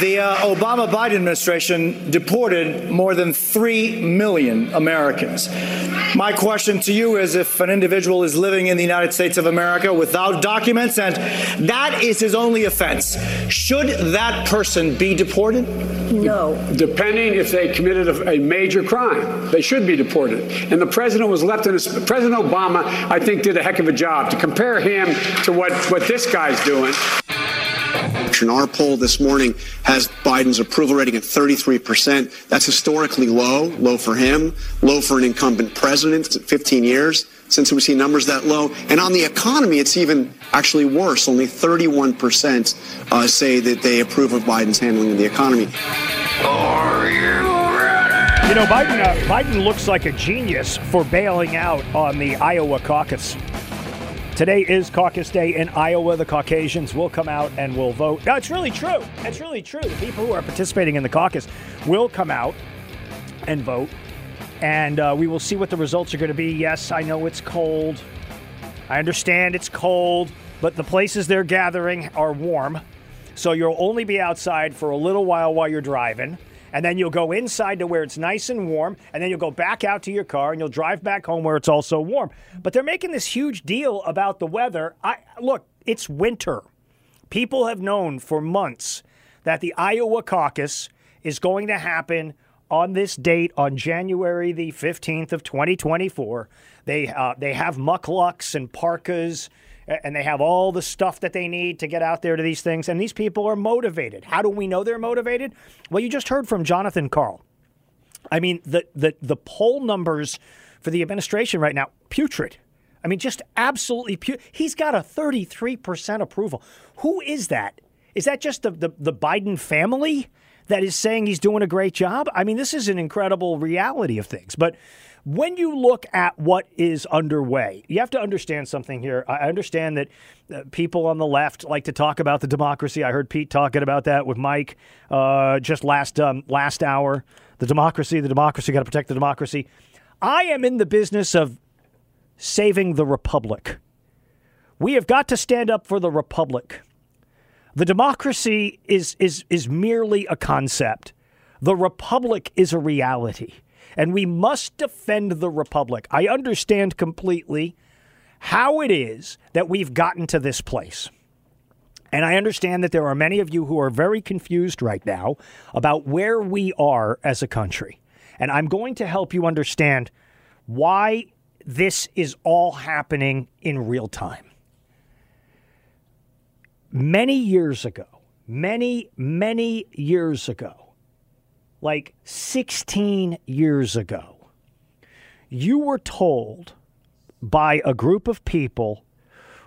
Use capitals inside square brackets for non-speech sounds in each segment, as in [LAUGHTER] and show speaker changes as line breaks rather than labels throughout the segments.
The uh, Obama Biden administration deported more than 3 million Americans. My question to you is if an individual is living in the United States of America without documents and that is his only offense, should that person be deported?
No.
Depending if they committed a, a major crime, they should be deported. And the president was left in a, President Obama, I think, did a heck of a job. To compare him to what, what this guy's doing.
Our poll this morning has Biden's approval rating at 33%. That's historically low, low for him, low for an incumbent president, It's 15 years since we see numbers that low. And on the economy, it's even actually worse. Only 31% uh, say that they approve of Biden's handling of the economy.
Are you?
You know, Biden, uh, Biden looks like a genius for bailing out on the Iowa caucus. Today is caucus day in Iowa. The Caucasians will come out and will vote. It's really true. It's really true. The people who are participating in the caucus will come out and vote. And uh, we will see what the results are going to be. Yes, I know it's cold. I understand it's cold, but the places they're gathering are warm. So you'll only be outside for a little while while you're driving and then you'll go inside to where it's nice and warm, and then you'll go back out to your car and you'll drive back home where it's also warm. But they're making this huge deal about the weather. I look, it's winter. People have known for months that the Iowa caucus is going to happen on this date on January the 15th of 2024. They uh, they have mucklucks and parkas and they have all the stuff that they need to get out there to these things. And these people are motivated. How do we know they're motivated? Well, you just heard from Jonathan Karl. I mean, the the the poll numbers for the administration right now putrid. I mean, just absolutely putrid. He's got a 33% approval. Who is that? Is that just the, the, the Biden family that is saying he's doing a great job? I mean, this is an incredible reality of things. But when you look at what is underway, you have to understand something here. I understand that uh, people on the left like to talk about the democracy. I heard Pete talking about that with Mike uh, just last um, last hour. The democracy, the democracy, got to protect the democracy. I am in the business of saving the republic. We have got to stand up for the republic. The democracy is is is merely a concept. The republic is a reality and we must defend the Republic. I understand completely how it is that we've gotten to this place. And I understand that there are many of you who are very confused right now about where we are as a country. And I'm going to help you understand why this is all happening in real time. Many years ago, many, many years ago, like 16 years ago, you were told by a group of people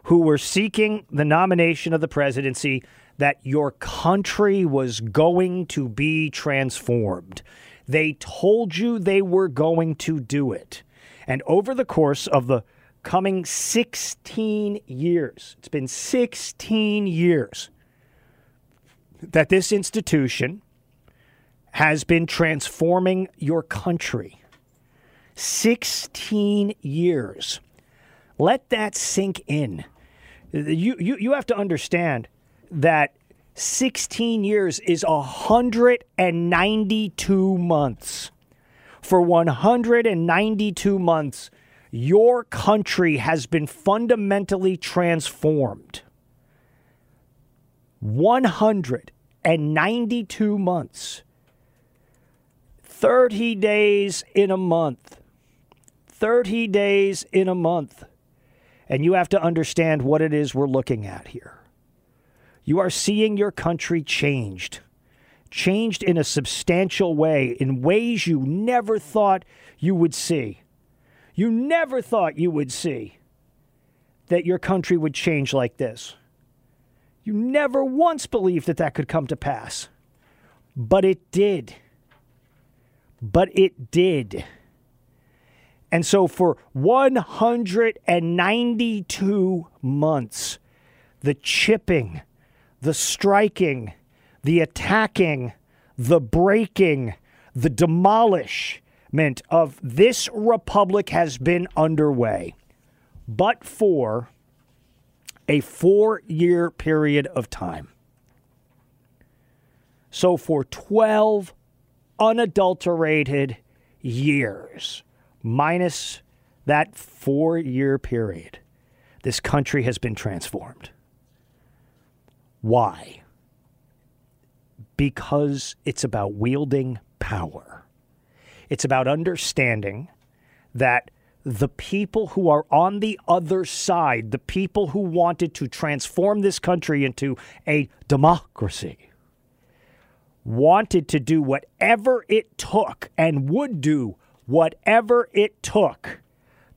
who were seeking the nomination of the presidency that your country was going to be transformed. They told you they were going to do it. And over the course of the coming 16 years, it's been 16 years that this institution has been transforming your country. 16 years. Let that sink in. You, you, you have to understand that 16 years is 192 months. For 192 months, your country has been fundamentally transformed. 192 months. 30 days in a month. 30 days in a month. And you have to understand what it is we're looking at here. You are seeing your country changed, changed in a substantial way, in ways you never thought you would see. You never thought you would see that your country would change like this. You never once believed that that could come to pass. But it did but it did. And so for 192 months, the chipping, the striking, the attacking, the breaking, the demolishment of this republic has been underway, but for a four year period of time. So for 12 unadulterated years, minus that four year period, this country has been transformed. Why? Because it's about wielding power. It's about understanding that the people who are on the other side, the people who wanted to transform this country into a democracy, wanted to do whatever it took and would do whatever it took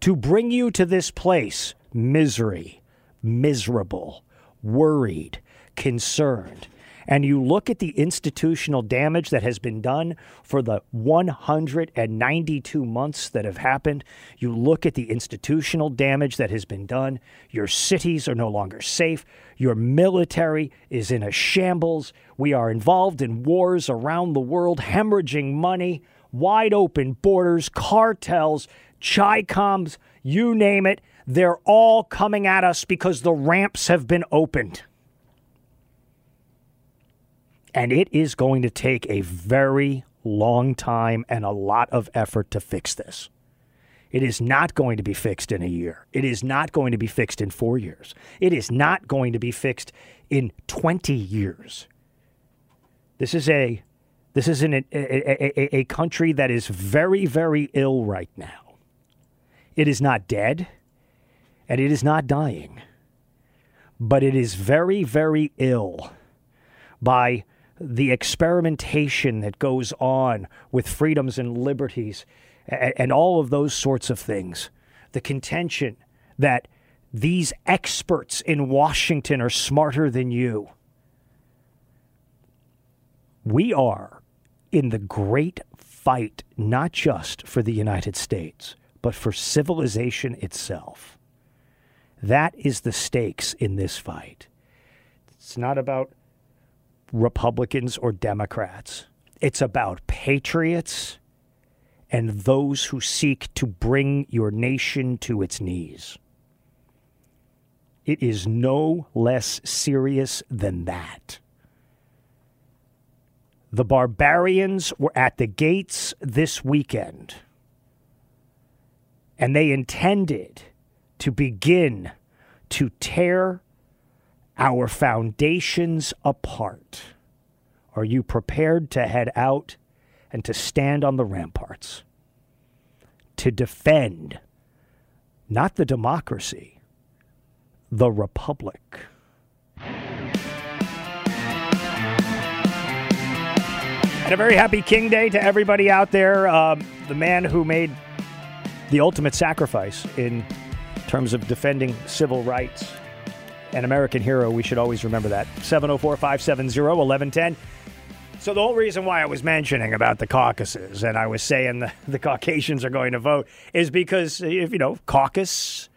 to bring you to this place misery, miserable, worried, concerned, and you look at the institutional damage that has been done for the 192 months that have happened, you look at the institutional damage that has been done. Your cities are no longer safe. Your military is in a shambles. We are involved in wars around the world, hemorrhaging money, wide open borders, cartels, Chicoms, you name it. They're all coming at us because the ramps have been opened. And it is going to take a very long time and a lot of effort to fix this. It is not going to be fixed in a year. It is not going to be fixed in four years. It is not going to be fixed in 20 years. This is a this is an, a, a, a country that is very, very ill right now. It is not dead and it is not dying, but it is very, very ill by the experimentation that goes on with freedoms and liberties and, and all of those sorts of things. The contention that these experts in Washington are smarter than you. We are in the great fight, not just for the United States, but for civilization itself. That is the stakes in this fight. It's not about Republicans or Democrats. It's about patriots and those who seek to bring your nation to its knees. It is no less serious than that. The barbarians were at the gates this weekend, and they intended to begin to tear our foundations apart. Are you prepared to head out and to stand on the ramparts? To defend not the democracy, the republic. And a very happy King Day to everybody out there. Um, the man who made the ultimate sacrifice in terms of defending civil rights an American hero. We should always remember that. 704 570 1110. So, the whole reason why I was mentioning about the caucuses and I was saying the, [LAUGHS] the Caucasians are going to vote is because, if you know, caucus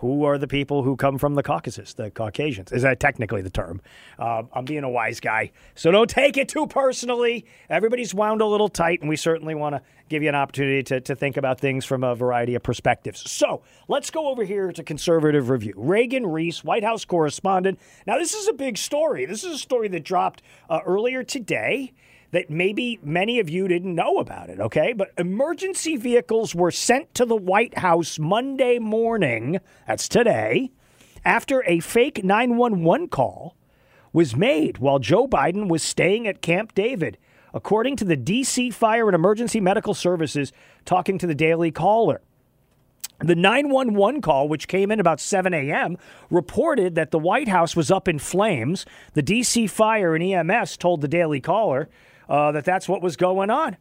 who are the people who come from the Caucasus, the Caucasians? Is that technically the term? Uh, I'm being a wise guy, so don't take it too personally. Everybody's wound a little tight, and we certainly want to give you an opportunity to, to think about things from a variety of perspectives. So let's go over here to Conservative Review. Reagan Reese, White House correspondent. Now, this is a big story. This is a story that dropped uh, earlier today that maybe many of you didn't know about it, okay? But emergency vehicles were sent to the White House Monday morning, that's today, after a fake 911 call was made while Joe Biden was staying at Camp David, according to the DC Fire and Emergency Medical Services talking to the Daily Caller. The 911 call, which came in about 7 a.m., reported that the White House was up in flames. The DC Fire and EMS told the Daily Caller uh, that that's what was going on.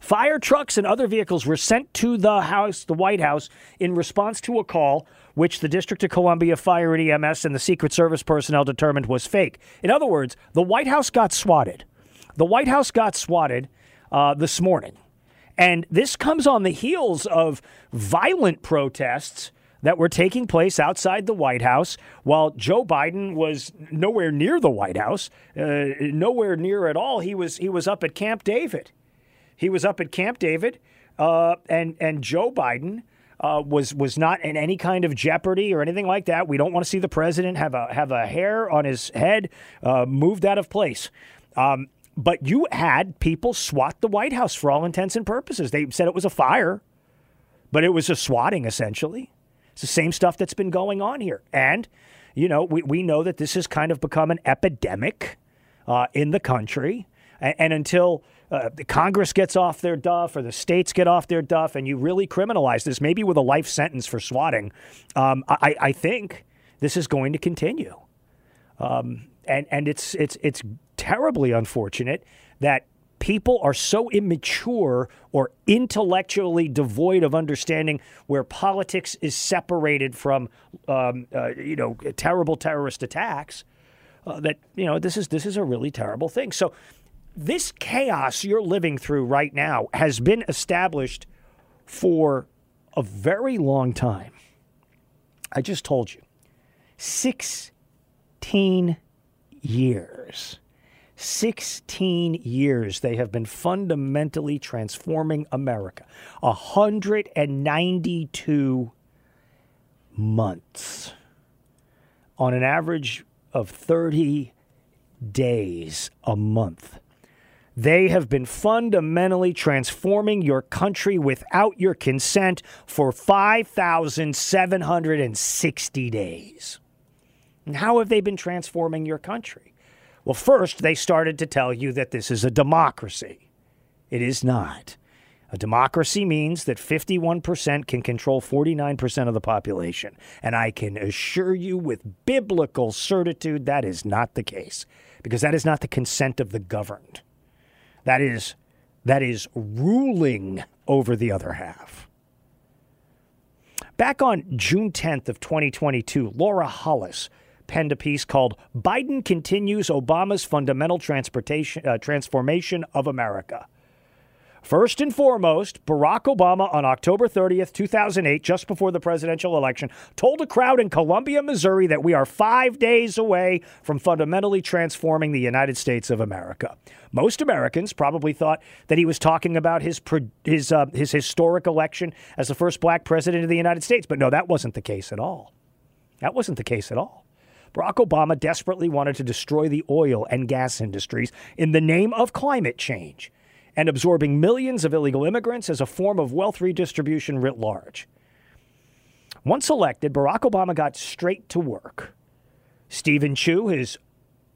Fire trucks and other vehicles were sent to the house, the White House, in response to a call which the District of Columbia Fire and EMS and the Secret Service personnel determined was fake. In other words, the White House got swatted. The White House got swatted uh, this morning. And this comes on the heels of violent protests that were taking place outside the White House while Joe Biden was nowhere near the White House, uh, nowhere near at all. He was he was up at Camp David. He was up at Camp David, uh, and and Joe Biden. Uh, was was not in any kind of jeopardy or anything like that. We don't want to see the president have a have a hair on his head uh, moved out of place. Um, but you had people swat the White House for all intents and purposes. They said it was a fire, but it was a swatting essentially. It's the same stuff that's been going on here. And, you know, we, we know that this has kind of become an epidemic uh, in the country. And, and until uh, the Congress gets off their duff or the states get off their duff and you really criminalize this, maybe with a life sentence for swatting, um, I, I think this is going to continue. Um, and and it's it's it's terribly unfortunate that people are so immature or intellectually devoid of understanding where politics is separated from um, uh, you know terrible terrorist attacks. Uh, that you know this is this is a really terrible thing. So this chaos you're living through right now has been established for a very long time. I just told you, sixteen years. 16 years they have been fundamentally transforming America. 192 months on an average of 30 days a month. They have been fundamentally transforming your country without your consent for 5,760 days. And how have they been transforming your country? Well, first, they started to tell you that this is a democracy. It is not. A democracy means that 51% can control 49% of the population. And I can assure you with biblical certitude that is not the case, because that is not the consent of the governed. That is, that is ruling over the other half. Back on June 10th of 2022, Laura Hollis penned a piece called Biden Continues Obama's Fundamental Transportation, uh, Transformation of America. First and foremost, Barack Obama on October 30th, 2008, just before the presidential election, told a crowd in Columbia, Missouri that we are five days away from fundamentally transforming the United States of America. Most Americans probably thought that he was talking about his, his, uh, his historic election as the first black president of the United States, but no, that wasn't the case at all. That wasn't the case at all. Barack Obama desperately wanted to destroy the oil and gas industries in the name of climate change and absorbing millions of illegal immigrants as a form of wealth redistribution writ large. Once elected, Barack Obama got straight to work. Steven Chu, his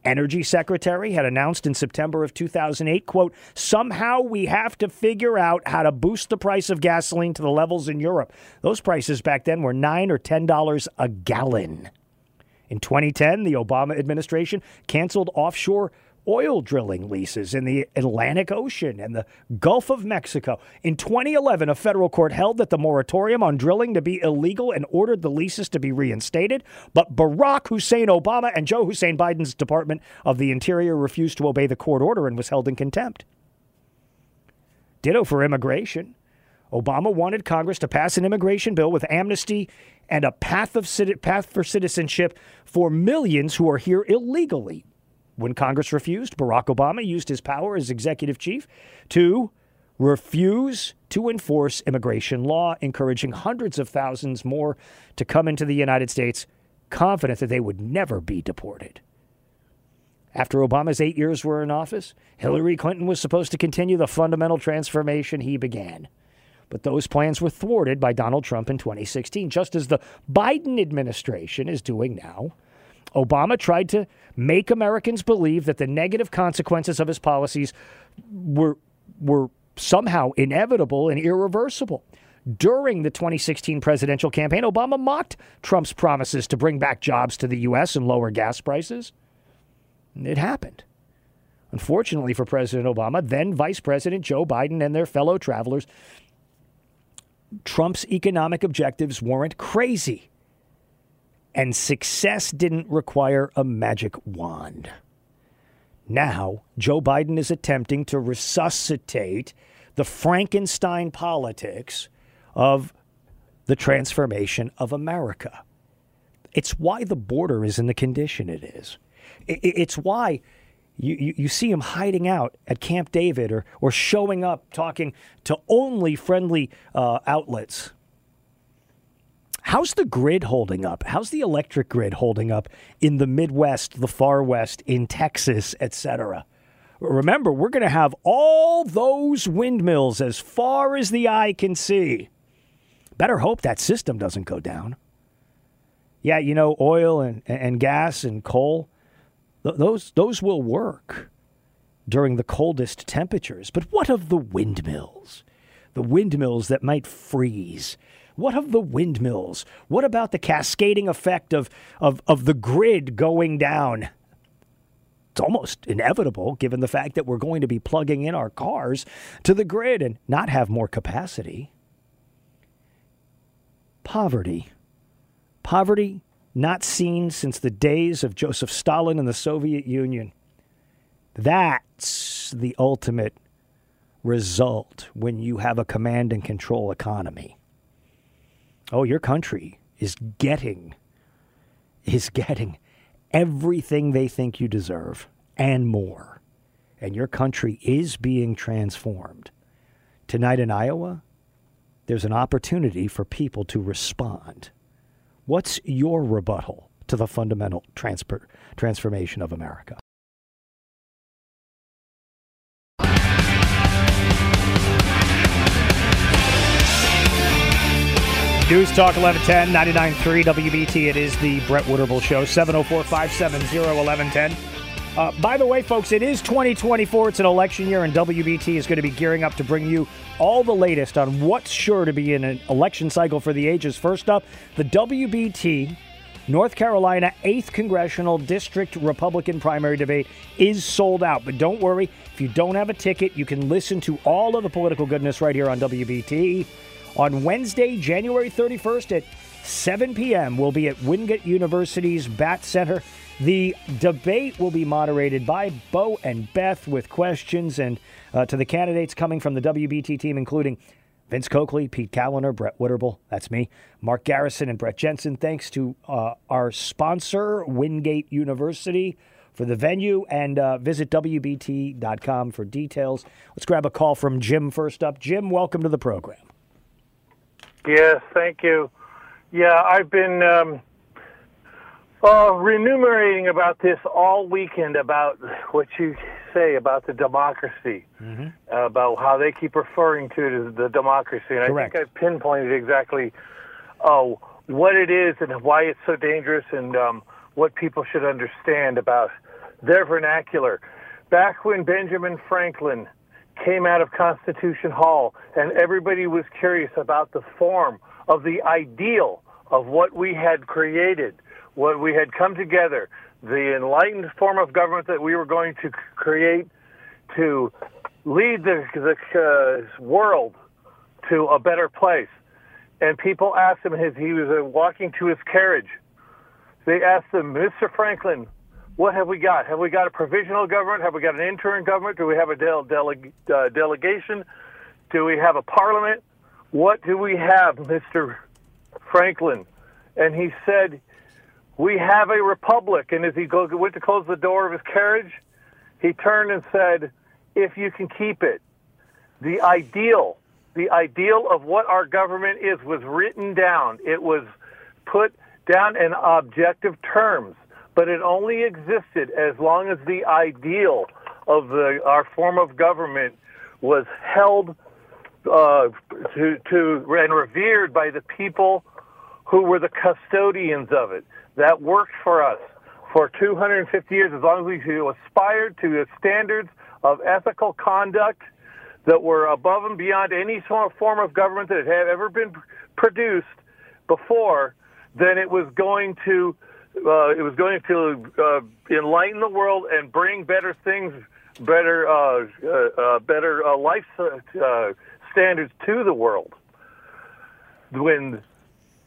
energy secretary, had announced in September of 2008, quote, somehow we have to figure out how to boost the price of gasoline to the levels in Europe. Those prices back then were 9 or $10 a gallon. In 2010, the Obama administration canceled offshore oil drilling leases in the Atlantic Ocean and the Gulf of Mexico. In 2011, a federal court held that the moratorium on drilling to be illegal and ordered the leases to be reinstated. But Barack Hussein Obama and Joe Hussein Biden's Department of the Interior refused to obey the court order and was held in contempt. Ditto for immigration. Obama wanted Congress to pass an immigration bill with amnesty and a path of path for citizenship for millions who are here illegally. When Congress refused, Barack Obama used his power as executive chief to refuse to enforce immigration law, encouraging hundreds of thousands more to come into the United States, confident that they would never be deported. After Obama's eight years were in office, Hillary Clinton was supposed to continue the fundamental transformation he began. But those plans were thwarted by Donald Trump in 2016, just as the Biden administration is doing now. Obama tried to make Americans believe that the negative consequences of his policies were, were somehow inevitable and irreversible. During the 2016 presidential campaign, Obama mocked Trump's promises to bring back jobs to the U.S. and lower gas prices. It happened. Unfortunately for President Obama, then Vice President Joe Biden and their fellow travelers Trump's economic objectives weren't crazy. And success didn't require a magic wand. Now, Joe Biden is attempting to resuscitate the Frankenstein politics of the transformation of America. It's why the border is in the condition it is. It's why you, you, you, see him hiding out at Camp David or, or showing up talking to only friendly uh, outlets. How's the grid holding up? How's the electric grid holding up in the Midwest, the far West, in Texas, etc.? Remember, we're going to have all those windmills as far as the eye can see. Better hope that system doesn't go down. Yeah, you know, oil and, and gas and coal, th- those, those will work during the coldest temperatures. But what of the windmills? The windmills that might freeze. What of the windmills? What about the cascading effect of, of, of the grid going down? It's almost inevitable given the fact that we're going to be plugging in our cars to the grid and not have more capacity. Poverty. Poverty not seen since the days of Joseph Stalin and the Soviet Union. That's the ultimate result when you have a command and control economy. Oh, your country is getting is getting everything they think you deserve and more. And your country is being transformed. Tonight in Iowa, there's an opportunity for people to respond. What's your rebuttal to the fundamental transfer, transformation of America? News Talk 1110, 99.3 WBT. It is the Brett Winterble Show, 704 570 1110. Uh, by the way, folks, it is 2024. It's an election year, and WBT is going to be gearing up to bring you all the latest on what's sure to be in an election cycle for the ages. First up, the WBT North Carolina 8th Congressional District Republican primary debate is sold out. But don't worry, if you don't have a ticket, you can listen to all of the political goodness right here on WBT. On Wednesday, January 31st at 7 p.m., we'll be at Wingate University's Batte Center. The debate will be moderated by Bo and Beth with questions and uh, to the candidates coming from the WBT team, including Vince Coakley, Pete Kaliner, Brett Winterble, that's me, Mark Garrison, and Brett Jensen. Thanks to uh, our sponsor, Wingate University, for the venue. And uh, visit WBT.com for details. Let's grab a call from Jim first up. Jim, welcome to the program.
Yes, thank you. Yeah, I've been um, uh, renumerating about this all weekend about what you say about the democracy,
Mm-hmm.
uh, about how they keep referring to it as the democracy. And
Correct.
I think I pinpointed exactly oh, what it is and why it's so dangerous and um, what people should understand about their vernacular. Back when Benjamin Franklin came out of Constitution Hall, and everybody was curious about the form of the ideal of what we had created, what we had come together, the enlightened form of government that we were going to create to lead the, the uh, world to a better place. And people asked him as he was uh, walking to his carriage, they asked him, Mr. Franklin, what have we got? Have we got a provisional government? Have we got an interim government? Do we have a del- dele- uh, delegation? Do we have a parliament? What do we have, Mr. Franklin? And he said, We have a republic. And as he go- went to close the door of his carriage, he turned and said, If you can keep it. The ideal, the ideal of what our government is, was written down. It was put down in objective terms, but it only existed as long as the ideal of the, our form of government was held uh, to, to and revered by the people who were the custodians of it. That worked for us for 250 years, as long as we aspired to the standards of ethical conduct that were above and beyond any form of government that had ever been produced before, then it was going to uh, it was going to uh, enlighten the world and bring better things, better uh, uh, uh, better uh, life standards to the world. When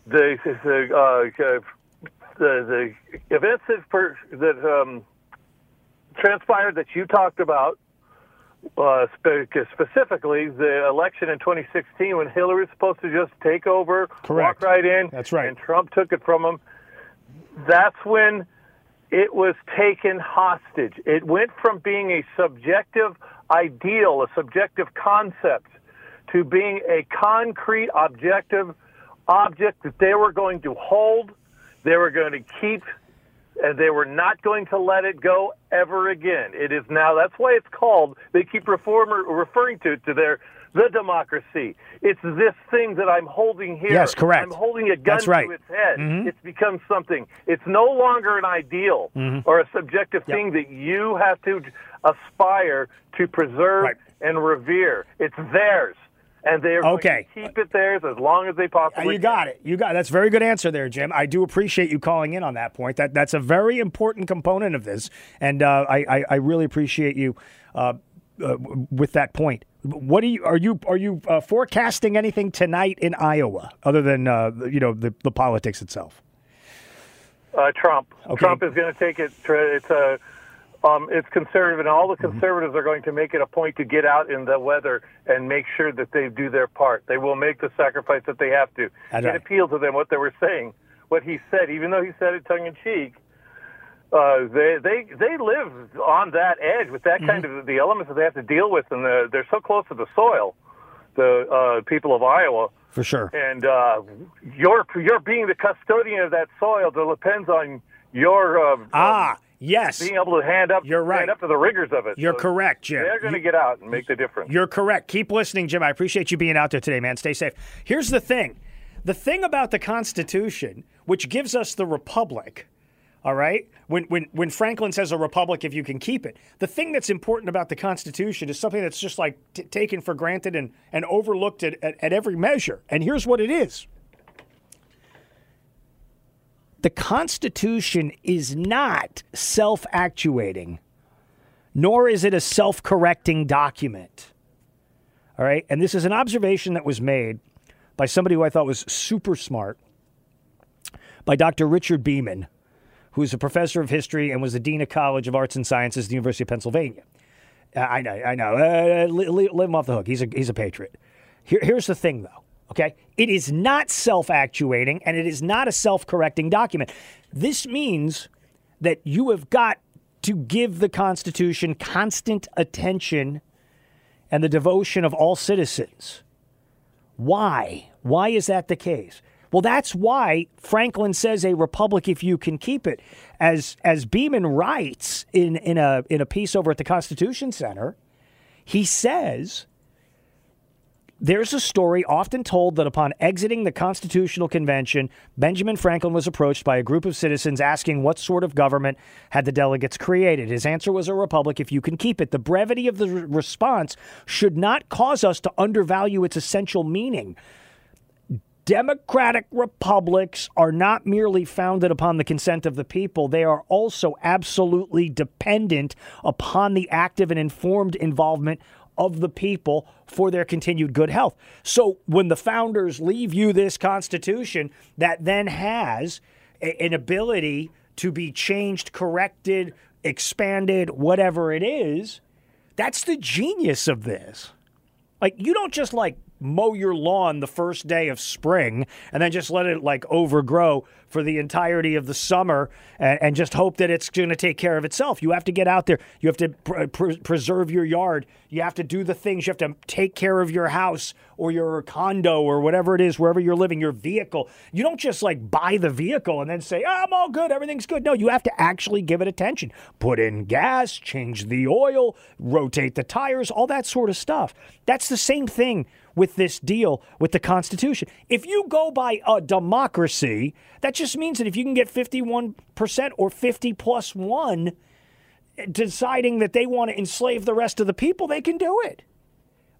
the the the, the events that per, that um, transpired that you talked about uh, spe- specifically the election in 2016 when Hillary was supposed to just take over,
Correct.
walk right in.
That's right.
And Trump took it from him. That's when it was taken hostage. It went from being a subjective ideal, a subjective concept, to being a concrete, objective object that they were going to hold, they were going to keep and they were not going to let it go ever again. It is now. That's why it's called. They keep reformer, referring to it to their the democracy. It's this thing that I'm holding here.
Yes, correct.
I'm holding a gun
That's right.
to its head.
Mhm.
It's become something. It's no longer an ideal
Mhm.
or a subjective
Yep.
thing that you have to aspire to preserve
Right.
and revere. It's theirs. And they're
Okay.
going to keep it theirs as long as they possibly
You got it. You got that's a very good answer there, Jim. I do appreciate you calling in on that point. That that's a very important component of this, and uh, I, I I really appreciate you uh, uh, with that point. What are you are you are you uh, forecasting anything tonight in Iowa other than uh, you know the the politics itself?
Uh, Trump.
Okay.
Trump is going to take it. It's a. Um, it's conservative, and all the
Mm-hmm.
conservatives are going to make it a point to get out in the weather and make sure that they do their part. They will make the sacrifice that they have to.
That's
it
right.
appealed to them what they were saying, what he said, even though he said it tongue in cheek. Uh, they they they live on that edge with that kind
Mm-hmm.
of the elements that they have to deal with, and the, they're so close to the soil. The uh, people of Iowa,
For sure.
and uh, your your being the custodian of that soil depends on your uh,
Ah, yes,
being able to hand up
You're right.
hand up to the rigors of it.
you're
So
correct, Jim.
They're going to get out and make the difference.
You're correct. Keep listening, Jim. I appreciate you being out there today, man. Stay safe. Here's the thing the thing about the Constitution, which gives us the Republic, all right? When, when, when Franklin says a republic, if you can keep it, the thing that's important about the Constitution is something that's just like t- taken for granted and, and overlooked at, at, at every measure. And here's what it is the Constitution is not self actuating, nor is it a self correcting document. All right. And this is an observation that was made by somebody who I thought was super smart, by Dr. Richard Beeman, who is a professor of history and was the dean of College of Arts and Sciences at the University of Pennsylvania. Uh, I know, I know. Uh, le- le- let him off the hook. He's a, he's a patriot. Here, here's the thing, though. Okay, it is not self-actuating, and it is not a self-correcting document. This means that you have got to give the Constitution constant attention and the devotion of all citizens. Why? Why is that the case? Well, that's why Franklin says a republic if you can keep it. As as Beeman writes in, in a in a piece over at the Constitution Center, he says there's a story often told that upon exiting the Constitutional Convention, Benjamin Franklin was approached by a group of citizens asking what sort of government had the delegates created. His answer was a republic if you can keep it. The brevity of the response should not cause us to undervalue its essential meaning. Democratic republics are not merely founded upon the consent of the people, they are also absolutely dependent upon the active and informed involvement of the people for their continued good health. So when the founders leave you this constitution that then has a- an ability to be changed, corrected, expanded, whatever it is, that's the genius of this. Like you don't just like mow your lawn the first day of spring and then just let it like overgrow for the entirety of the summer and, and just hope that it's going to take care of itself. You have to get out there. You have to pr- pr- preserve your yard. You have to do the things. You have to take care of your house or your condo or whatever it is, wherever you're living, your vehicle. You don't just like buy the vehicle and then say, oh, I'm all good, everything's good. No, you have to actually give it attention. Put in gas, change the oil, rotate the tires, all that sort of stuff. That's the same thing with this deal with the Constitution. If you go by a democracy, that just means that if you can get 51% or 50 plus one deciding that they want to enslave the rest of the people, they can do it.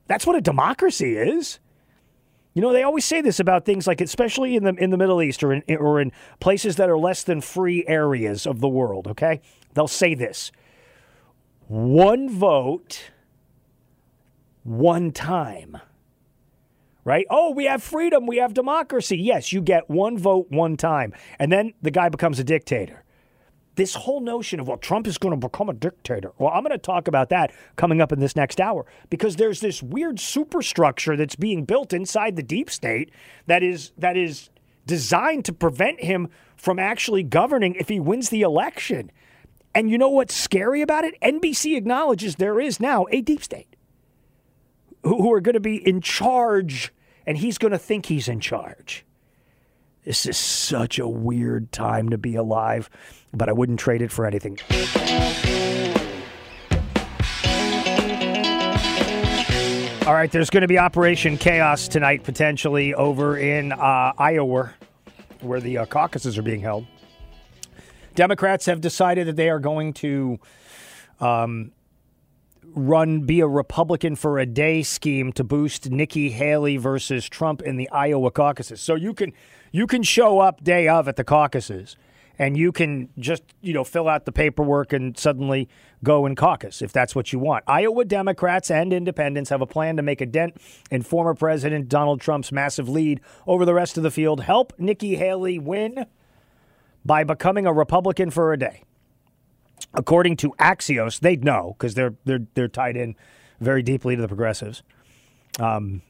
That's what a democracy is. You know, they always say this about things like, especially in the in the Middle East or in or in places that are less than free areas of the world. Okay, they'll say this: one vote, one time. Right? Oh, we have freedom, we have democracy. Yes, you get one vote, one time, and then the guy becomes a dictator. This whole notion of well trump is going to become a dictator. Well i'm going to talk about that coming up in this next hour because there's this weird superstructure that's being built inside the deep state that is that is designed to prevent him from actually governing if he wins the election. And you know what's scary about it? Nbc acknowledges there is now a deep state who who are going to be in charge and he's going to think he's in charge This is such a weird time to be alive, but I wouldn't trade it for anything. All right, there's going to be Operation Chaos tonight, potentially over in uh, Iowa, where the uh, caucuses are being held. Democrats have decided that they are going to um, run be a Republican for a day scheme to boost Nikki Haley versus Trump in the Iowa caucuses. So you can you can show up day of at the caucuses and you can just, you know, fill out the paperwork and suddenly go and caucus if that's what you want. Iowa Democrats and independents have a plan to make a dent in former President Donald Trump's massive lead over the rest of the field, help Nikki Haley win by becoming a Republican for a day. According to Axios, they'd know because they're they're they're tied in very deeply to the progressives. Um,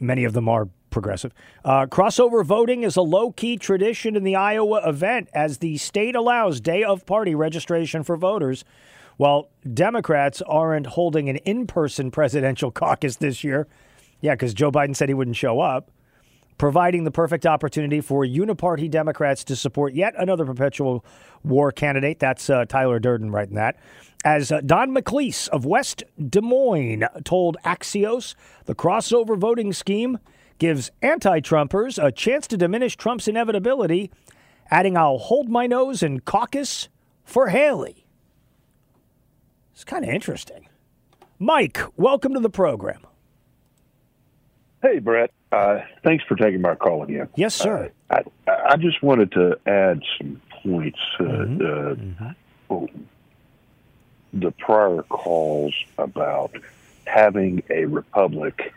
many of them are progressive. Uh, crossover voting is a low key tradition in the Iowa event as the state allows day of party registration for voters. While Democrats aren't holding an in person presidential [LAUGHS] caucus this year, yeah, because Joe Biden said he wouldn't show up, providing the perfect opportunity for uniparty Democrats to support yet another perpetual war candidate. That's uh, Tyler Durden writing that. As uh, Don McLeese of West Des Moines told Axios, the crossover voting scheme gives anti Trumpers a chance to diminish Trump's inevitability, adding, I'll hold my nose and caucus for Haley. It's kind of interesting. Mike, welcome to the program.
Hey, Brett. Uh, thanks for taking my call again.
Yes, sir.
Uh, I, I just wanted to add some points. Uh,
Mm-hmm.
uh, oh, the prior calls about having a republic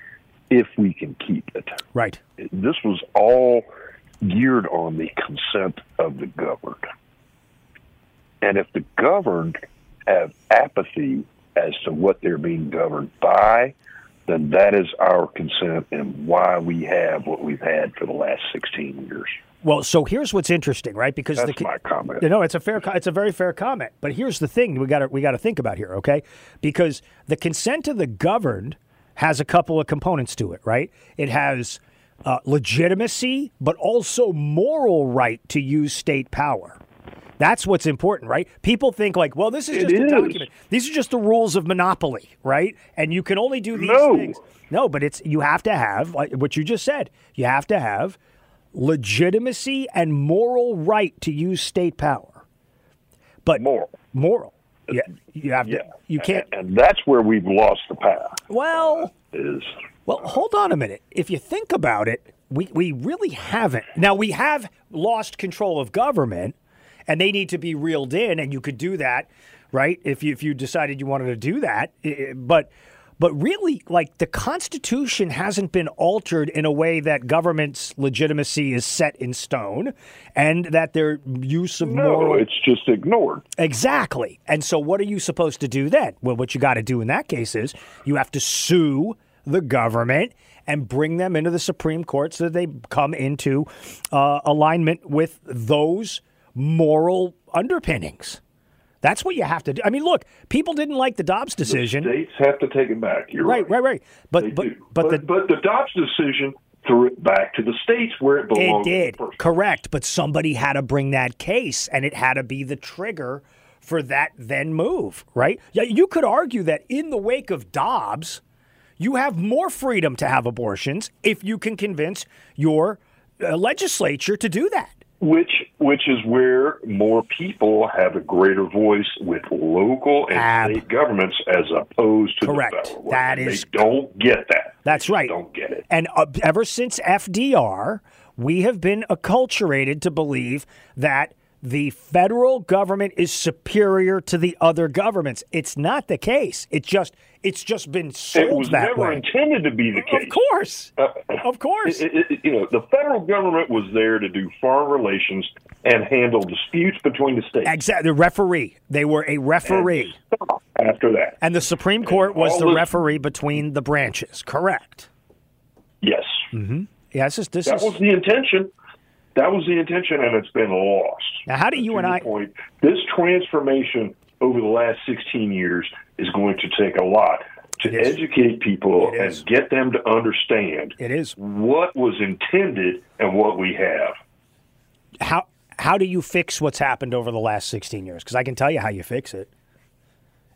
if we can keep it.
Right.
This was all geared on the consent of the governed. And if the governed have apathy as to what they're being governed by, then that is our consent and why we have what we've had for the last 16 years.
Well, so here's what's interesting, right? Because
That's
the
my comment.
No, it's a fair. It's a very fair comment. But here's the thing: we got to we got to think about here, okay? Because the consent of the governed has a couple of components to it, right? It has uh, legitimacy, but also moral right to use state power. That's what's important, right? People think like, well, this is
It
just a
is.
document. These are just the rules of monopoly, right? And you can only do these
No.
things. No, but it's you have to have like what you just said. You have to have legitimacy and moral right to use state power. But
Moral.
moral. Yeah, you have to. You can't.
And that's where we've lost the path.
Well,
Is
well, hold on a minute. If you think about it, we, we really haven't. Now, we have lost control of government, and they need to be reeled in, and you could do that, right? If you, if you decided you wanted to do that. But, but really, like the Constitution hasn't been altered in a way that government's legitimacy is set in stone and that their use of
no,
moral.
it's just ignored.
Exactly. And so, what are you supposed to do then? Well, what you got to do in that case is you have to sue the government and bring them into the Supreme Court so that they come into uh, alignment with those moral underpinnings. That's what you have to do. I mean, look, people didn't like the Dobbs decision.
States have to take it back. You're
right, right, right. But
They
but but, the,
but the Dobbs decision threw it back to the states where it
It
belonged. the
did. Correct. But somebody had to bring that case, and it had to be the trigger for that then move, right? Yeah, you could argue that in the wake of Dobbs, you have more freedom to have abortions if you can convince your uh, legislature to do that.
Which which is where more people have a greater voice with local and
Ab-
state governments as opposed to
Correct.
the federal.
That
And
is-
they don't get that.
That's
They
right.
Don't get it.
And uh, ever since FDR, we have been acculturated to believe that the federal government is superior to the other governments. It's not the case. It's just it's just been sold It
was
that
never
way.
intended to be the case.
Of course.
Uh,
Of course.
It- it- it- you know, the federal government was there to do foreign relations and handle disputes between the states.
Exactly. The referee. They were a referee.
After that,
And the Supreme Court was
all
the
this-
referee between the branches. Correct.
yes,
Yeah, this is this
that
is
was the intention. That was the intention, and it's been lost.
now how do you and I
point, this transformation over the last 16 years is going to take a lot to educate people and get them to understand
it is
what was intended and what we have.
how how do you fix what's happened over the last 16 years? Because I can tell you how you fix it.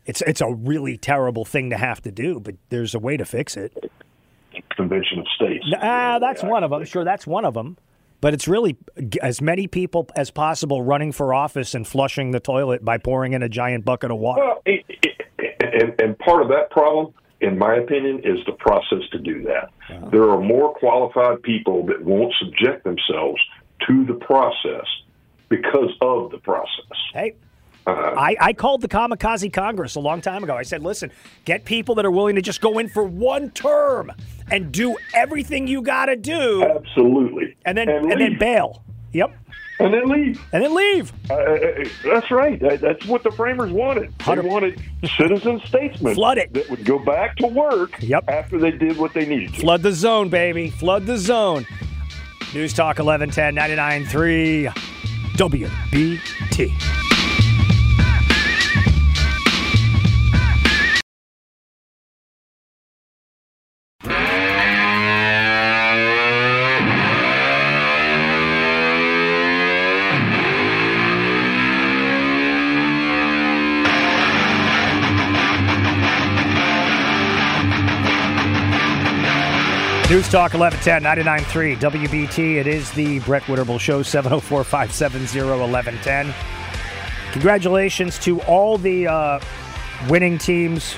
It's it's a really terrible thing to have to do, but there's a way to fix it.
Convention of States.
Ah, that's one of them. Sure, that's one of them. But it's really as many people as possible running for office and flushing the toilet by pouring in a giant bucket of water.
Well, it, it, and, and part of that problem, in my opinion, is the process to do that. There are more qualified people that won't subject themselves to the process because of the process.
Hey, I, I called the Kamikaze Congress a long time ago. I said, listen, get people that are willing to just go in for one term and do everything you got to do,
Absolutely.
and then
and,
and, then bail. Yep,
and then leave.
and then leave.
Uh, uh, that's right. That's what the framers wanted. They wanted citizen statesmen
Flood it.
that would go back to work
Yep.
after they did what they needed to.
Flood the zone, baby. Flood the zone. News Talk 1110 99.3 WBT. News Talk 1110 99.3 WBT. It is the Brett Winterble Show, 704 570 1110. Congratulations to all the uh, winning teams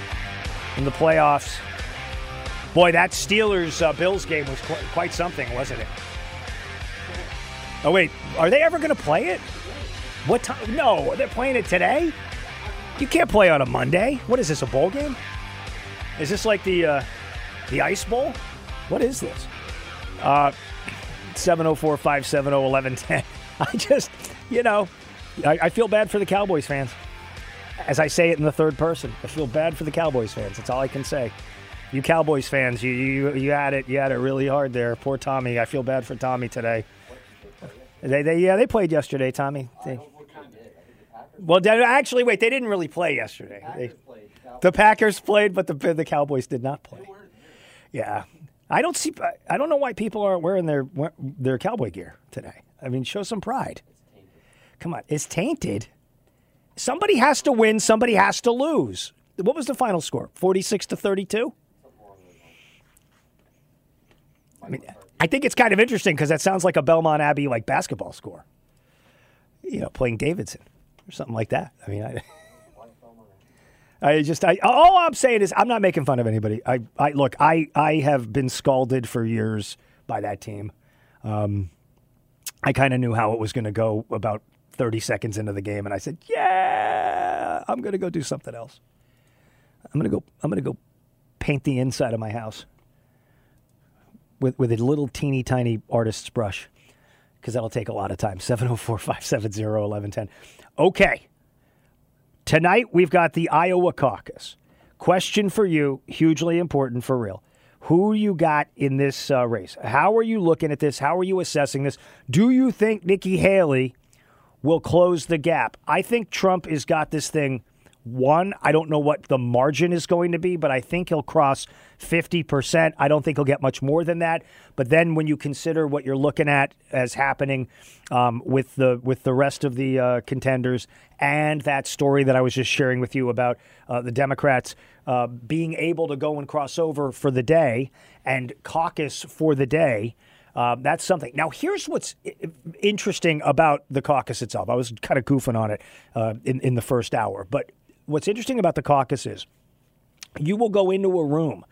in the playoffs. Boy, that Steelers uh, Bills game was qu- quite something, wasn't it? Oh, wait. Are they ever going to play it? What time? No, they're playing it today? You can't play on a Monday. What is this, a bowl game? Is this like the, uh, the Ice Bowl? What is this? Uh, 704 570 1110. [LAUGHS] I just, you know, I, I feel bad for the Cowboys fans. As I say it in the third person, I feel bad for the Cowboys fans. That's all I can say. You Cowboys fans, you, you, you had it, you had it really hard there. Poor Tommy. I feel bad for Tommy today. They, they, yeah, they played yesterday, Tommy. They, well, actually, wait, they didn't really play yesterday. They- the Packers played, but the the Cowboys did not play. Yeah, I don't see. I don't know why people aren't wearing their their cowboy gear today. I mean, show some pride. Come on, it's tainted. Somebody has to win. Somebody has to lose. What was the final score? Forty-six to thirty-two. I mean, I think it's kind of interesting because that sounds like a Belmont Abbey like basketball score. You know, playing Davidson or something like that. I mean, I. [LAUGHS] I just, I, all I'm saying is, I'm not making fun of anybody. I, I look, I, I have been scalded for years by that team. Um, I kind of knew how it was going to go about 30 seconds into the game, and I said, "Yeah, I'm going to go do something else. I'm going to go, I'm going to go paint the inside of my house with with a little teeny tiny artist's brush, because that'll take a lot of time." 704-570-1110. Okay. Tonight, we've got the Iowa caucus. Question for you, hugely important for real. Who you got in this uh, race? How are you looking at this? How are you assessing this? Do you think Nikki Haley will close the gap? I think Trump has got this thing one. I don't know what the margin is going to be, but I think he'll cross 50%. I don't think he'll get much more than that. But then when you consider what you're looking at as happening um, with the with the rest of the uh, contenders and that story that I was just sharing with you about uh, the Democrats uh, being able to go and cross over for the day and caucus for the day. Um, that's something. Now, here's what's interesting about the caucus itself. I was kind of goofing on it uh, in, in the first hour, but what's interesting about the caucus is you will go into a room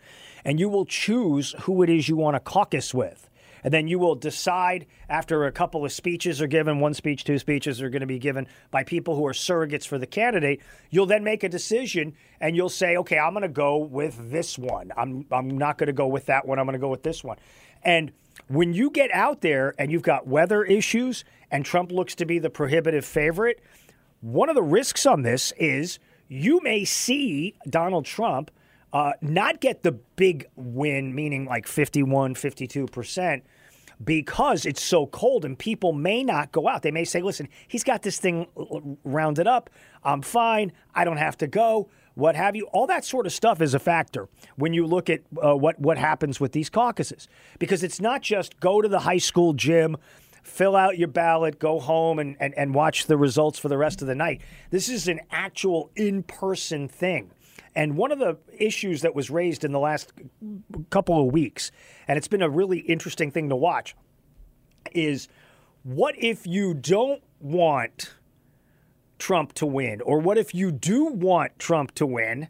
and you will choose who it is you want to caucus with. And then you will decide after a couple of speeches are given, one speech, two speeches are going to be given by people who are surrogates for the candidate. You'll then make a decision and you'll say, okay, I'm going to go with this one. I'm, I'm not going to go with that one. I'm going to go with this one. And when you get out there and you've got weather issues and Trump looks to be the prohibitive favorite, one of the risks on this is you may see Donald Trump uh, not get the big win, meaning like 51, 52%, because it's so cold and people may not go out. They may say, listen, he's got this thing rounded up. I'm fine. I don't have to go. What have you? All that sort of stuff is a factor when you look at uh, what, what happens with these caucuses. Because it's not just go to the high school gym, fill out your ballot, go home, and, and, and watch the results for the rest of the night. This is an actual in person thing. And one of the issues that was raised in the last couple of weeks, and it's been a really interesting thing to watch, is what if you don't want Trump to win? Or what if you do want Trump to win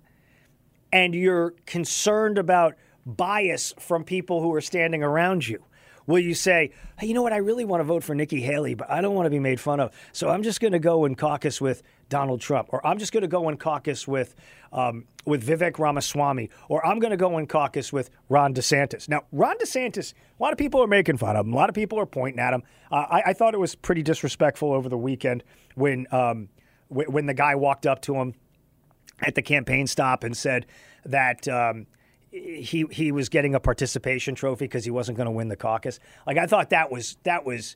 and you're concerned about bias from people who are standing around you? Will you say, hey, you know what? I really want to vote for Nikki Haley, but I don't want to be made fun of. So I'm just going to go and caucus with Donald Trump, or I'm just going to go and caucus with um, with Vivek Ramaswamy, or I'm going to go and caucus with Ron DeSantis. Now, Ron DeSantis, a lot of people are making fun of him. A lot of people are pointing at him. Uh, I, I, thought it was pretty disrespectful over the weekend when um, w- when the guy walked up to him at the campaign stop and said that. Um, he he was getting a participation trophy because he wasn't going to win the caucus. Like I thought that was that was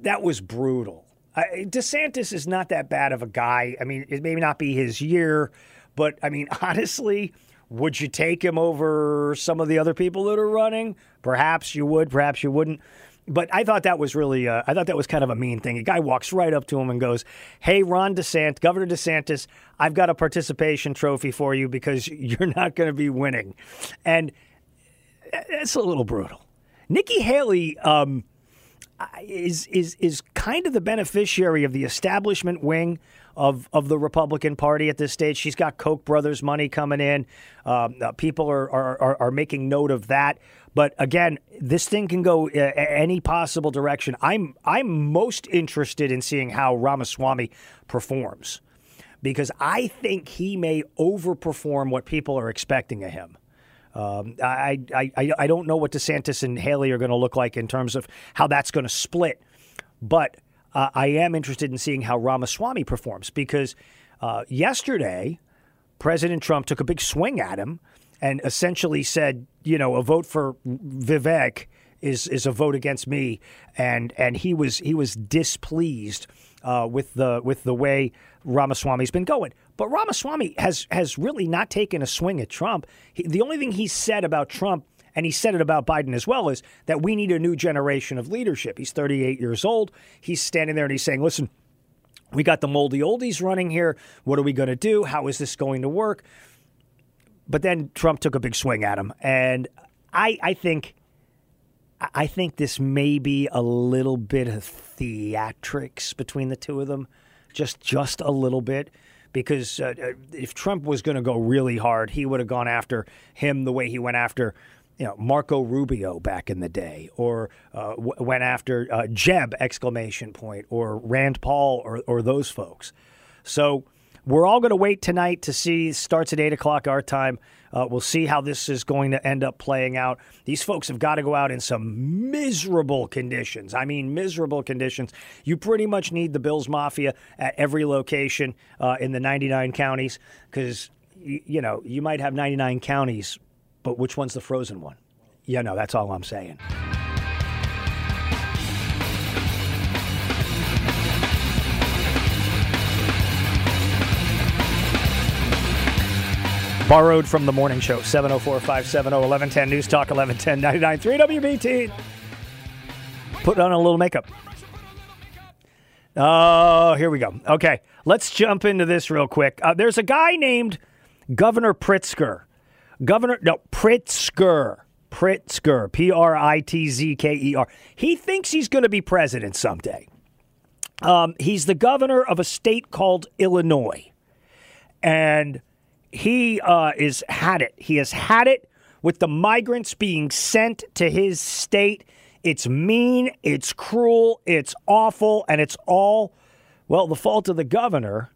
that was brutal. I, DeSantis is not that bad of a guy. I mean, it may not be his year, but I mean, [LAUGHS] honestly, would you take him over some of the other people that are running? Perhaps you would, perhaps you wouldn't. But I thought that was really, uh, I thought that was kind of a mean thing. A guy walks right up to him and goes, "Hey, Ron DeSantis, Governor DeSantis, I've got a participation trophy for you because [LAUGHS] you're not going to be winning," and it's a little brutal. Nikki Haley. Um, is is is kind of the beneficiary of the establishment wing of of the Republican Party at this stage. She's got Koch brothers money coming in. Um, uh, people are, are are making note of that. But again, this thing can go uh, any possible direction. I'm I'm most interested in seeing how Ramaswamy performs because I think he may overperform what people are expecting of him. Um, I, I, I don't know what DeSantis and Haley are going to look like in terms of how that's going to split, but uh, I am interested in seeing how Ramaswamy performs because uh, yesterday, President Trump took a big swing at him and essentially said, you know, a vote for Vivek is is a vote against me, and and he was he was displeased uh, with the with the way Ramaswamy's been going. But Ramaswamy has has really not taken a swing at Trump. He, the only thing he said about Trump, and he said it about Biden as well, is that we need a new generation of leadership. He's 38 years old. He's standing there and he's saying, "Listen, we got the moldy oldies running here. What are we going to do? How is this going to work?" But then Trump took a big swing at him, and I I think I think this may be a little bit of theatrics between the two of them, just just a little bit. Because uh, uh if Trump was going to go really hard, he would have gone after him the way he went after, you know, Marco Rubio back in the day, or uh, w- went after uh, Jeb exclamation point, or Rand Paul, or or those folks. So we're all going to wait tonight to see. Starts at eight o'clock our time. Uh, we'll see how this is going to end up playing out. These folks have got to go out in some miserable conditions. I mean, miserable conditions. You pretty much need the Bills Mafia at every location uh, in the 99 counties because, you know, you might have 99 counties, but which one's the frozen one? Yeah, no, that's all I'm saying. Borrowed from the morning show, 704 570 1110 News Talk 1110 3 WBT. Put on a little makeup. Oh, here we go. Okay, let's jump into this real quick. Uh, there's a guy named Governor Pritzker. Governor, no, Pritzker. Pritzker. P R I T Z K E R. He thinks he's going to be president someday. Um, he's the governor of a state called Illinois. And he uh, is had it. He has had it with the migrants being sent to his state. It's mean, it's cruel, it's awful, and it's all, well, the fault of the governor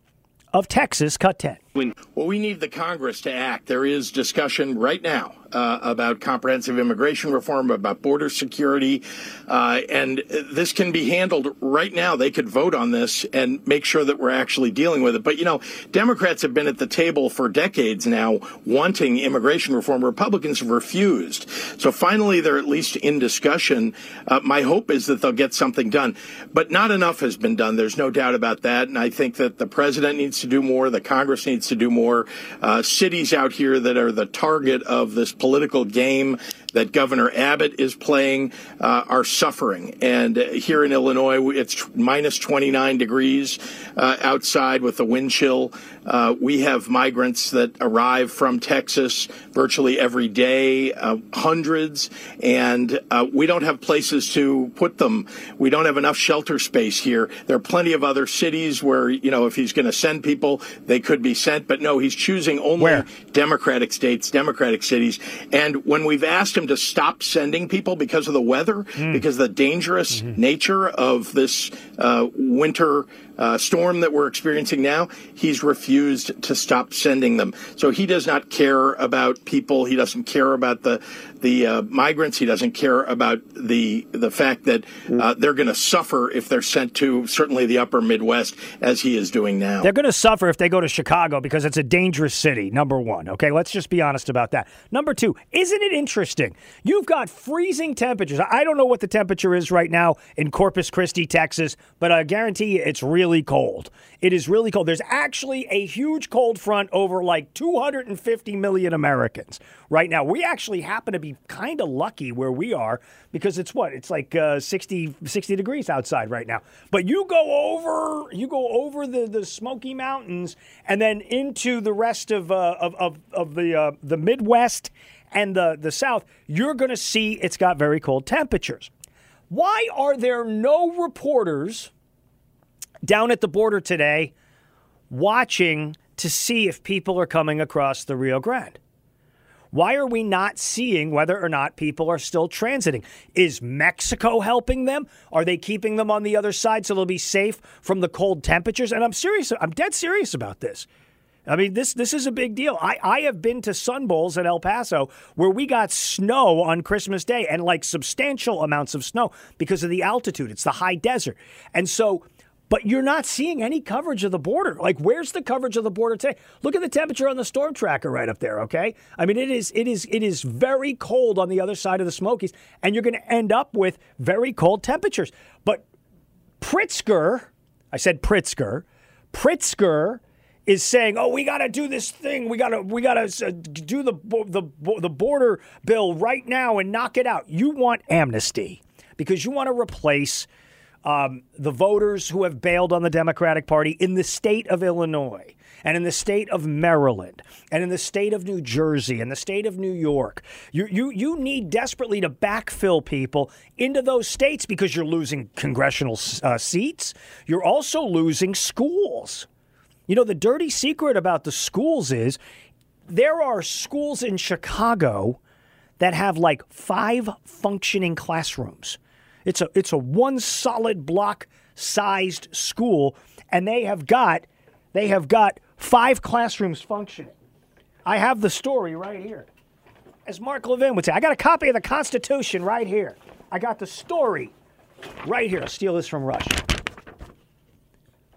of Texas, cut 10.
Well, we need the Congress to act. There is discussion right now uh, about comprehensive immigration reform, about border security, uh, and this can be handled right now. They could vote on this and make sure that we're actually dealing with it. But, you know, Democrats have been at the table for decades now wanting immigration reform. Republicans have refused. So finally, they're at least in discussion. Uh, my hope is that they'll get something done. But not enough has been done. There's no doubt about that. And I think that the president needs to do more. The Congress needs needs to do more. Uh, cities out here that are the target of this political game that Governor Abbott is playing uh, are suffering. And here in Illinois, it's minus 29 degrees uh, outside with the wind chill. Uh, we have migrants that arrive from Texas virtually every day, uh, hundreds, and uh, we don't have places to put them. We don't have enough shelter space here. There are plenty of other cities where, you know, if he's going to send people, they could be sent, but no, he's choosing only
Where?
Democratic states, Democratic cities. And when we've asked him to stop sending people because of the weather, because of the dangerous nature of this uh, winter uh, storm that we're experiencing now, he's refused to stop sending them. So he does not care about people. He doesn't care about the the uh, migrants. He doesn't care about the the fact that uh, they're going to suffer if they're sent to certainly the upper Midwest, as he is doing now.
They're going to suffer if they go to Chicago because it's a dangerous city, number one. Okay, let's just be honest about that. Number two, isn't it interesting? You've got freezing temperatures. I don't know what the temperature is right now in Corpus Christi, Texas, but I guarantee you it's really cold. It is really cold. There's actually a huge cold front over like 250 million Americans right now. We actually happen to be kind of lucky where we are because it's what? It's like uh, 60, 60 degrees outside right now. But you go over you go over the, the Smoky Mountains and then into the rest of uh, of, of, of the uh, the Midwest and the, the South, you're going to see it's got very cold temperatures. Why are there no reporters down at the border today watching to see if people are coming across the Rio Grande? Why are we not seeing whether or not people are still transiting? Is Mexico helping them? Are they keeping them on the other side so they'll be safe from the cold temperatures? And I'm serious, I'm dead serious about this. I mean, this this is a big deal. I, I have been to Sun Bowls in El Paso where we got snow on Christmas Day and like substantial amounts of snow because of the altitude. It's the high desert. And so but you're not seeing any coverage of the border. Like, where's the coverage of the border today? Look at the temperature on the storm tracker right up there. Okay, I mean, it is it is it is very cold on the other side of the Smokies, and you're going to end up with very cold temperatures. But Pritzker, I said Pritzker, Pritzker is saying, "Oh, we got to do this thing. We got to we got to uh, do the the the border bill right now and knock it out." You want amnesty because you want to replace um, the voters who have bailed on the Democratic Party in the state of Illinois and in the state of Maryland and in the state of New Jersey and the state of New York. You, you, you need desperately to backfill people into those states because you're losing congressional uh, seats. You're also losing schools. You know, the dirty secret about the schools is there are schools in Chicago that have like five functioning classrooms. It's a it's a one solid block sized school, and they have got they have got five classrooms functioning. I have the story right here. As Mark Levin would say, I got a copy of the Constitution right here. I got the story right here. I'll steal this from Rush.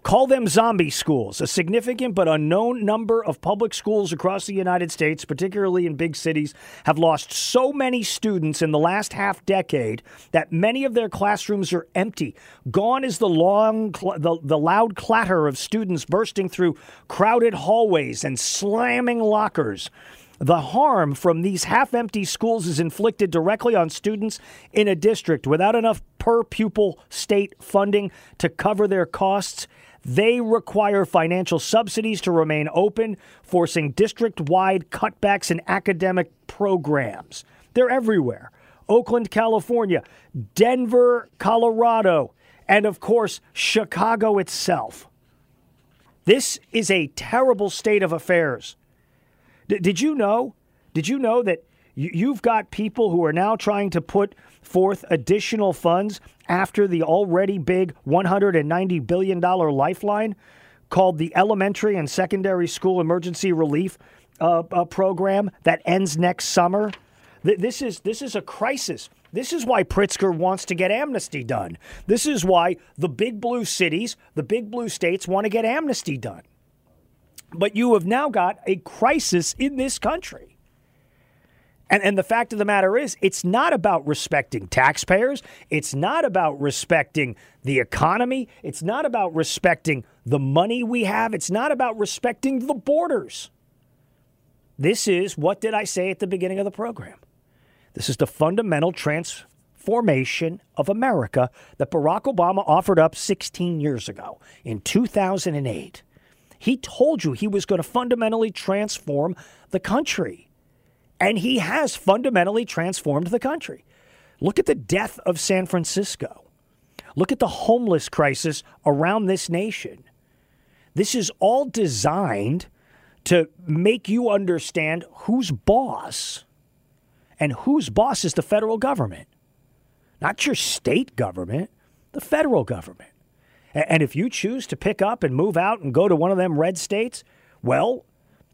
Call them zombie schools. A significant but unknown number of public schools across the United States, particularly in big cities, have lost so many students in the last half decade that many of their classrooms are empty. Gone is the long, the, the loud clatter of students bursting through crowded hallways and slamming lockers. The harm from these half empty schools is inflicted directly on students in a district without enough per pupil state funding to cover their costs. They require financial subsidies to remain open, forcing district wide cutbacks in academic programs. They're everywhere Oakland, California, Denver, Colorado, and of course, Chicago itself. This is a terrible state of affairs. D- did you know? Did you know that you've got people who are now trying to put forth additional funds after the already big $190 billion lifeline called the Elementary and Secondary School Emergency Relief uh, uh, Program that ends next summer? Th- this is this is a crisis. This is why Pritzker wants to get amnesty done. This is why the big blue cities, the big blue states want to get amnesty done. But you have now got a crisis in this country. And, and the fact of the matter is, it's not about respecting taxpayers. It's not about respecting the economy. It's not about respecting the money we have. It's not about respecting the borders. This is what did I say at the beginning of the program? This is the fundamental transformation of America that Barack Obama offered up 16 years ago in 2008. He told you he was going to fundamentally transform the country. And he has fundamentally transformed the country. Look at the death of San Francisco. Look at the homeless crisis around this nation. This is all designed to make you understand who's boss. And whose boss is the federal government. Not your state government, the federal government. And if you choose to pick up and move out and go to one of them red states, well,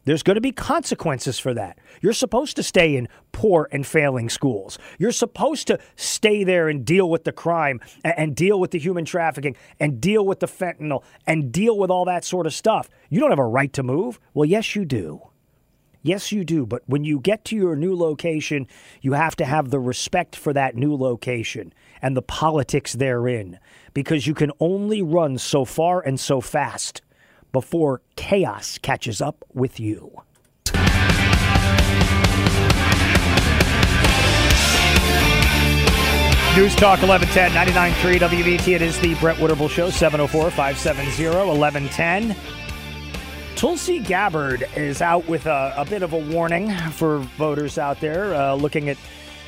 there's going to be consequences for that. You're supposed to stay in poor and failing schools. You're supposed to stay there and deal with the crime and, deal with the human trafficking and deal with the fentanyl and deal with all that sort of stuff. You don't have a right to move. Well, yes, you do. Yes, you do. But when you get to your new location, you have to have the respect for that new location and the politics therein because you can only run so far and so fast before chaos catches up with you. News Talk 1110 99.3 WBT. It is the Brett Winterble Show, 704 570 1110. Tulsi Gabbard is out with a, a, bit of a warning for voters out there uh, looking at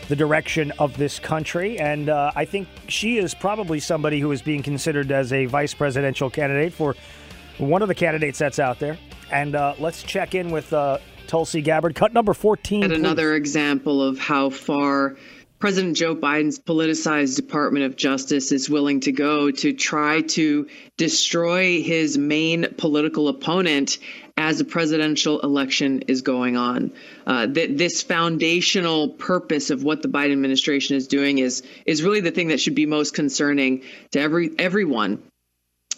the direction of this country. And uh, I think she is probably somebody who is being considered as a vice presidential candidate for one of the candidates that's out there. And uh, let's check in with uh, Tulsi Gabbard. Cut number 14.
And another example of how far President Joe Biden's politicized Department of Justice is willing to go to try to destroy his main political opponent as a presidential election is going on. Uh, th- this foundational purpose of what the Biden administration is doing is is really the thing that should be most concerning to every everyone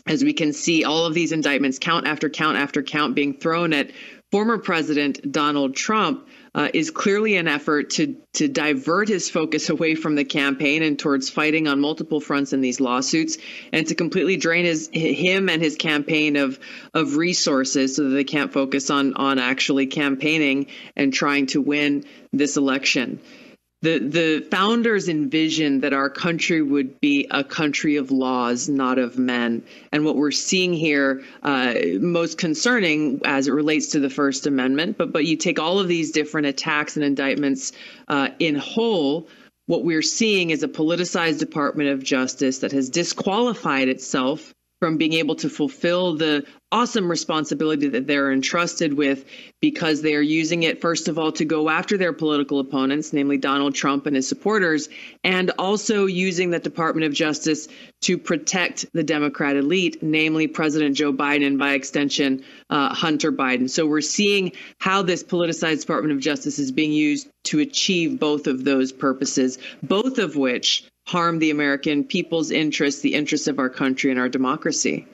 as we can see all of these indictments, count after count after count, being thrown at former President Donald Trump, uh, is clearly an effort to to divert his focus [LAUGHS] away from the campaign and towards fighting on multiple fronts in these lawsuits, and to completely drain his him and his campaign of of resources so that they can't focus on on actually campaigning and trying to win this election the the founders envisioned that our country would be a country of laws, not of men. And what we're seeing here, uh, most concerning as it relates to the First Amendment, but but you take all of these different attacks and indictments uh, in whole. What we're seeing is a politicized Department of Justice that has disqualified itself from being able to fulfill the awesome responsibility that they're entrusted with because they are using it, first of all, to go after their political opponents, namely Donald Trump and his supporters, and also using the Department of Justice to protect the Democrat elite, namely President Joe Biden and by extension, uh, Hunter Biden. So we're seeing how this politicized Department of Justice is being used to achieve both of those purposes, both of which harm the American people's interests, the interests of our country and our democracy.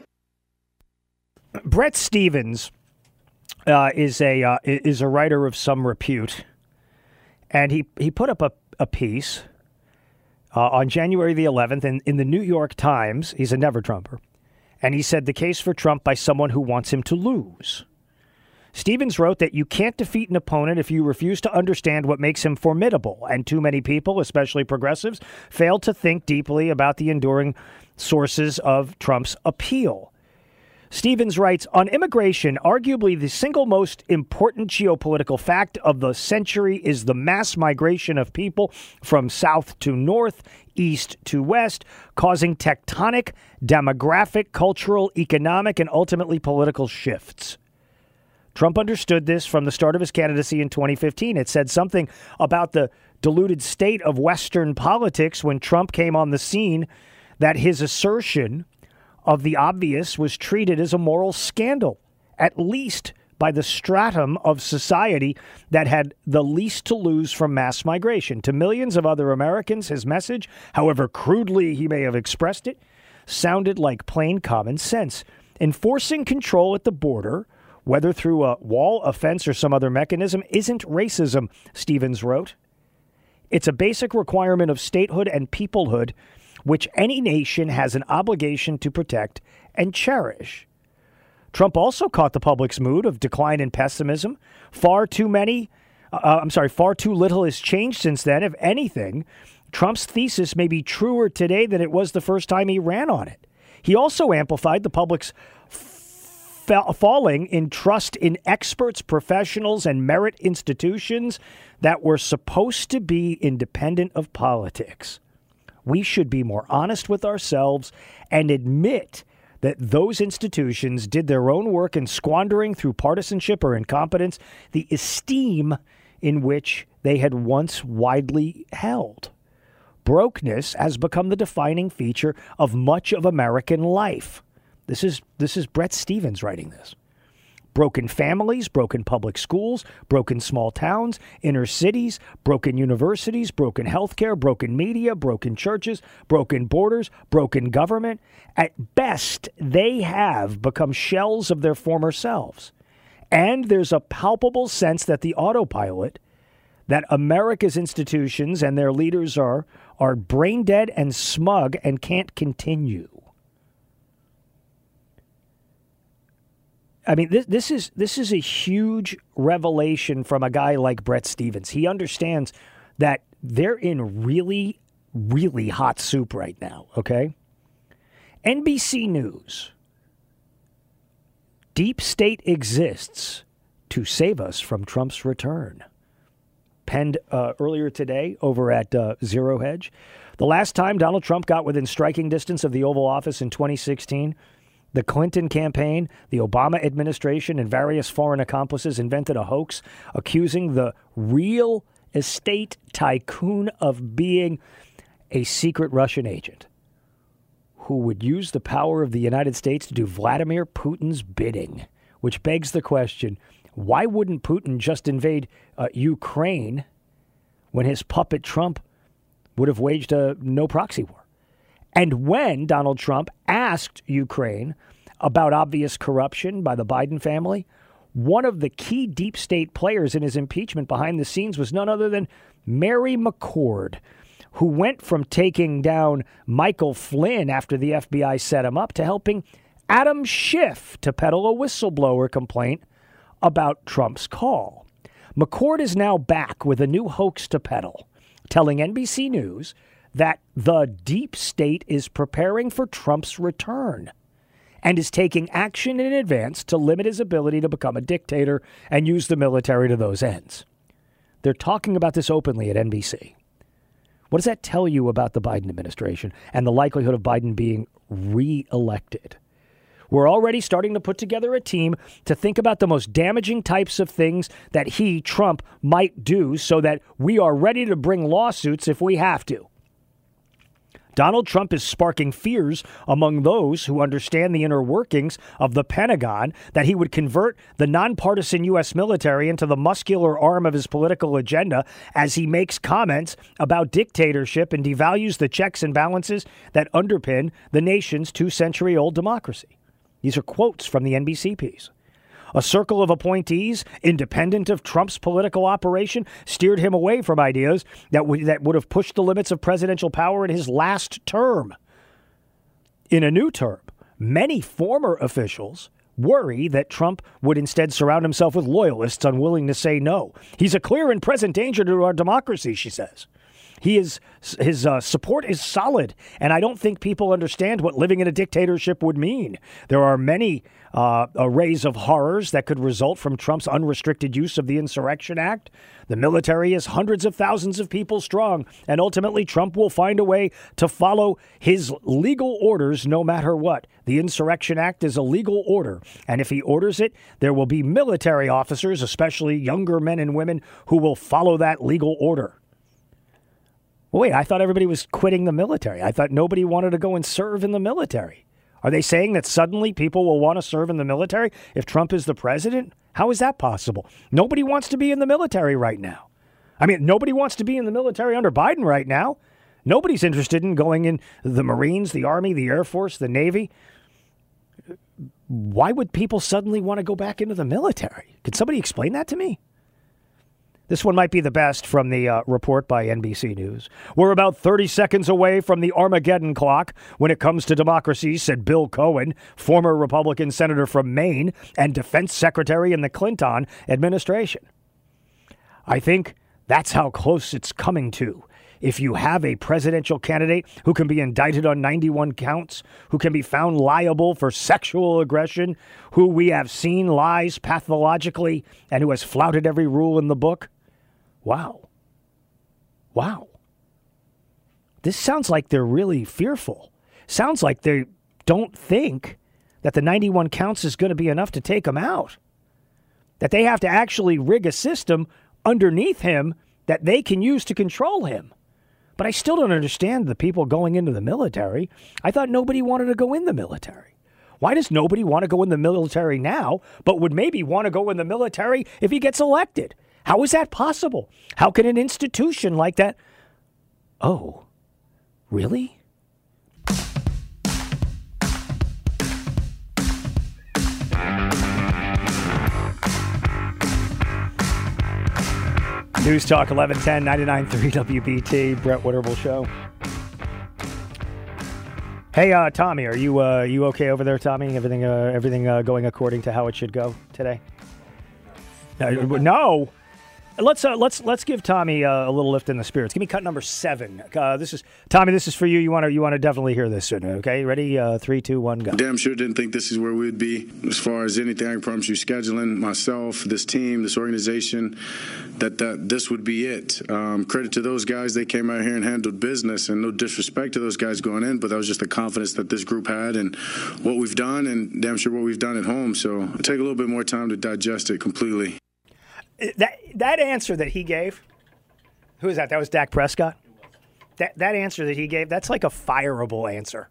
Bret Stephens uh, is a uh, is a writer of some repute, and he he put up a, a piece uh, on January the 11th in, in the New York Times. He's a never Trumper, and he said the case for Trump by someone who wants him to lose. Stephens wrote that you can't defeat an opponent if you refuse to understand what makes him formidable, and too many people, especially progressives, fail to think deeply about the enduring sources of Trump's appeal. Stephens writes On immigration, arguably the single most important geopolitical fact of the century is the mass migration of people from south to north, east to west, causing tectonic, demographic, cultural, economic, and ultimately political shifts. Trump understood this from the start of his candidacy in 2015. It said something about the diluted state of Western politics when Trump came on the scene that his assertion of the obvious was treated as a moral scandal, at least by the stratum of society that had the least to lose from mass migration. To millions of other Americans, his message, however crudely he may have expressed it, sounded like plain common sense. Enforcing control at the border whether through a wall, a fence, or some other mechanism, isn't racism, Stephens wrote. It's a basic requirement of statehood and peoplehood, which any nation has an obligation to protect and cherish. Trump also caught the public's mood of decline and pessimism. Far too many, uh, I'm sorry, far too little has changed since then. If anything, Trump's thesis may be truer today than it was the first time he ran on it. He also amplified the public's fa- falling in trust in experts, professionals, and merit institutions that were supposed to be independent of politics. We should be more honest with ourselves and admit that those institutions did their own work in squandering through partisanship or incompetence the esteem in which they had once widely held. Brokenness has become the defining feature of much of American life. This is this is Bret Stephens writing this. Broken families, broken public schools, broken small towns, inner cities, broken universities, broken healthcare, broken media, broken churches, broken borders, broken government. At best, they have become shells of their former selves. And there's a palpable sense that the autopilot, that America's institutions and their leaders are, are brain dead and smug and can't continue. I mean, this, this is this is a huge revelation from a guy like Bret Stephens. He understands that they're in really, really hot soup right now. Okay, NBC News. Deep state exists to save us from Trump's return. Penned uh, earlier today over at uh, Zero Hedge. The last time Donald Trump got within striking distance of the Oval Office in 2016 the Clinton campaign, the Obama administration, and various foreign accomplices invented a hoax accusing the real estate tycoon of being a secret Russian agent who would use the power of the United States to do Vladimir Putin's bidding. Which begs the question why wouldn't Putin just invade uh, Ukraine when his puppet Trump would have waged a no proxy war? And when Donald Trump asked Ukraine about obvious corruption by the Biden family, one of the key deep state players in his impeachment behind the scenes was none other than Mary McCord, who went from taking down Michael Flynn after the FBI set him up to helping Adam Schiff to peddle a whistleblower complaint about Trump's call. McCord is now back with a new hoax to peddle, telling NBC News that the deep state is preparing for Trump's return and is taking action in advance to limit his ability to become a dictator and use the military to those ends. They're talking about this openly at NBC. What does that tell you about the Biden administration and the likelihood of Biden being reelected? We're already starting to put together a team to think about the most damaging types of things that he, Trump, might do so that we are ready to bring lawsuits if we have to. Donald Trump is sparking fears among those who understand the inner workings of the Pentagon that he would convert the nonpartisan U.S. military into the muscular arm of his political agenda as he makes comments about dictatorship and devalues the checks and balances that underpin the nation's two century old democracy. These are quotes from the NBC piece. A circle of appointees, independent of Trump's political operation, steered him away from ideas that, w- that would have pushed the limits of presidential power in his last term. In a new term, many former officials worry that Trump would instead surround himself with loyalists unwilling to say no. He's a clear and present danger to our democracy, she says. He is his uh, support is solid, and I don't think people understand what living in a dictatorship would mean. There are many uh, arrays of horrors that could result from Trump's unrestricted use of the Insurrection Act. The military is hundreds of thousands of people strong, and ultimately Trump will find a way to follow his legal orders no matter what. The Insurrection Act is a legal order, and if he orders it, there will be military officers, especially younger men and women, who will follow that legal order. Wait, I thought everybody was quitting the military. I thought nobody wanted to go and serve in the military. Are they saying that suddenly people will want to serve in the military if Trump is the president? How is that possible? Nobody wants to be in the military right now. I mean, nobody wants to be in the military under Biden right now. Nobody's interested in going in the Marines, the Army, the Air Force, the Navy. Why would people suddenly want to go back into the military? Could somebody explain that to me? This one might be the best from the uh, report by NBC News. We're about 30 seconds away from the Armageddon clock when it comes to democracy, said Bill Cohen, former Republican senator from Maine and defense secretary in the Clinton administration. I think that's how close it's coming to. If you have a presidential candidate who can be indicted on 91 counts, who can be found liable for sexual aggression, who we have seen lies pathologically, and who has flouted every rule in the book, Wow. Wow. This sounds like they're really fearful. Sounds like they don't think that the 91 counts is going to be enough to take him out. That they have to actually rig a system underneath him that they can use to control him. But I still don't understand the people going into the military. I thought nobody wanted to go in the military. Why does nobody want to go in the military now, but would maybe want to go in the military if he gets elected? How is that possible? How can an institution like that? Oh, really? News Talk 1110 99.3 WBT, Brett Winterble Show. Hey, uh, Tommy, are you uh, you okay over there, Tommy? Everything uh, everything uh, going according to how it should go today? Uh, no. Let's uh, let's let's give Tommy uh, a little lift in the spirits. Give me cut number seven. Uh, this is Tommy. This is for you. You want to you want to definitely hear this. Okay, ready? Uh, three, two, one, go.
Damn sure didn't think this is where we'd be as far as anything. I promise you, scheduling myself, this team, this organization, that that this would be it. Um, credit to those guys. They came out here and handled business, and no disrespect to those guys going in, but that was just the confidence that this group had and what we've done, and damn sure what we've done at home. So take a little bit more time to digest it completely
that that answer that he gave, who is that? That was Dak Prescott. That that answer that he gave, that's like a fireable answer.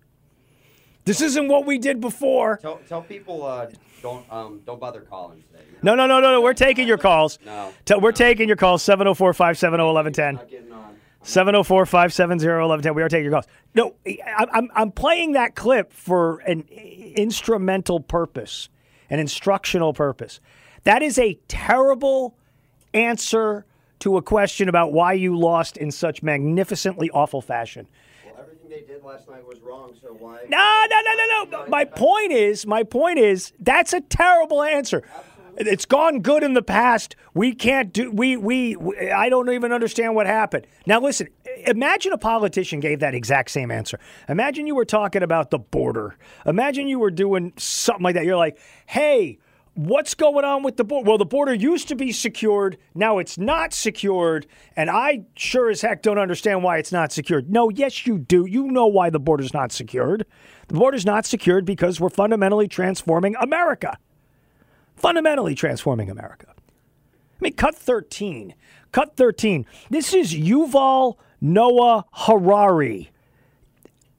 This isn't what we did before.
Tell, tell people uh, don't um, don't bother calling today.
No, no, no, no, no. We're taking your calls.
No.
Tell, we're taking your calls 704 570 1110. 704 570 1110. We are taking your calls. No, I'm, I'm playing that clip for an instrumental purpose, an instructional purpose. That is a terrible answer to a question about why you lost in such magnificently awful fashion.
Well, everything they did last night was wrong, so why?
No, no, no, no, no. My point is, my point is, that's a terrible answer. Absolutely. It's gone good in the past. We can't do. We, we we. I don't even understand what happened. Now listen. Imagine a politician gave that exact same answer. Imagine you were talking about the border. Imagine you were doing something like that. You're like, hey what's going on with the border? Well, the border used to be secured. Now it's not secured. And I sure as heck don't understand why it's not secured. No, yes, you do. You know why the border's not secured. The border's not secured because we're fundamentally transforming America. Fundamentally transforming America. I mean, cut 13. Cut 13. This is Yuval Noah Harari,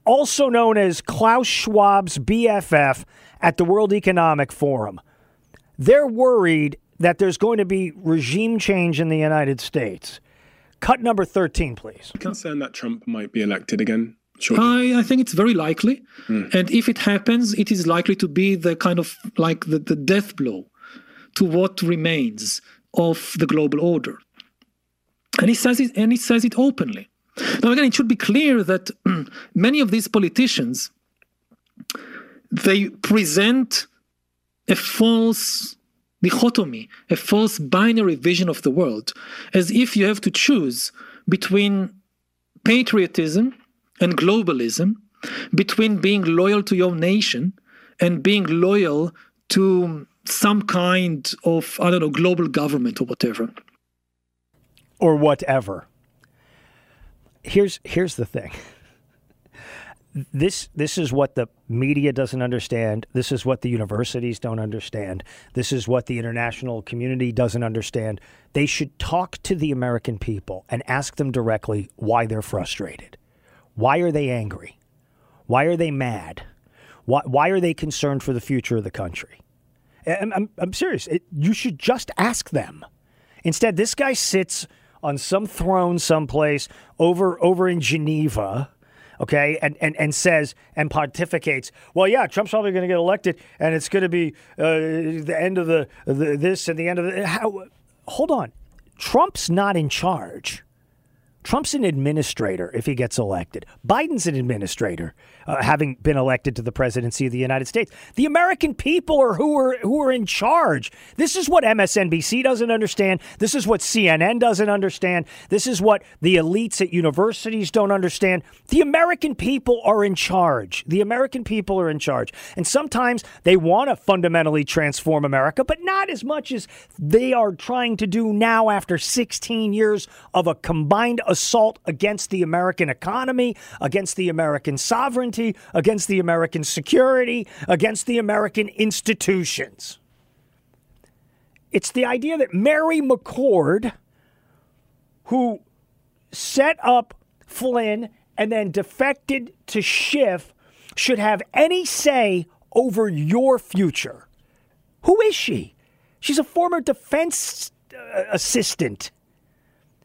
also known as Klaus Schwab's BFF at the World Economic Forum. They're worried that there's going to be regime change in the United States. Cut number 13, please.
Concerned that Trump might be elected again?
I, I, think it's very likely. Mm. And if it happens, it is likely to be the kind of like the, the death blow to what remains of the global order. And he says it and he says it openly. Now again, it should be clear that [CLEARS THROAT] many of these politicians they present a false dichotomy, a false binary vision of the world, as if you have to choose between patriotism and globalism, between being loyal to your nation and being loyal to some kind of, I don't know, global government or whatever.
Or whatever. Here's here's the thing this this is what the media doesn't understand. This is what the universities don't understand. This is what the international community doesn't understand. They should talk to the American people and ask them directly why they're frustrated. Why are they angry? Why are they mad? Why, why are they concerned for the future of the country? I'm, I'm, I'm serious. It, you should just ask them. Instead, this guy sits on some throne someplace over over in Geneva okay, and, and, and says and pontificates, well, yeah, Trump's probably going to get elected, and it's going to be uh, the end of the, the, this and the end of the. How, hold on. Trump's not in charge. Trump's an administrator if he gets elected. Biden's an administrator, uh, having been elected to the presidency of the United States. The American people are who are who are in charge. This is what MSNBC doesn't understand. This is what CNN doesn't understand. This is what the elites at universities don't understand. The American people are in charge. The American people are in charge. And sometimes they want to fundamentally transform America, but not as much as they are trying to do now after 16 years of a combined assault against the American economy, against the American sovereignty, against the American security, against the American institutions. It's the idea that Mary McCord, who set up Flynn and then defected to Schiff, should have any say over your future. Who is she? She's a former defense uh, assistant.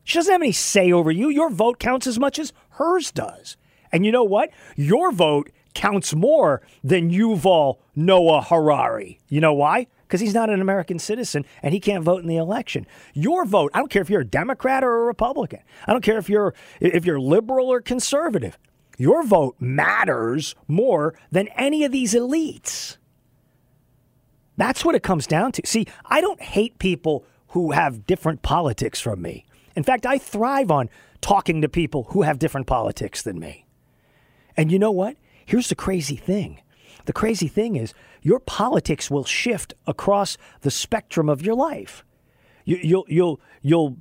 She doesn't have any say over you. Your vote counts as much as hers does. And you know what? Your vote counts more than Yuval Noah Harari. You know why? Because he's not an American citizen and he can't vote in the election. Your vote, I don't care if you're a Democrat or a Republican. I don't care if you're if you're liberal or conservative. Your vote matters more than any of these elites. That's what it comes down to. See, I don't hate people who have different politics from me. In fact, I thrive on talking to people who have different politics than me. And you know what? Here's the crazy thing. The crazy thing is your politics will shift across the spectrum of your life. You, you'll you'll you'll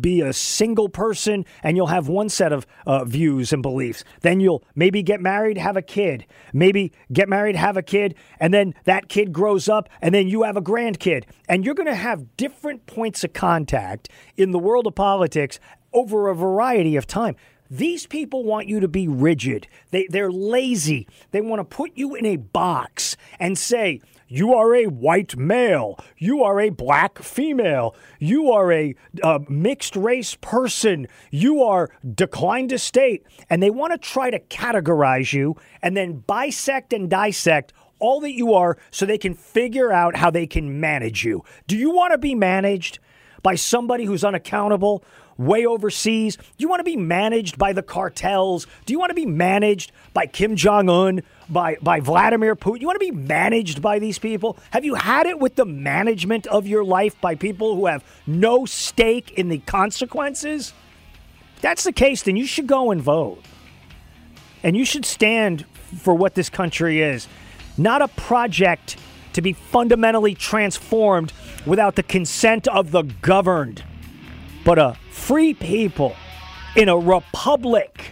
be a single person and you'll have one set of uh, views and beliefs. Then you'll maybe get married, have a kid. Maybe get married, have a kid, and then that kid grows up and then you have a grandkid. And you're going to have different points of contact in the world of politics over a variety of time. These people want you to be rigid. They, they're lazy. They want to put you in a box and say, you are a white male. You are a black female. You are a uh, mixed race person. You are declined to state. And they want to try to categorize you and then bisect and dissect all that you are so they can figure out how they can manage you. Do you want to be managed by somebody who's unaccountable? Way overseas? Do you want to be managed by the cartels? Do you want to be managed by Kim Jong un, by, by Vladimir Putin? You want to be managed by these people? Have you had it with the management of your life by people who have no stake in the consequences? If that's the case, then you should go and vote. And you should stand for what this country is, not a project to be fundamentally transformed without the consent of the governed, but a free people in a republic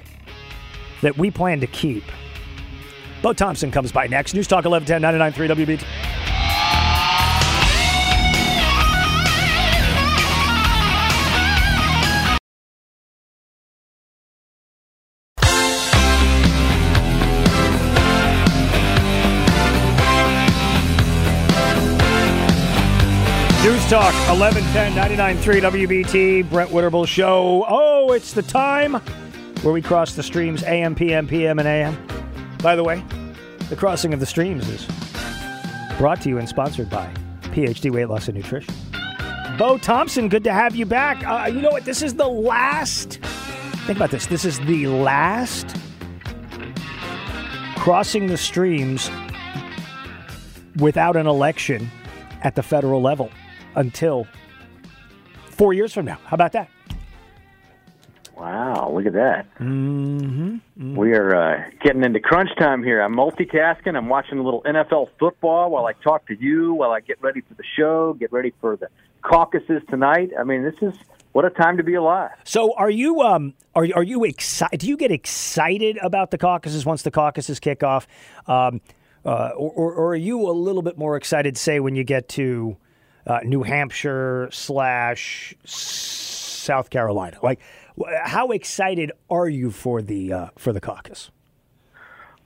that we plan to keep. Bo Thompson comes by next. News Talk 1110 99.3 WBT. Talk 1110 99.3 WBT Brett Winterble Show. Oh, it's the time where we cross the streams AM, PM, PM, and AM. By the way, the crossing of the streams is brought to you and sponsored by PhD Weight Loss and Nutrition. Bo Thompson, good to have you back. Uh, you know what? This is the last. Think about this. This is the last crossing the streams without an election at the federal level until four years from now. How about that?
Wow, look at that.
Mm-hmm. mm-hmm.
We are uh, getting into crunch time here. I'm multitasking. I'm watching a little NFL football while I talk to you, while I get ready for the show, get ready for the caucuses tonight. I mean, this is what a time to be alive.
So, are you um are are you excited? Do you get excited about the caucuses once the caucuses kick off, um, uh, or, or are you a little bit more excited, say, when you get to uh, New Hampshire slash South Carolina. Like, how excited are you for the uh, for the caucus?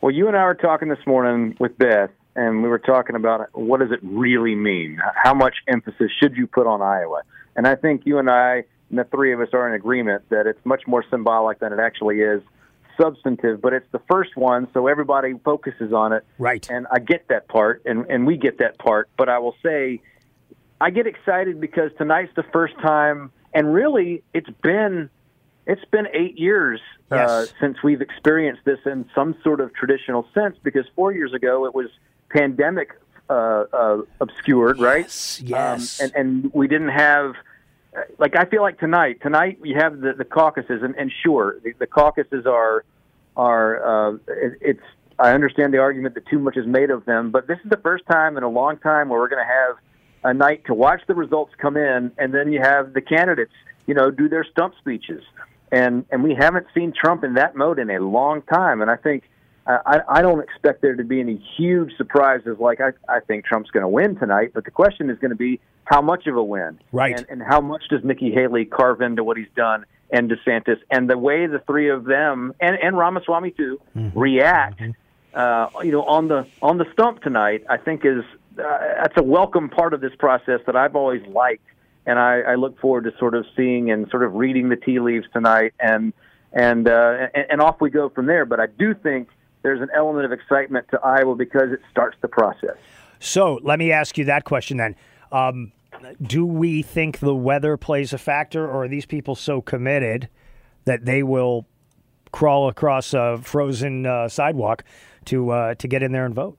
Well, you and I were talking this morning with Beth, and we were talking about what does it really mean? How much emphasis should you put on Iowa? And I think you and I, and the three of us, are in agreement that it's much more symbolic than it actually is substantive, but it's the first one, so everybody focuses on it.
Right.
And I get that part, and, and we get that part. But I will say I get excited because tonight's the first time and really, it's been it's been eight years uh, since we've experienced this in some sort of traditional sense. Because four years ago, it was pandemic uh, uh, obscured, right?
yes.
Um, and and we didn't have. uh, Like I feel like tonight, tonight we have the, the caucuses, and, and sure, the, the caucuses are are uh, it, it's. I understand the argument that too much is made of them, but this is the first time in a long time where we're going to have a night to watch the results come in, and then you have the candidates, you know, do their stump speeches, and and we haven't seen Trump in that mode in a long time, and I think. I, I don't expect there to be any huge surprises. Like I, I think Trump's going to win tonight, but the question is going to be how much of a win,
Right.
And, and how much does Nikki Haley carve into what he's done, and DeSantis, and the way the three of them, and and Ramaswamy too, react uh, you know, on the on the stump tonight, I think is uh, that's a welcome part of this process that I've always liked, and I, I look forward to sort of seeing and sort of reading the tea leaves tonight, and and, uh, and off we go from there. But I do think there's an element of excitement to Iowa because it starts the process.
So let me ask you that question then. Um, do we think the weather plays a factor, or are these people so committed that they will crawl across a frozen uh, sidewalk to uh, to get in there and vote?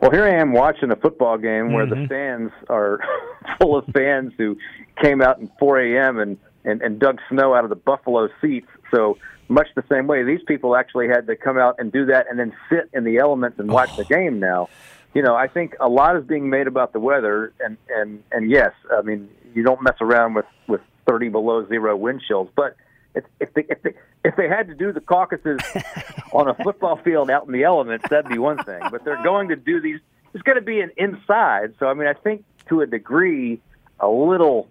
Well, here I am watching a football game where the
Mhm.
stands are [LAUGHS] full of fans who came out at 4 a.m. And, and, and dug snow out of the Buffalo seats. So much the same way, these people actually had to come out and do that and then sit in the elements and watch the game now. You know, I think a lot is being made about the weather, and, and, and yes, I mean, you don't mess around with, with 30 below zero wind chills, but if, if, they, if, they, if they had to do the caucuses [LAUGHS] on a football field out in the elements, that'd be one thing. But they're going to do these. It's going to be an inside. So I mean, I think to a degree, a little,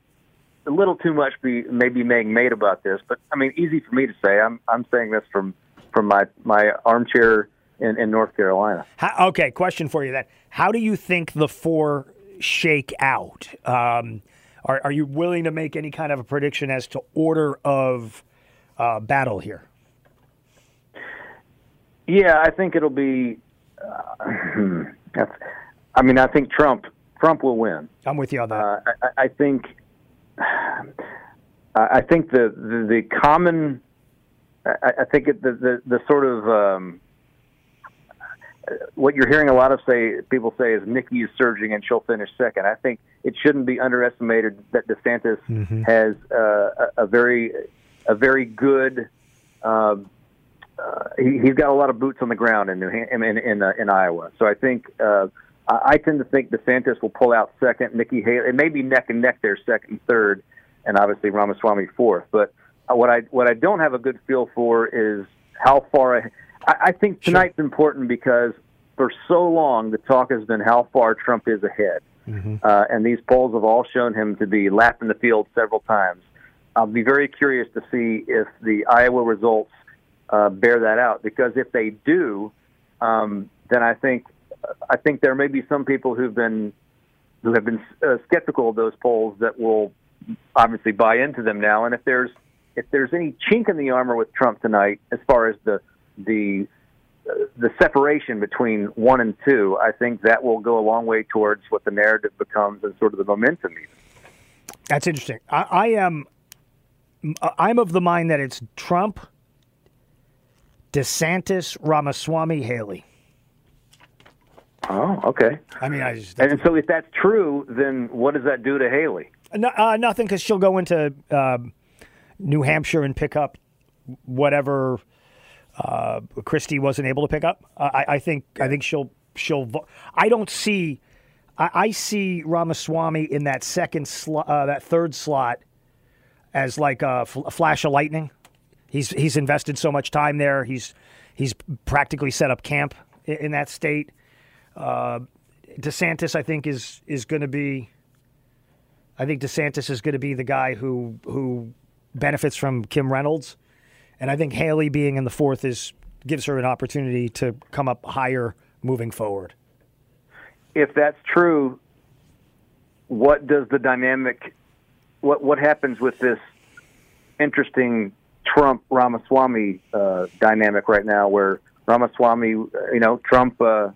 a little too much be maybe being made about this. But I mean, easy for me to say. I'm I'm saying this from from my my armchair in, in North Carolina.
How, okay, question for you then. How do you think the four shake out? Um, are, are you willing to make any kind of a prediction as to order of uh, battle here?
Yeah, I think it'll be. Uh, [CLEARS THROAT] I mean, I think Trump Trump will win.
I'm with you on that.
Uh, I, I think. [SIGHS] I think the the, the common. I, I think it, the, the the sort of um, what you're hearing a lot of say people say is Nikki is surging and she'll finish second. I think it shouldn't be underestimated that DeSantis has uh, a, a very a very good. Uh, uh, he, he's got a lot of boots on the ground in New Han- in in, in, uh, in Iowa. So I think uh, I, I tend to think DeSantis will pull out second. Nikki Haley, it may be neck and neck there, second and third, and obviously Ramaswamy fourth. But uh, what I what I don't have a good feel for is how far. I, I, I think tonight's important because for so long the talk has been how far Trump is ahead, uh, and these polls have all shown him to be lapping the field several times. I'll be very curious to see if the Iowa results uh, bear that out because if they do, um, then I think I think there may be some people who've been who have been uh, skeptical of those polls that will obviously buy into them now. And if there's if there's any chink in the armor with Trump tonight, as far as the the uh, the separation between one and two, I think that will go a long way towards what the narrative becomes and sort of the momentum. Even.
That's interesting. I, I am. I'm of the mind that it's Trump, DeSantis, Ramaswamy, Haley.
Oh, okay.
I mean, I just
And so if that's true, then what does that do to Haley?
no, uh, nothing because she'll go into um New Hampshire and pick up whatever uh, Christie wasn't able to pick up. Uh, I, I think I think she'll she'll. Vo- I don't see. I, I see Ramaswamy in that second slot, uh, that third slot, as like a, fl- a flash of lightning. He's he's invested so much time there. He's he's practically set up camp in, in that state. Uh, DeSantis, I think, is is going to be. I think DeSantis is going to be the guy who who benefits from Kim Reynolds, and I think Haley being in the fourth is gives her an opportunity to come up higher moving forward.
If that's true, what does the dynamic? What what happens with this interesting Trump Ramaswamy uh, dynamic right now, where Ramaswamy, uh, you know, Trump. Uh,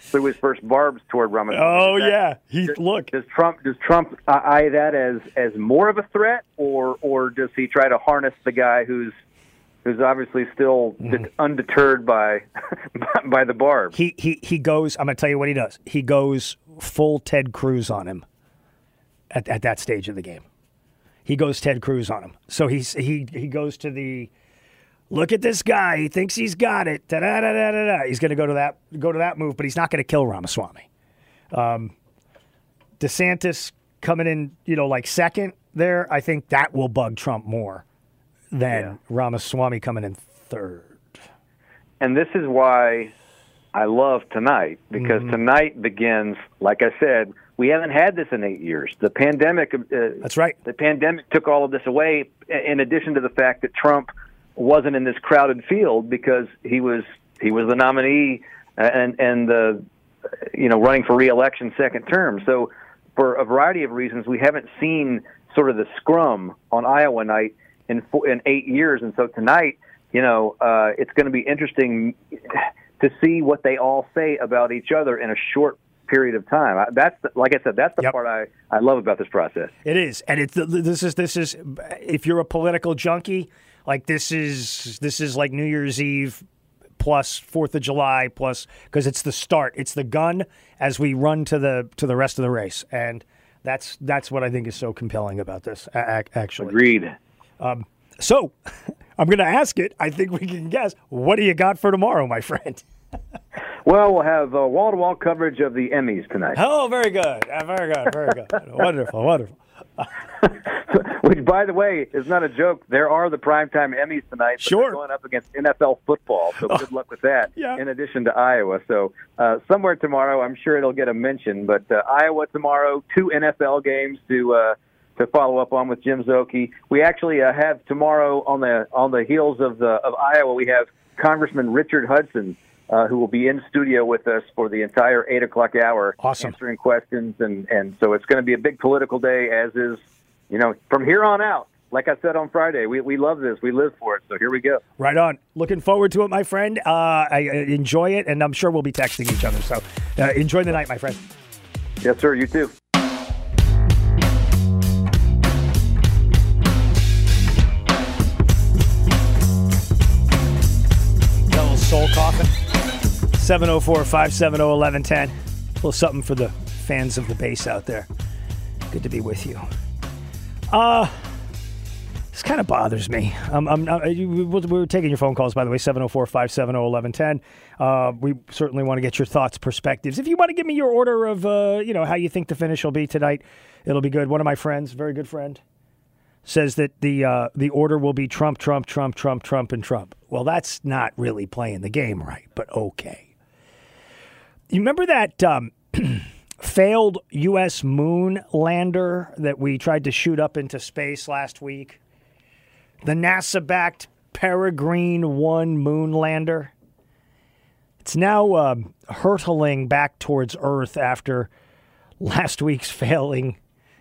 threw his first barbs toward Ramaswamy.
Oh
that-
yeah, he
does,
look.
Does Trump does Trump eye that as as more of a threat, or or does he try to harness the guy who's who's obviously still
Mm-hmm.
undeterred by [LAUGHS] by the barb?
He he he goes. I'm going to tell you what he does. He goes full Ted Cruz on him. At at that stage of the game, he goes Ted Cruz on him. So he's he he goes to the. Look at this guy. He thinks he's got it. Da da da da da. He's going to go to that go to that move, but he's not going to kill Ramaswamy. Um, DeSantis coming in, you know, like second there. I think that will bug Trump more than Ramaswamy coming in third.
and this is why I love tonight because
Mm-hmm.
tonight begins. Like I said, we haven't had this in eight years. The pandemic. Uh,
That's right.
The pandemic took all of this away. In addition to the fact that Trump wasn't in this crowded field because he was he was the nominee and and the you know running for reelection second term. So for a variety of reasons, we haven't seen sort of the scrum on Iowa night in four, in eight years. And so tonight, you know, uh, it's going to be interesting to see what they all say about each other in a short period of time. That's the, like I said, that's the part I, I love about this process.
It is, and it's this is this is if you're a political junkie, like this is this is like New Year's Eve plus Fourth of July plus because it's the start, it's the gun as we run to the to the rest of the race, and that's that's what I think is so compelling about this. Actually,
agreed.
Um, so [LAUGHS] I'm going to ask it. I think we can guess. What do you got for tomorrow, my friend? [LAUGHS]
Well, we'll have uh, wall-to-wall coverage of the Emmys tonight.
Oh, very good, very good, very good, [LAUGHS] wonderful, wonderful. [LAUGHS]
Which, by the way, is not a joke. There are the primetime Emmys tonight. But
Sure.
Going up against NFL football, so good luck with that.
Yeah.
In addition to Iowa, so uh, somewhere tomorrow, I'm sure it'll get a mention. But uh, Iowa tomorrow, two NFL games to uh, to follow up on with Jim Szoke. We actually uh, have tomorrow on the on the heels of the of Iowa, we have Congressman Richard Hudson. Uh, who will be in studio with us for the entire eight o'clock hour,
awesome.
answering questions, and and so it's going to be a big political day, as is you know, from here on out, like I said on Friday, we, we love this. We live for it. So here we go.
Right on. Looking forward to it, my friend. Uh, I, I enjoy it, and I'm sure we'll be texting each other. So uh, enjoy the night, my friend.
Yes, sir. You too.
704 570 1110. A little something for the fans of the bass out there. Good to be with you. Uh, this kind of bothers me. Um, I'm, uh, you, we- we're taking your phone calls, by the way, 704 570 1110. Uh, We certainly want to get your thoughts, perspectives. If you want to give me your order of, uh, you know, how you think the finish will be tonight, it'll be good. One of my friends, very good friend, says that the uh, the order will be Trump, Trump, Trump, Trump, Trump, and Trump. Well, that's not really playing the game right, but okay. You remember that um, [CLEARS THROAT] failed U.S. moon lander that we tried to shoot up into space last week? The NASA backed Peregrine 1 moon lander? It's now um, hurtling back towards Earth after last week's [LAUGHS] failing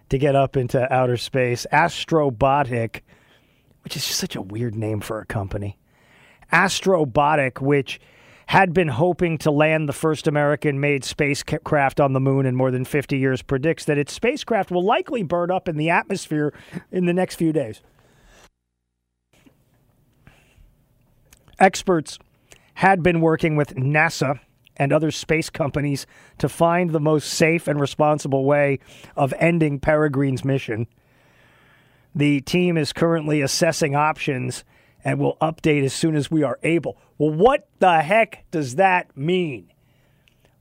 to get up into outer space. Astrobotic, which is just such a weird name for a company. Astrobotic, which had been hoping to land the first American made spacecraft on the moon in more than 50 years, predicts that its spacecraft will likely burn up in the atmosphere in the next few days. Experts had been working with NASA and other space companies to find the most safe and responsible way of ending Peregrine's mission. The team is currently assessing options and will update as soon as we are able. Well, what the heck does that mean?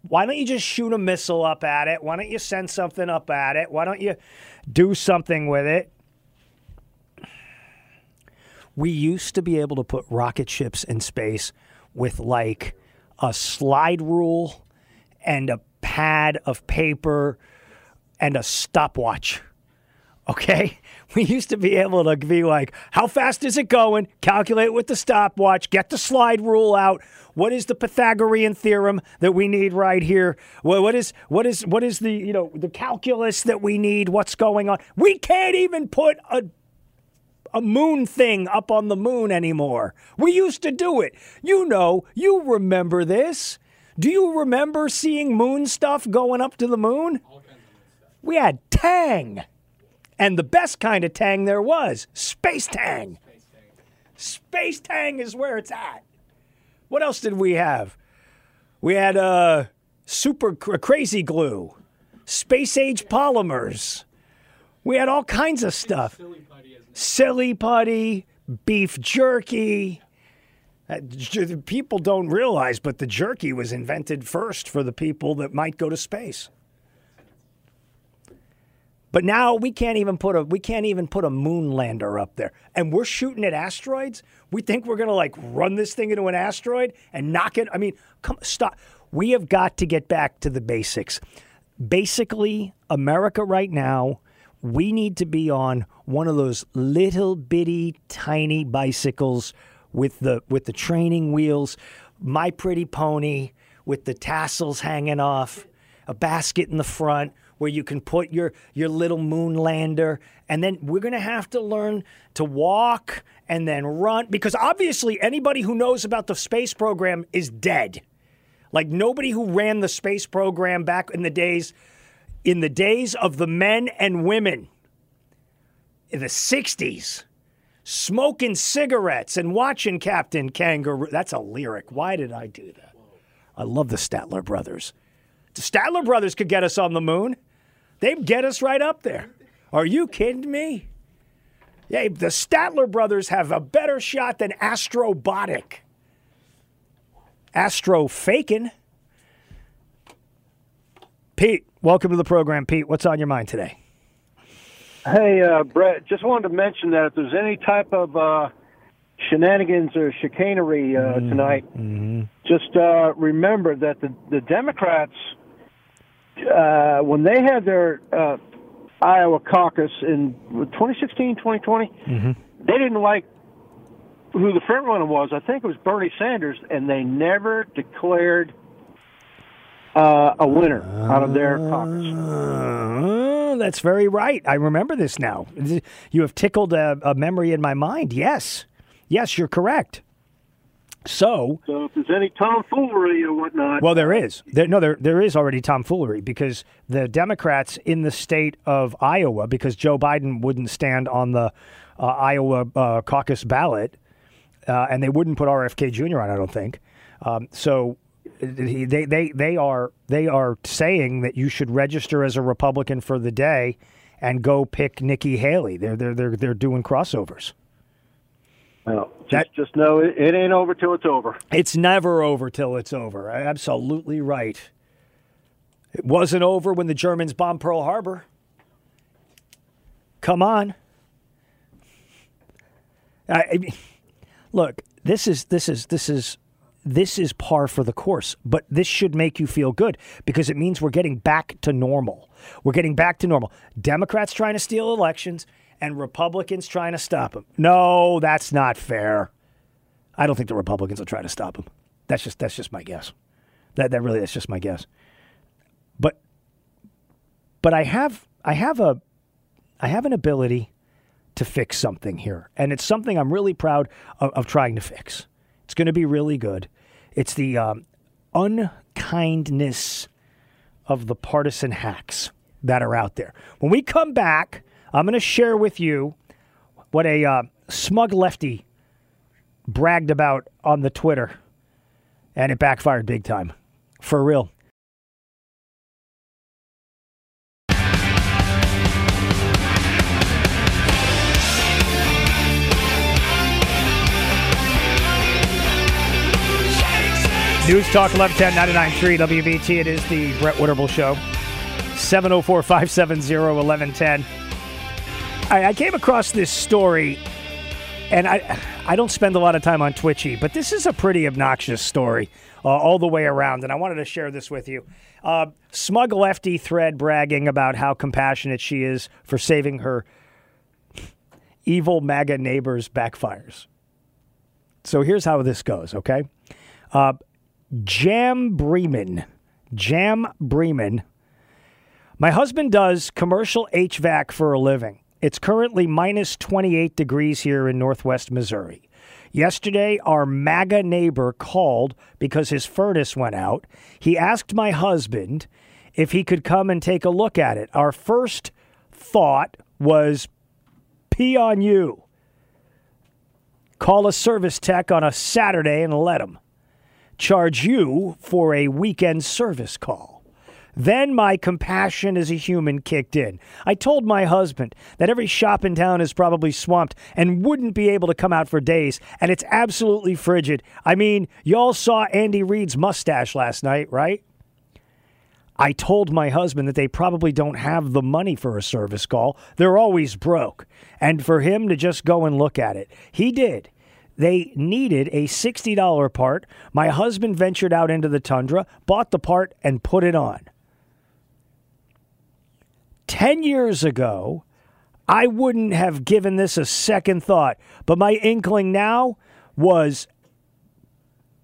Why don't you just shoot a missile up at it? Why don't you send something up at it? Why don't you do something with it? We used to be able to put rocket ships in space with like a slide rule and a pad of paper and a stopwatch. Okay? We used to be able to be like, how fast is it going? Calculate with the stopwatch, get the slide rule out. What is the Pythagorean theorem that we need right here? What is what is what is the, you know, the calculus that we need? What's going on? We can't even put a a moon thing up on the moon anymore. We used to do it. You know, you remember this. Do you remember seeing moon stuff going up to the moon? We had Tang. And the best kind of Tang there was Space Tang. Space Tang is where it's at. What else did we have? We had uh, super cr- crazy glue, space age polymers. We had all kinds of stuff. Silly putty, beef jerky. Uh, People don't realize, but the jerky was invented first for the people that might go to space. But now we can't even put a we can't even put a moon lander up there, and we're shooting at asteroids. We think we're gonna like run this thing into an asteroid and knock it. I mean, come stop. We have got to get back to the basics. Basically, America right now, we need to be on one of those little bitty tiny bicycles with the with the training wheels, my pretty pony with the tassels hanging off, a basket in the front where you can put your your little moon lander and then we're going to have to learn to walk and then run because obviously anybody who knows about the space program is dead. Like nobody who ran the space program back in the days in the days of the men and women in the 60s smoking cigarettes and watching Captain Kangaroo. That's a lyric. Why did I do that? I love the Statler brothers. The Statler brothers could get us on the moon. They'd get us right up there. Are you kidding me? Yeah, the Statler brothers have a better shot than Astrobotic. Astro faking. Pete, welcome to the program. Pete, what's on your mind today?
Hey, uh, Brett, just wanted to mention that if there's any type of uh, shenanigans or chicanery uh, tonight, just uh, remember that the, the Democrats, uh, when they had their uh, Iowa caucus in 2016, 2020, they didn't like who the front runner was. I think it was Bernie Sanders, and they never declared uh, a winner out of their caucus.
Uh, that's very right. I remember this now. You have tickled a, a memory in my mind. Yes. Yes, you're correct. So,
So if there's any tomfoolery or whatnot,
well, there is. There, no, there there is already tomfoolery because the Democrats in the state of Iowa, because Joe Biden wouldn't stand on the uh, Iowa uh, caucus ballot, uh, and they wouldn't put RFK Jr. on. I don't think. Um, so he- they they they are they are saying that you should register as a Republican for the day and go pick Nikki Haley. They're they're they're they're doing crossovers.
Well, just, just know it, it ain't over till it's over.
It's never over till it's over. Absolutely right. It wasn't over when the Germans bombed Pearl Harbor. Come on. I, I mean, look, this is this is this is this is par for the course, but this should make you feel good because it means we're getting back to normal. We're getting back to normal. Democrats trying to steal elections and Republicans trying to stop him. No, that's not fair. I don't think the Republicans will try to stop him. That's just that's just my guess. That that really that's just my guess. But but I have I have a I have an ability to fix something here, and it's something I'm really proud of, of trying to fix. It's going to be really good. It's the um, unkindness of the partisan hacks that are out there. When we come back, I'm going to share with you what a uh, smug lefty bragged about on the Twitter, and it backfired big time. For real. News Talk 1110 99.3 WBT. It is the Brett Winterble Show. 704 570 1110. I came across this story, and I, I don't spend a lot of time on Twitchy, but this is a pretty obnoxious story uh, all the way around, and I wanted to share this with you. Uh, smug lefty thread bragging about how compassionate she is for saving her evil MAGA neighbors backfires. So here's how this goes, okay? Uh, Jam Bremen. Jam Bremen. My husband does commercial HVAC for a living. It's currently minus 28 degrees here in northwest Missouri. Yesterday, our MAGA neighbor called because his furnace went out. He asked my husband if he could come and take a look at it. Our first thought was pee on you. Call a service tech on a Saturday and let him charge you for a weekend service call. Then my compassion as a human kicked in. I told my husband that every shop in town is probably swamped and wouldn't be able to come out for days, and it's absolutely frigid. I mean, y'all saw Andy Reid's mustache last night, right? I told my husband that they probably don't have the money for a service call. They're always broke. And for him to just go and look at it, he did. They needed a $60 part. My husband ventured out into the tundra, bought the part, and put it on. 10 years ago, I wouldn't have given this a second thought, but my inkling now was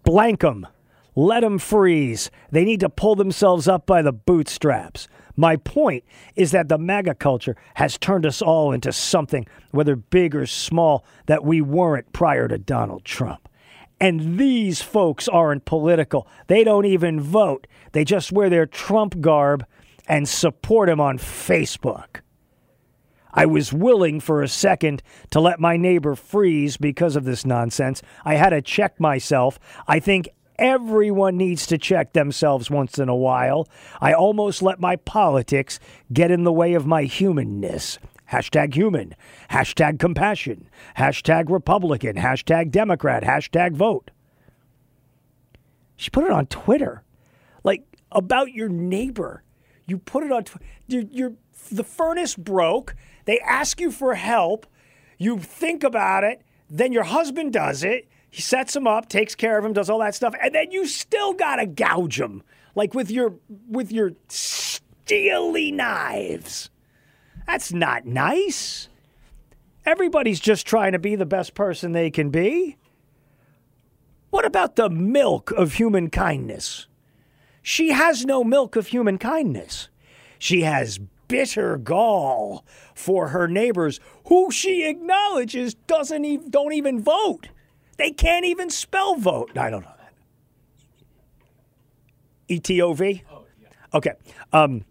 blank them, Let them freeze. They need to pull themselves up by the bootstraps. My point is that the MAGA culture has turned us all into something, whether big or small, that we weren't prior to Donald Trump. And these folks aren't political. They don't even vote. They just wear their Trump garb and support him on Facebook. I was willing for a second to let my neighbor freeze because of this nonsense. I had to check myself. I think everyone needs to check themselves once in a while. I almost let my politics get in the way of my humanness. Hashtag human, hashtag compassion, hashtag Republican, hashtag Democrat, hashtag vote. She put it on Twitter, like about your neighbor. You put it on the furnace broke. They ask you for help. You think about it. Then your husband does it. He sets him up, takes care of him, does all that stuff, and then you still gotta gouge him, like with your with your steely knives. That's not nice. Everybody's just trying to be the best person they can be. What about the milk of human kindness? She has no milk of human kindness. She has bitter gall for her neighbors who she acknowledges doesn't even, don't even vote. They can't even spell vote. I don't know that. E T O V? oh Okay. Um,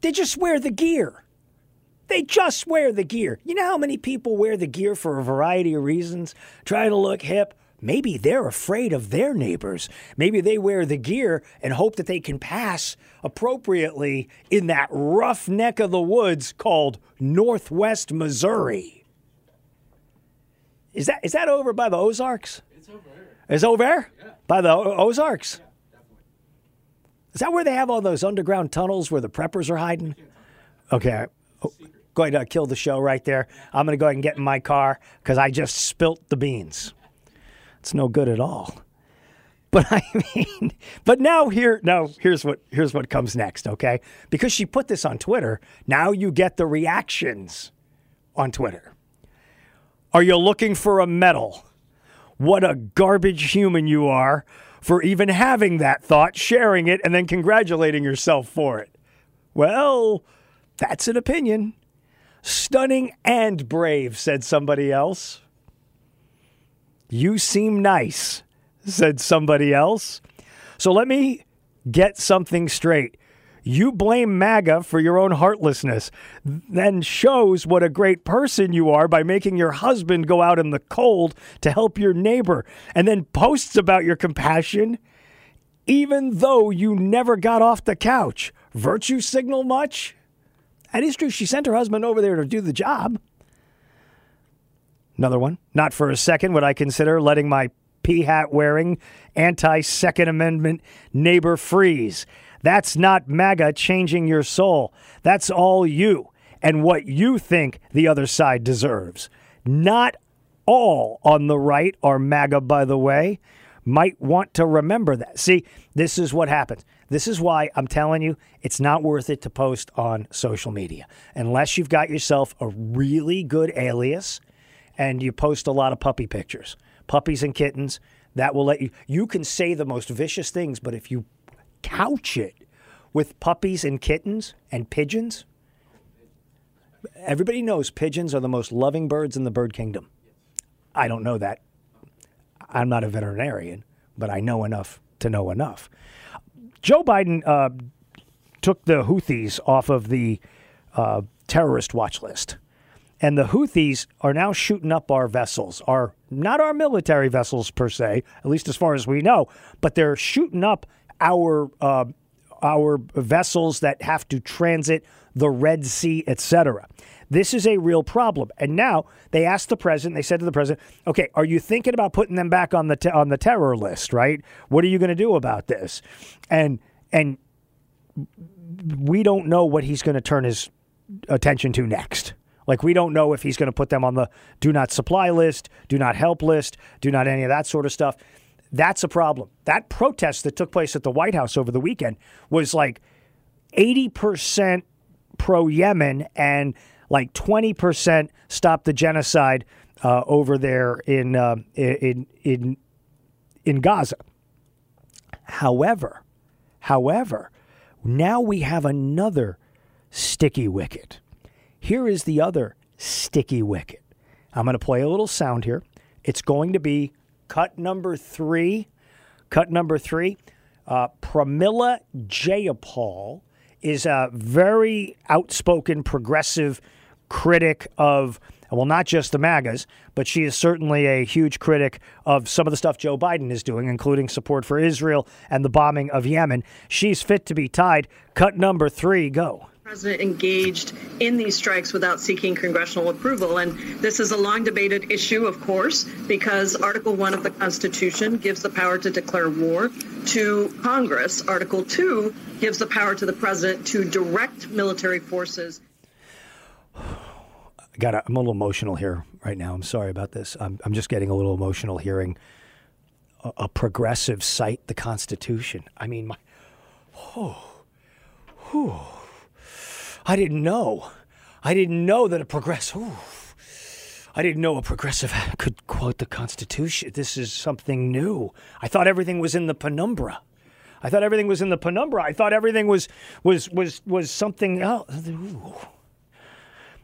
they just wear the gear. They just wear the gear. You know how many people wear the gear for a variety of reasons? Trying to look hip. Maybe they're afraid of their neighbors. Maybe they wear the gear and hope that they can pass appropriately in that rough neck of the woods called Northwest Missouri. Is that is that over by the Ozarks? It's over there. It's over there? Yeah. By the o- Ozarks? Yeah, definitely. Is that where they have all those underground tunnels where the preppers are hiding? Okay. Oh, go ahead, uh, kill the show right there. I'm going to go ahead and get in my car because I just spilt the beans. It's no good at all. [LAUGHS] But I mean, but now here, now here's what here's what comes next, okay? Because she put this on Twitter, now you get the reactions on Twitter. Are you looking for a medal? What a garbage human you are for even having that thought, sharing it, and then congratulating yourself for it. Well, that's an opinion. Stunning and brave, said somebody else. You seem nice, said somebody else. So let me get something straight. You blame MAGA for your own heartlessness, then shows what a great person you are by making your husband go out in the cold to help your neighbor, and then posts about your compassion, even though you never got off the couch. Virtue signal much? That is true. She sent her husband over there to do the job. Another one. Not for a second would I consider letting my pea hat wearing anti Second Amendment neighbor freeze. That's not MAGA changing your soul. That's all you and what you think the other side deserves. Not all on the right are MAGA, by the way. Might want to remember that. See, this is what happens. This is why I'm telling you it's not worth it to post on social media unless you've got yourself a really good alias and you post a lot of puppy pictures, puppies and kittens. That will let you. You can say the most vicious things, but if you couch it with puppies and kittens and pigeons, Everybody knows pigeons are the most loving birds in the bird kingdom. I don't know that. I'm not a veterinarian, but I know enough to know enough. Joe Biden uh, took the Houthis off of the uh, terrorist watch list. And the Houthis are now shooting up our vessels, our not our military vessels per se, at least as far as we know, but they're shooting up our uh, our vessels that have to transit the Red Sea, etc. This is a real problem. And now they asked the president. They said to the president, "Okay, are you thinking about putting them back on the te- on the terror list? Right? What are you going to do about this?" And and we don't know what he's going to turn his attention to next. Like we don't know if he's going to put them on the do not supply list, do not help list, do not any of that sort of stuff. That's a problem. That protest that took place at the White House over the weekend was like 80% pro Yemen and like 20% stop the genocide uh, over there in, uh, in in in Gaza. However, however, now we have another sticky wicket. Here is the other sticky wicket. I'm going to play a little sound here. It's going to be cut number three. Cut number three. Uh, Pramila Jayapal is a very outspoken progressive critic of, well, not just the MAGAs, but she is certainly a huge critic of some of the stuff Joe Biden is doing, including support for Israel and the bombing of Yemen. She's fit to be tied. Cut number three, go
president engaged in these strikes without seeking congressional approval. And this is a long debated issue, of course, because Article 1 of the Constitution gives the power to declare war to Congress. Article 2 gives the power to the president to direct military forces.
I got I'm a little emotional here right now. I'm sorry about this. I'm, I'm just getting a little emotional hearing a, a progressive cite the Constitution. I mean, my, oh, oh. I didn't know. I didn't know that a progressive. I didn't know a progressive [LAUGHS] could quote the Constitution. This is something new. I thought everything was in the penumbra. I thought everything was in the penumbra. I thought everything was was was was something else. Ooh.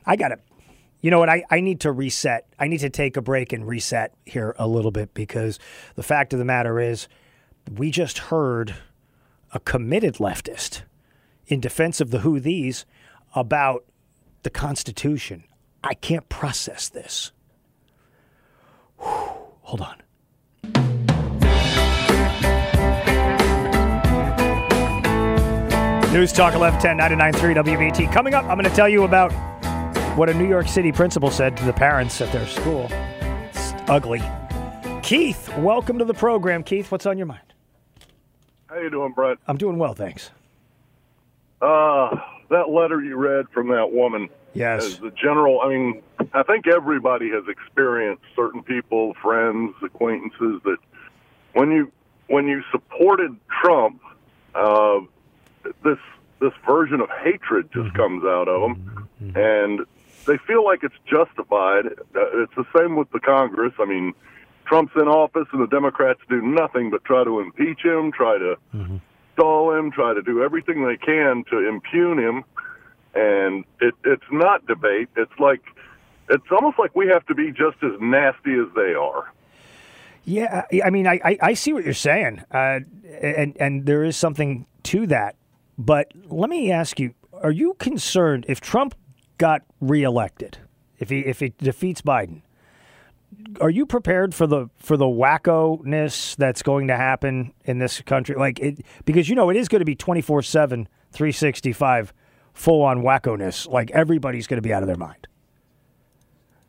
I got to you know what? I, I need to reset. I need to take a break and reset here a little bit because the fact of the matter is, we just heard a committed leftist in defense of the Houthis about the Constitution. I can't process this. Whew, hold on. News Talk 1110 993 WBT. Coming up, I'm going to tell you about what a New York City principal said to the parents at their school. It's ugly. Keith, welcome to the program. Keith, what's on your mind?
How you doing, Brett?
I'm doing well, thanks.
Uh, that letter you read from that woman.
Yes.
As the general, I mean, I think everybody has experienced certain people, friends, acquaintances that when you when you supported Trump, uh, this this version of hatred just mm-hmm. comes out of them, mm-hmm. and they feel like it's justified. Uh, it's the same with the Congress. I mean, Trump's in office, and the Democrats do nothing but try to impeach him, try to mm-hmm stall him, try to do everything they can to impugn him. And it, it's not debate. It's like it's almost like we have to be just as nasty as they are.
Yeah, I mean, I, I, I see what you're saying, uh, and and there is something to that. But let me ask you: Are you concerned if Trump got reelected, if he if he defeats Biden? Are you prepared for the for the wacko ness that's going to happen in this country? Like it because you know it is going to be 24/7 365 full on wacko ness. Like everybody's going to be out of their mind.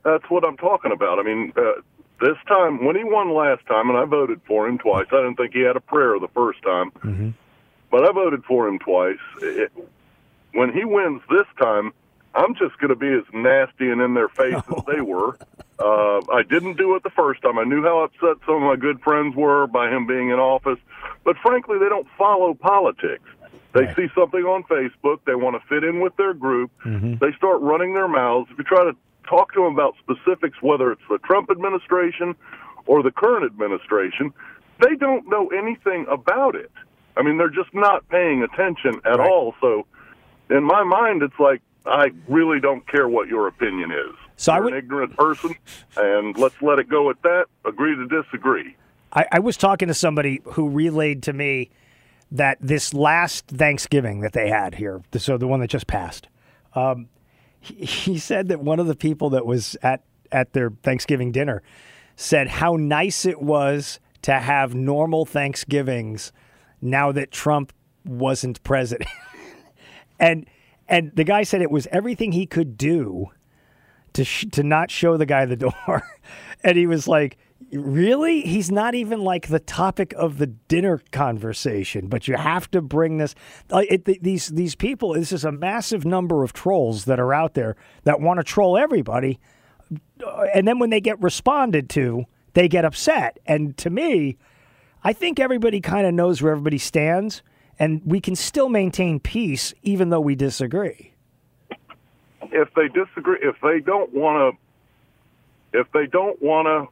That's what I'm talking about. I mean, uh, this time when he won last time and I voted for him twice. I didn't think he had a prayer the first time.
Mm-hmm.
But I voted for him twice. It, when he wins this time, I'm just going to be as nasty and in their face as they [LAUGHS] were. Uh, I didn't do it the first time. I knew how upset some of my good friends were by him being in office, but frankly, they don't follow politics. They right. see something on Facebook, they want to fit in with their group, mm-hmm. they start running their mouths. If you try to talk to them about specifics, whether it's the Trump administration or the current administration, they don't know anything about it. I mean, they're just not paying attention at right. all. So, in my mind, it's like I really don't care what your opinion is.
So I
You're
would-
an ignorant person, and let's let it go at that. Agree to disagree.
I, I was talking to somebody who relayed to me that this last Thanksgiving that they had here, so the one that just passed, um, he, he said that one of the people that was at at their Thanksgiving dinner said how nice it was to have normal Thanksgivings now that Trump wasn't president, [LAUGHS] and and the guy said it was everything he could do to sh- to not show the guy the door, [LAUGHS] and he was like, "Really? He's not even like the topic of the dinner conversation, but you have to bring this." Like it, th- these these people, this is a massive number of trolls that are out there that want to troll everybody, Uh, and then when they get responded to, they get upset. And to me, I think everybody kind of knows where everybody stands, and we can still maintain peace even though we disagree.
If they disagree, if they don't want to, if they don't want to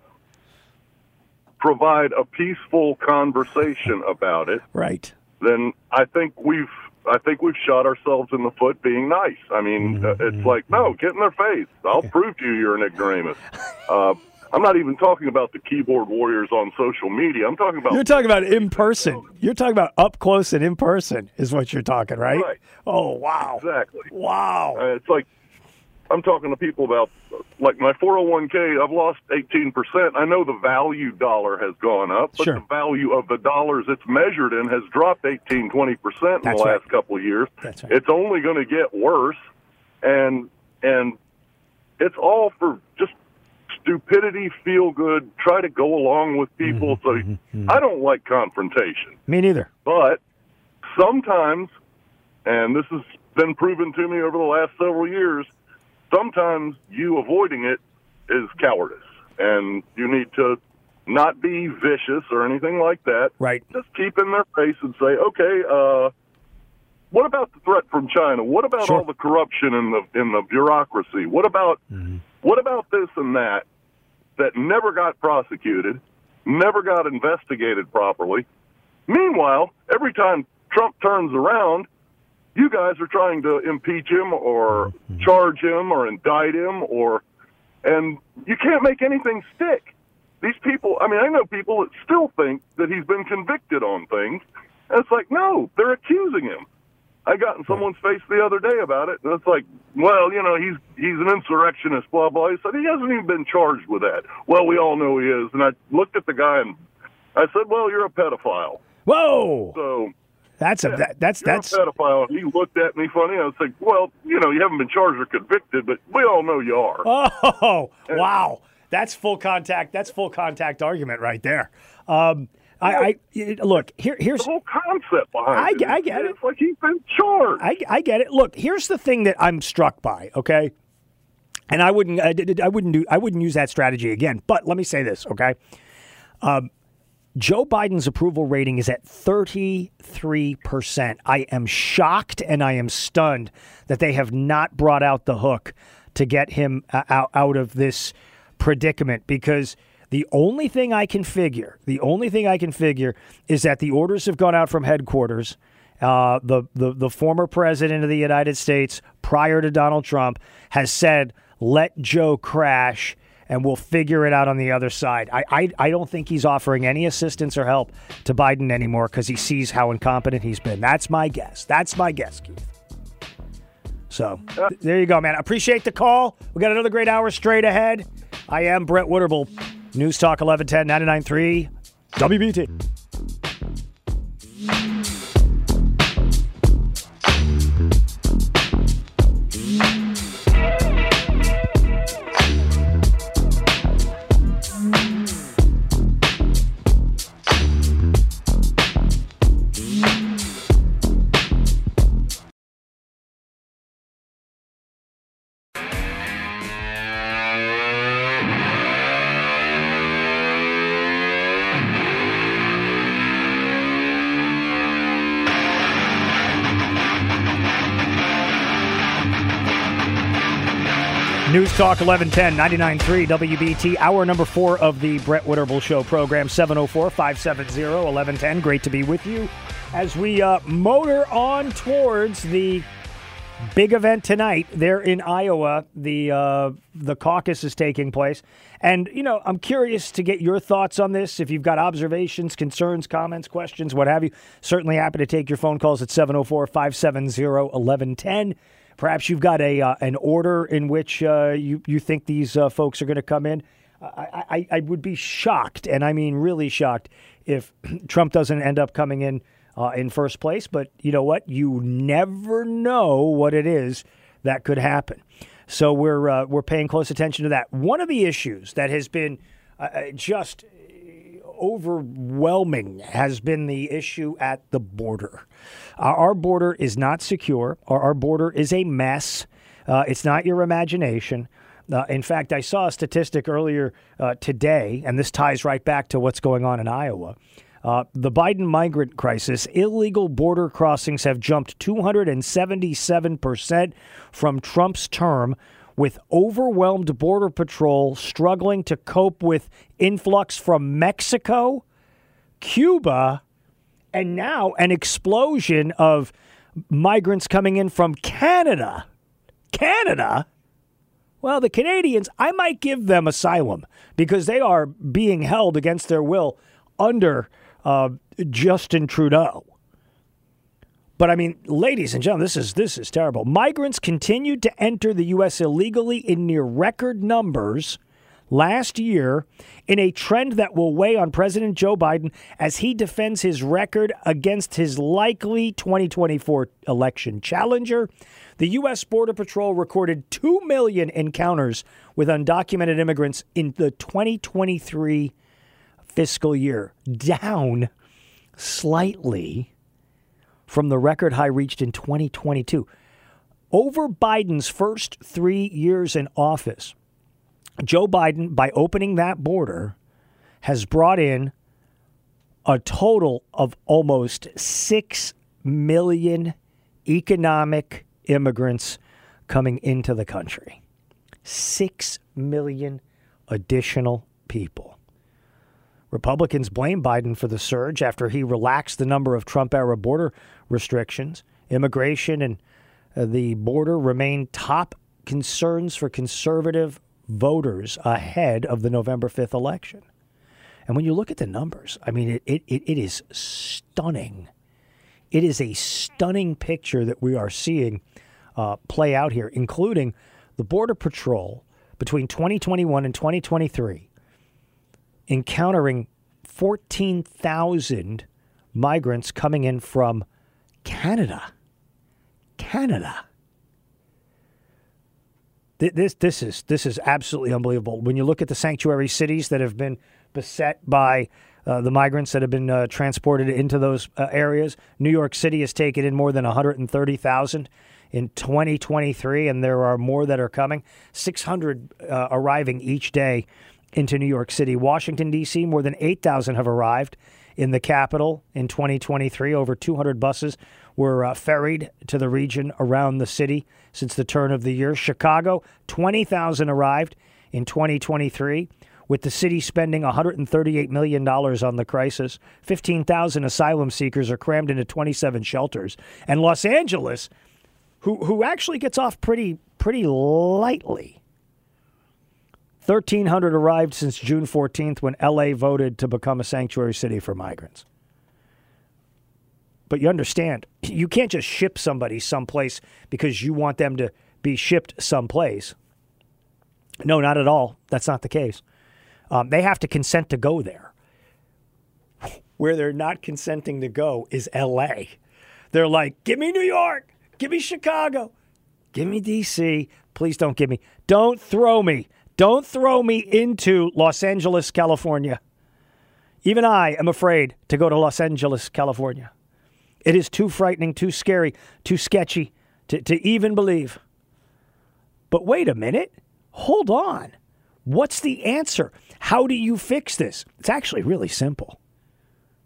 provide a peaceful conversation about it,
Right.
then I think we've I think we've shot ourselves in the foot being nice. I mean, uh, it's like no, get in their face. I'll prove to you you're an ignoramus. Uh, I'm not even talking about the keyboard warriors on social media. I'm talking about
You're talking about in person. You're talking about up close and in person is what you're talking, right?
Right.
Oh wow.
Exactly.
Wow.
Uh, it's like I'm talking to people about like my 401k. I've lost 18 percent. I know the value dollar has gone up, but
Sure.
the value of the dollars it's measured in has dropped 18, 20 percent in
That's
the
right.
last couple of years.
That's right.
It's only going to get worse, and and it's all for just stupidity, feel good, try to go along with people.
Mm-hmm,
So I don't like confrontation.
Me neither.
But sometimes, and this has been proven to me over the last several years, sometimes you avoiding it is cowardice. And you need to not be vicious or anything like that.
Right.
Just keep in their face and say, okay, uh, what about the threat from China? What about
Sure.
all the corruption in the in the bureaucracy? What about mm-hmm. what about this and that that never got prosecuted, never got investigated properly? Meanwhile, every time Trump turns around, you guys are trying to impeach him or mm-hmm. charge him or indict him or and you can't make anything stick. These people, I mean, I know people that still think that he's been convicted on things. And it's like, no, they're accusing him. I got in someone's face the other day about it, and it's like, well, you know, he's he's an insurrectionist, blah blah. He said he hasn't even been charged with that. Well, we all know he is. And I looked at the guy and I said, well, you're a pedophile.
Whoa.
So
That's a that, that's that's
a pedophile. And he looked at me funny. I was like, well, you know, you haven't been charged or convicted, but we all know you are.
Oh, [LAUGHS] wow. That's full contact. That's full contact argument right there. Um, I, I look here. Here's
the whole concept behind
I,
it.
I get it.
Like he's been charged.
I, I get it. Look, here's the thing that I'm struck by. Okay, and I wouldn't, I, I wouldn't do, I wouldn't use that strategy again. But let me say this, okay? Um, Joe Biden's approval rating is at 33%. I am shocked and I am stunned that they have not brought out the hook to get him uh, out, out of this predicament because the only thing I can figure, the only thing I can figure is that the orders have gone out from headquarters. Uh, the, the the former president of the United States, prior to Donald Trump, has said, "Let Joe crash, and we'll figure it out on the other side." I I, I don't think he's offering any assistance or help to Biden anymore because he sees how incompetent he's been. That's my guess. That's my guess, Keith. So th- there you go, man. Appreciate the call. We got another great hour straight ahead. I am Brett Winterble, News Talk 1110 993 WBT. News Talk 1110 993 WBT, hour number four of the Brett Winterble Show program, 704 570 1110. Great to be with you as we uh, motor on towards the Big event tonight there in Iowa. The uh, the caucus is taking place, and you know I'm curious to get your thoughts on this. If you've got observations, concerns, comments, questions, what have you, certainly happy to take your phone calls at 704-570-1110. Perhaps you've got a uh, an order in which uh, you you think these uh, folks are going to come in. I, I I would be shocked, and I mean really shocked, if [CLEARS THROAT] Trump doesn't end up coming in uh, in first place. But you know what? You never know what it is that could happen. So we're uh, we're paying close attention to that. One of the issues that has been uh, just overwhelming has been the issue at the border. our border is not secure. Our, our border is a mess. Uh, it's not your imagination. Uh, in fact, I saw a statistic earlier uh, today, and this ties right back to what's going on in Iowa. Uh, the Biden migrant crisis, illegal border crossings have jumped 277% from Trump's term, with overwhelmed Border Patrol struggling to cope with influx from Mexico, Cuba, and now an explosion of migrants coming in from Canada. Canada? Well, the Canadians, I might give them asylum because they are being held against their will under uh, Justin Trudeau. But I mean, ladies and gentlemen, this is this is terrible. Migrants continued to enter the U.S. illegally in near record numbers last year in a trend that will weigh on President Joe Biden as he defends his record against his likely 2024 election challenger. The U.S. Border Patrol recorded 2 million encounters with undocumented immigrants in the 2023 fiscal year, down slightly from the record high reached in 2022. Over Biden's first three years in office, Joe Biden, by opening that border, has brought in a total of almost 6 million economic immigrants coming into the country. 6 million additional people. Republicans blame Biden for the surge after he relaxed the number of Trump era border restrictions. Immigration and uh, the border remain top concerns for conservative voters ahead of the November 5th election. And when you look at the numbers, I mean, it, it, it is stunning. It is a stunning picture that we are seeing uh, play out here, including the Border Patrol between 2021 and 2023 encountering 14,000 migrants coming in from Canada. Canada. This, this, is, this is absolutely unbelievable. When you look at the sanctuary cities that have been beset by uh, the migrants that have been uh, transported into those uh, areas, New York City has taken in more than 130,000 in 2023, and there are more that are coming. 600 uh, arriving each day into New York City. Washington, D.C., more than 8,000 have arrived in the capital in 2023. Over 200 buses were uh, ferried to the region around the city since the turn of the year. Chicago, 20,000 arrived in 2023. With the city spending $138 million on the crisis, 15,000 asylum seekers are crammed into 27 shelters. And Los Angeles, who, who actually gets off pretty, pretty lightly, 1,300 arrived since June 14th when LA voted to become a sanctuary city for migrants. But you understand, you can't just ship somebody someplace because you want them to be shipped someplace. No, not at all. That's not the case. Um, they have to consent to go there. Where they're not consenting to go is LA. They're like, give me New York, give me Chicago, give me DC. Please don't give me, don't throw me don't throw me into Los Angeles, California. Even I am afraid to go to Los Angeles, California. It is too frightening, too scary, too sketchy to, to even believe. But wait a minute. Hold on. What's the answer? How do you fix this? It's actually really simple.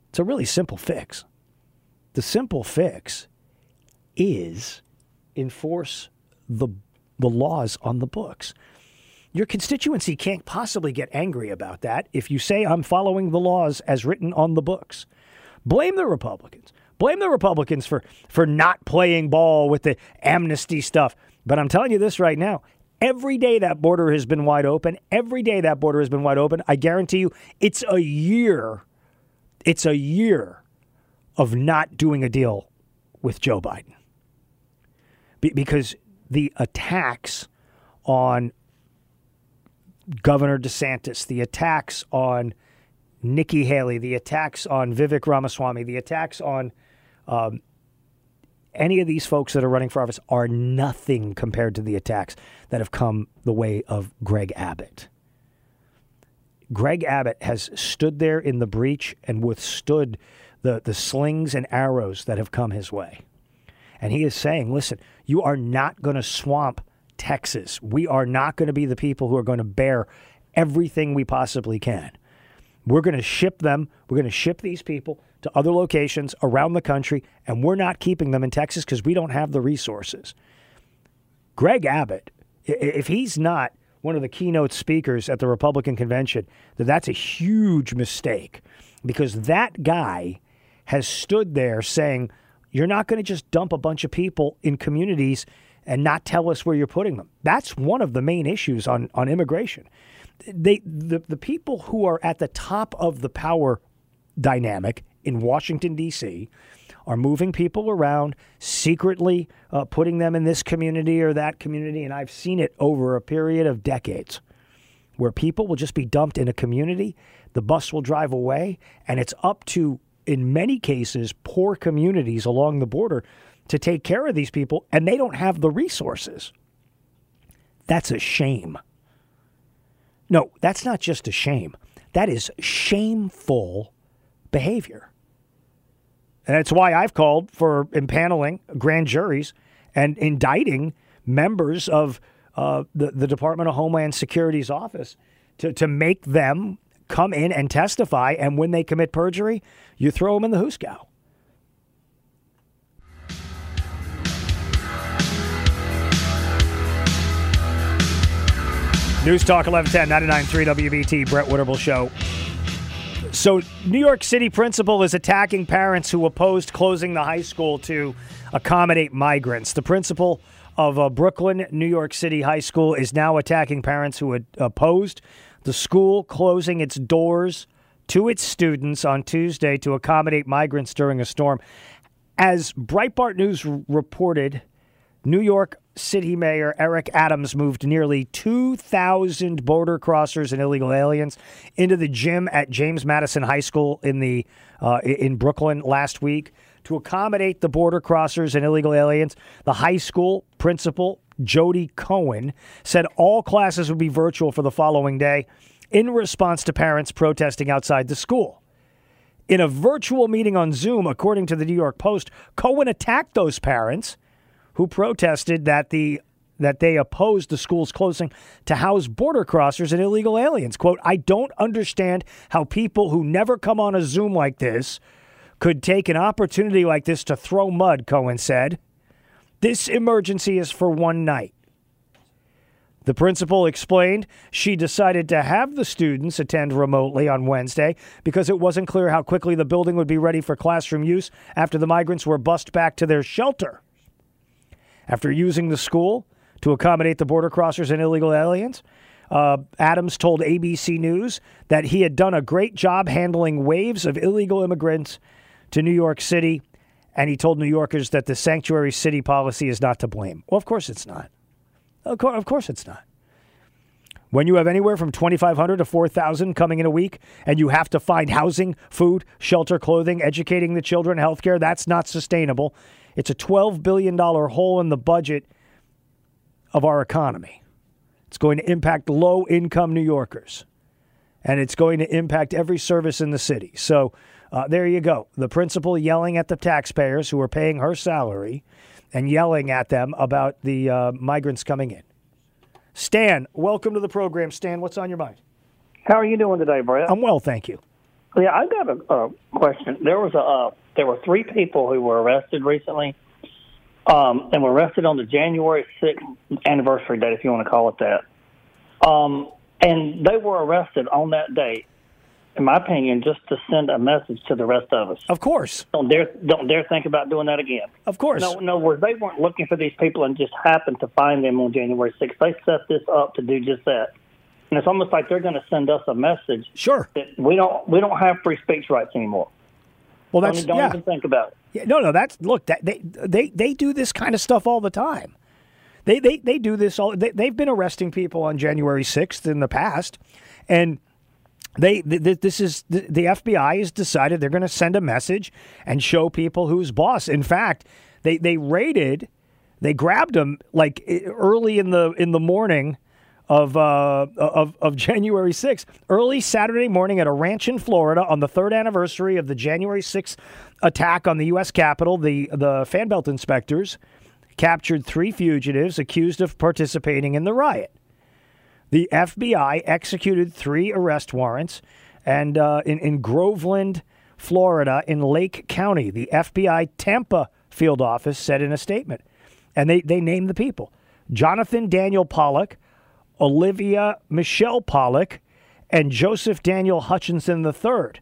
It's a really simple fix. The simple fix is enforce the, the laws on the books. Your constituency can't possibly get angry about that if you say, I'm following the laws as written on the books. Blame the Republicans. Blame the Republicans for for not playing ball with the amnesty stuff. But I'm telling you this right now. Every day that border has been wide open, every day that border has been wide open, I guarantee you it's a year. It's a year of not doing a deal with Joe Biden. Be- because the attacks on Governor DeSantis, the attacks on Nikki Haley, the attacks on Vivek Ramaswamy, the attacks on um, any of these folks that are running for office are nothing compared to the attacks that have come the way of Greg Abbott. Greg Abbott has stood there in the breach and withstood the, the slings and arrows that have come his way. And he is saying, listen, you are not going to swamp Texas. We are not going to be the people who are going to bear everything we possibly can. We're going to ship them, we're going to ship these people to other locations around the country, and we're not keeping them in Texas because we don't have the resources. Greg Abbott, if he's not one of the keynote speakers at the Republican convention, then that's a huge mistake because that guy has stood there saying, You're not going to just dump a bunch of people in communities and not tell us where you're putting them. That's one of the main issues on, on immigration. They the, the people who are at the top of the power dynamic in Washington, D.C., are moving people around, secretly uh, putting them in this community or that community. And I've seen it over a period of decades where people will just be dumped in a community, the bus will drive away, and it's up to, in many cases, poor communities along the border to take care of these people, and they don't have the resources. That's a shame. No, that's not just a shame. That is shameful behavior. And that's why I've called for impaneling grand juries and indicting members of uh, the, the Department of Homeland Security's office to, to make them come in and testify. And when they commit perjury, you throw them in the hoosegow. News Talk 1110 99.3 WBT, Brett Winterble Show. So, New York City principal is attacking parents who opposed closing the high school to accommodate migrants. The principal of a Brooklyn, New York City high school is now attacking parents who had opposed the school closing its doors to its students on Tuesday to accommodate migrants during a storm. As Breitbart News reported, New York City Mayor Eric Adams moved nearly 2,000 border crossers and illegal aliens into the gym at James Madison High School in the uh, in Brooklyn last week to accommodate the border crossers and illegal aliens. The high school principal Jody Cohen said all classes would be virtual for the following day in response to parents protesting outside the school. In a virtual meeting on Zoom, according to the New York Post, Cohen attacked those parents who protested that the that they opposed the school's closing to house border crossers and illegal aliens. Quote, I don't understand how people who never come on a Zoom like this could take an opportunity like this to throw mud, Cohen said. This emergency is for one night. The principal explained she decided to have the students attend remotely on Wednesday because it wasn't clear how quickly the building would be ready for classroom use after the migrants were bussed back to their shelter. After using the school to accommodate the border crossers and illegal aliens, uh, Adams told ABC News that he had done a great job handling waves of illegal immigrants to New York City, and he told New Yorkers that the sanctuary city policy is not to blame. Well, of course it's not. Of, co- of course it's not. When you have anywhere from 2,500 to 4,000 coming in a week, and you have to find housing, food, shelter, clothing, educating the children, healthcare, that's not sustainable. It's a $12 billion hole in the budget of our economy. It's going to impact low income New Yorkers, and it's going to impact every service in the city. So uh, there you go. The principal yelling at the taxpayers who are paying her salary and yelling at them about the uh, migrants coming in. Stan, welcome to the program. Stan, what's on your mind?
How are you doing today, Brett?
I'm well, thank you.
Yeah, I've got a, a question. There was a uh, there were three people who were arrested recently, um, and were arrested on the January sixth anniversary date, if you want to call it that. Um, and they were arrested on that date in my opinion, just to send a message to the rest of us.
Of course.
Don't dare don't dare think about doing that again.
Of course.
No, no, where they weren't looking for these people and just happened to find them on January 6th. They set this up to do just that. And it's almost like they're going to send us a message.
Sure.
That we don't we don't have free speech rights anymore.
Well, that's
don't,
yeah.
even think about it.
Yeah, no, no, that's look. That, they they they do this kind of stuff all the time. They they they do this all. They, they've been arresting people on January sixth in the past, and they th- th- this is the, FBI has decided they're going to send a message and show people who's boss. In fact, they they raided, they grabbed them like early in the in the morning of uh, of of [LAUGHS] January 6th, early Saturday morning at a ranch in Florida on the third anniversary of the January 6th attack on the U.S. Capitol. The the fan belt inspectors captured three fugitives accused of participating in the riot. The FBI executed three arrest warrants, and uh, in in Groveland, Florida, in Lake County, the FBI Tampa field office said in a statement, and they they named the people: Jonathan Daniel Pollock, Olivia Michelle Pollock, and Joseph Daniel Hutchinson III.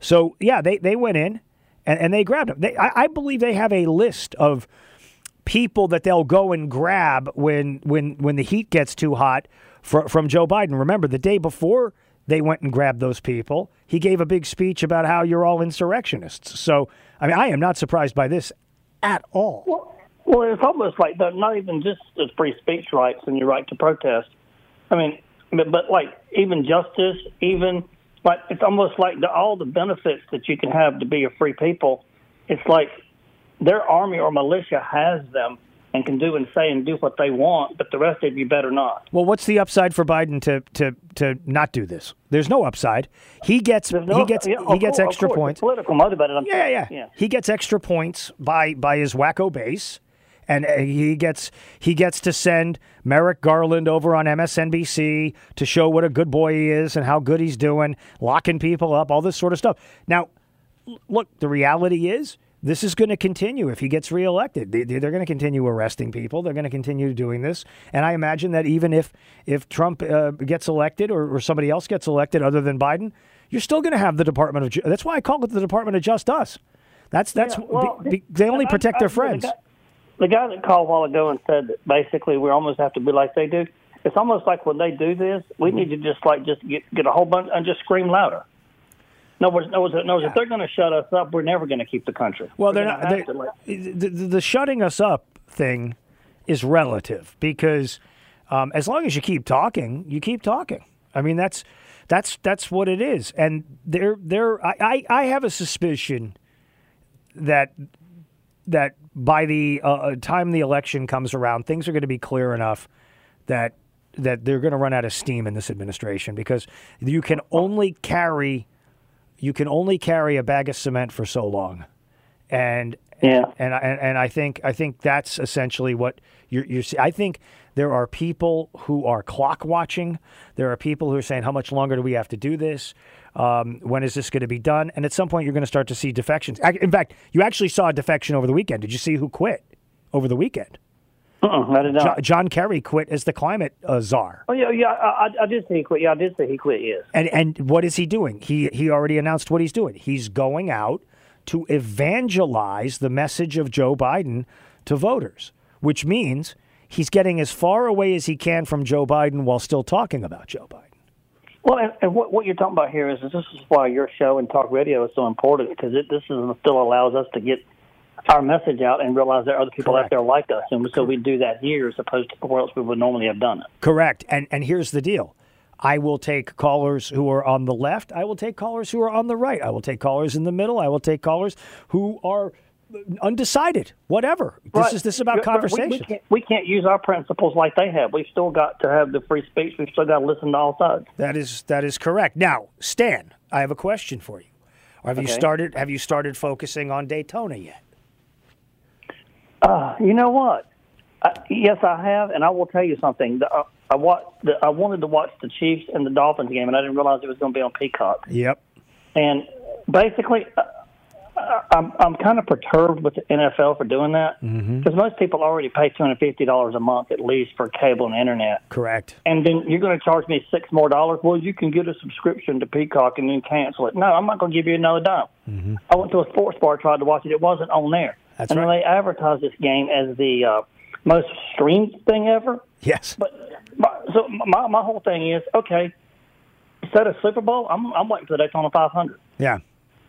So yeah, they they went in and, and they grabbed them. They, I, I believe they have a list of people that they'll go and grab when when when the heat gets too hot fr- from Joe Biden. Remember the day before they went and grabbed those people, he gave a big speech about how you're all insurrectionists. So I mean, I am not surprised by this at all.
Well, it's almost like not even just the free speech rights and your right to protest. I mean, but, but like even justice, even like it's almost like the, all the benefits that you can have to be a free people. It's like their army or militia has them and can do and say and do what they want, but the rest of you better not.
Well, what's the upside for Biden to to to not do this? There's no upside. He gets
No,
he gets
yeah,
he gets
course-
extra points.
Political motivated.
Yeah, yeah,
yeah.
He gets extra points by by his wacko base, and uh, he gets he gets to send Merrick Garland over on MSNBC to show what a good boy he is and how good he's doing, locking people up, all this sort of stuff. Now, look, the reality is. This is going to continue if he gets reelected. They, they're going to continue arresting people. They're going to continue doing this, and I imagine that even if if Trump uh, gets elected or, or somebody else gets elected other than Biden, you're still going to have the Department of. Ju- That's why I call it the Department of Just Us. That's that's
Yeah, well,
be- be- they only protect
I-
their
the
friends.
The guy that called a while ago and said that basically we almost have to be like they do. It's almost like when they do this, we need to just like just get get a whole bunch and just scream louder. No, words, no, words, no, words, if they're going to shut us up, we're never going to keep the country.
Well,
We're
they're not. They,
like-
the, the, the shutting us up thing is relative because um, as long as you keep talking, you keep talking. I mean, that's that's that's what it is. And there, there, I, I, I have a suspicion that that by the uh, uh, time the election comes around, things are going to be clear enough that that they're going to run out of steam in this administration because you can only carry you can only carry a bag of cement for so long, and
yeah,
and I- and, and I think I think that's essentially what you're you see. I think there are people who are clock watching. There are people who are saying, "How much longer do we have to do this? Um, when is this going to be done?" And at some point, you're going to start to see defections. In fact, you actually saw a defection over the weekend. Did you see who quit over the weekend?
Uh-uh, I did not.
Jo- John Kerry quit as the climate uh, czar.
Oh yeah, yeah. I, I, I did say he quit. Yeah, I did say he quit. Yes.
And and what is he doing? He he already announced what he's doing. He's going out to evangelize the message of Joe Biden to voters, which means he's getting as far away as he can from Joe Biden while still talking about Joe Biden.
Well, and, and what, what you're talking about here is, is this is why your show and talk radio is so important because it, this is, still allows us to get our message out and realize there are other people out there like us, and so we do that here as opposed to where else we would normally have done it.
Correct. And and here's the deal. I will take callers who are on the left. I will take callers who are on the right. I will take callers in the middle. I will take callers who are undecided. Whatever. This
Right.
is this is about
but we-
conversation.
We, can't, we can't use our principles like they have. We've still got to have the free speech. We've still got to listen to all sides.
That is that is correct. Now, Stan, I have a question for you. Have you started have you started focusing on Daytona yet?
Uh, you know what? I, yes, I have, and I will tell you something. The, uh, I watched. The, I wanted to watch the Chiefs and the Dolphins game, and I didn't realize it was going to be on Peacock.
Yep.
And basically, uh, I'm I'm kind of perturbed with the NFL for doing that because
Mm-hmm.
most people already pay two hundred fifty dollars a month at least for cable and internet.
Correct.
And then you're going to charge me six more dollars. Well, you can get a subscription to Peacock and then cancel it. No, I'm not going to give you another dime. I went to a sports bar, tried to watch it. It wasn't on there.
That's
and then they advertised this game as the uh, most streamed thing ever.
Yes.
But, but so my my whole thing is okay. Instead of Super Bowl, I'm I'm waiting for the Daytona 500.
Yeah.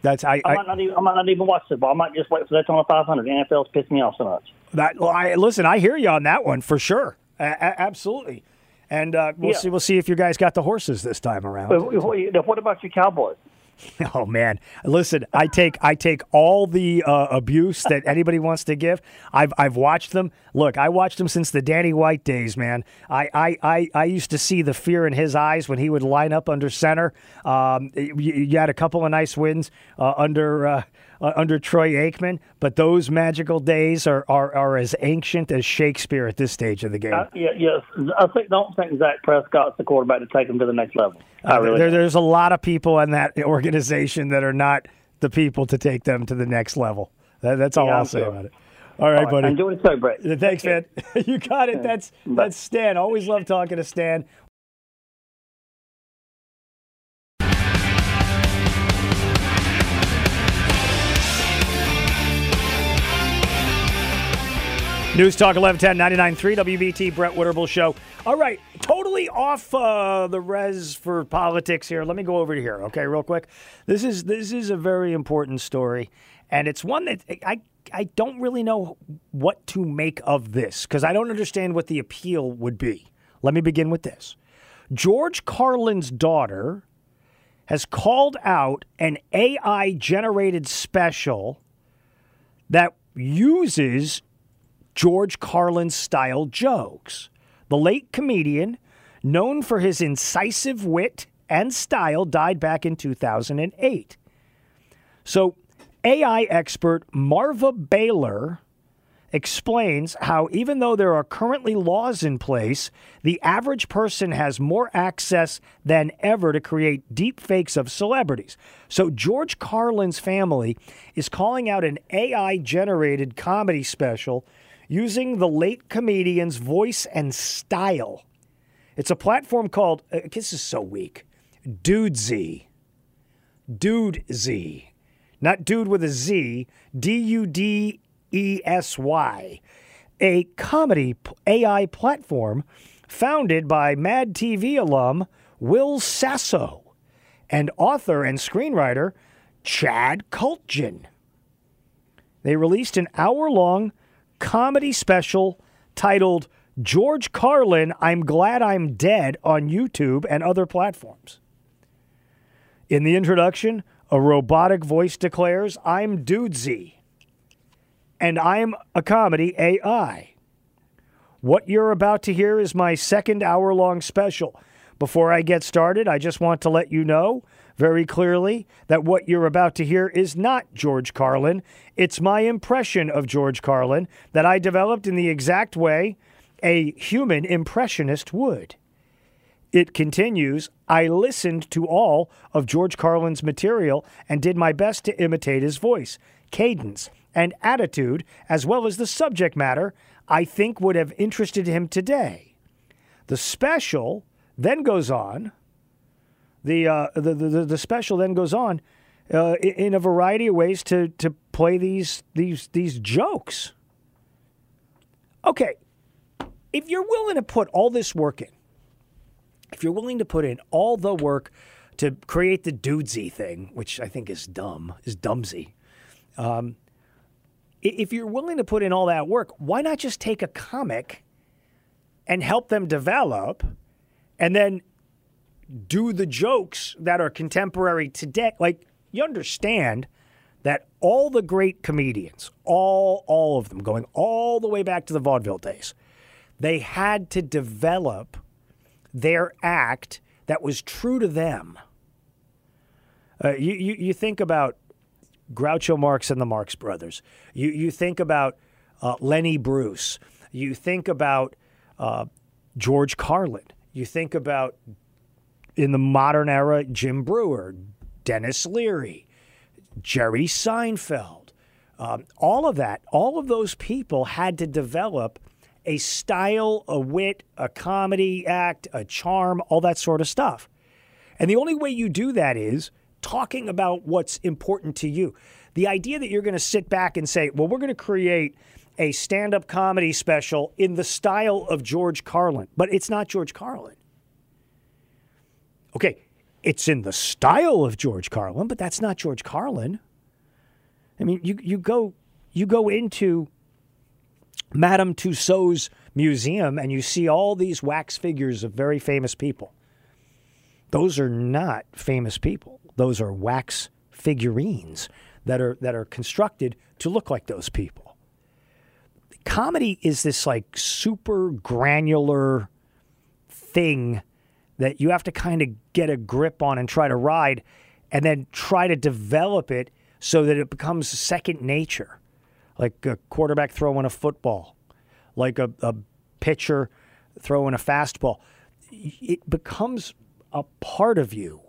That's I,
I,
I
might not even I might not even watch. I might just wait for that Daytona 500. The NFL's pissed me off so much.
that well, I listen, I hear you on that one for sure. A- a- absolutely. And uh, we'll
Yeah.
see we'll see if you guys got the horses this time around.
But what about your Cowboys? [LAUGHS]
Oh man, listen, I take I take all the uh, abuse that [LAUGHS] anybody wants to give. I've I've watched them. Look, I watched them since the Danny White days, man. I I, I, I used to see the fear in his eyes when he would line up under center. Um, you, you had a couple of nice wins uh, under. Uh, uh, under Troy Aikman, but those magical days are, are, are as ancient as Shakespeare at this stage of the game.
I, yeah, yes. I think don't think Dak Prescott's the quarterback to take them to the next level.
Uh,
really
there, there's a lot of people in that organization that are not the people to take them to the next level. That, that's all
Yeah,
I'll
I'm
say
sure.
about it. All right,
All right,
buddy.
enjoy the show, Brett.
Thanks, man. [LAUGHS] you got it. That's that's Stan. Always love talking to Stan. News Talk 1110 99.3 WBT Brett Winterble Show. All right, totally off uh, the res for politics here. Let me go over here, okay, real quick. This is this is a very important story, and it's one that I I don't really know what to make of this because I don't understand what the appeal would be. Let me begin with this. George Carlin's daughter has called out an AI generated special that uses George Carlin style jokes. The late comedian, known for his incisive wit and style, died back in 2008. So, AI expert Marva Baylor explains how, even though there are currently laws in place, the average person has more access than ever to create deep fakes of celebrities. So, George Carlin's family is calling out an AI generated comedy special using the late comedian's voice and style. It's a platform called, uh, this is so weak, Dudesy. Dudesy. Not dude with a Z, D U D E S Y. A comedy AI platform founded by Mad TV alum Will Sasso and author and screenwriter Chad Kultgen. They released an hour long comedy special titled George Carlin, I'm Glad I'm Dead on YouTube and other platforms. In the introduction, a robotic voice declares, I'm Dudesy, and I'm a comedy AI. What you're about to hear is my second hour long special. Before I get started, I just want to let you know very clearly that what you're about to hear is not George Carlin. It's my impression of George Carlin that I developed in the exact way a human impressionist would. It continues I listened to all of George Carlin's material and did my best to imitate his voice, cadence, and attitude, as well as the subject matter I think would have interested him today. The special then goes on. The, uh, the, the, the special then goes on uh, in a variety of ways to, to play these, these, these jokes. Okay, if you're willing to put all this work in, if you're willing to put in all the work to create the dudesy thing, which I think is dumb, is dumsy, um, if you're willing to put in all that work, why not just take a comic and help them develop and then do the jokes that are contemporary today? Like, you understand that all the great comedians, all all of them, going all the way back to the vaudeville days, they had to develop their act that was true to them. Uh, you, you you think about Groucho Marx and the Marx Brothers. You you think about uh, Lenny Bruce. You think about uh, George Carlin. You think about in the modern era Jim Breuer, Denis Leary, Jerry Seinfeld, um, all of that, all of those people had to develop a style, a wit, a comedy act, a charm, all that sort of stuff. And the only way you do that is talking about what's important to you. The idea that you're going to sit back and say, well, we're going to create a stand up comedy special in the style of George Carlin, but it's not George Carlin. Okay, it's in the style of George Carlin, but that's not George Carlin. I mean, you, you go you go into Madame Tussauds museum and you see all these wax figures of very famous people. Those are not famous people. Those are wax figurines that are that are constructed to look like those people. Comedy is this like super granular thing that you have to kind of get a grip on and try to ride and then try to develop it so that it becomes second nature. Like a quarterback throwing a football, like a, a pitcher throwing a fastball. It becomes a part of you.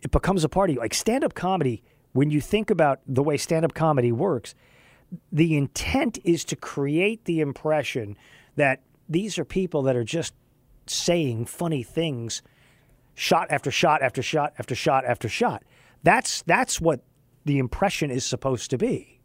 It becomes a part of you. Like stand up comedy, when you think about the way stand up comedy works, the intent is to create the impression that these are people that are just saying funny things shot after shot after shot after shot after shot. That's that's what the impression is supposed to be.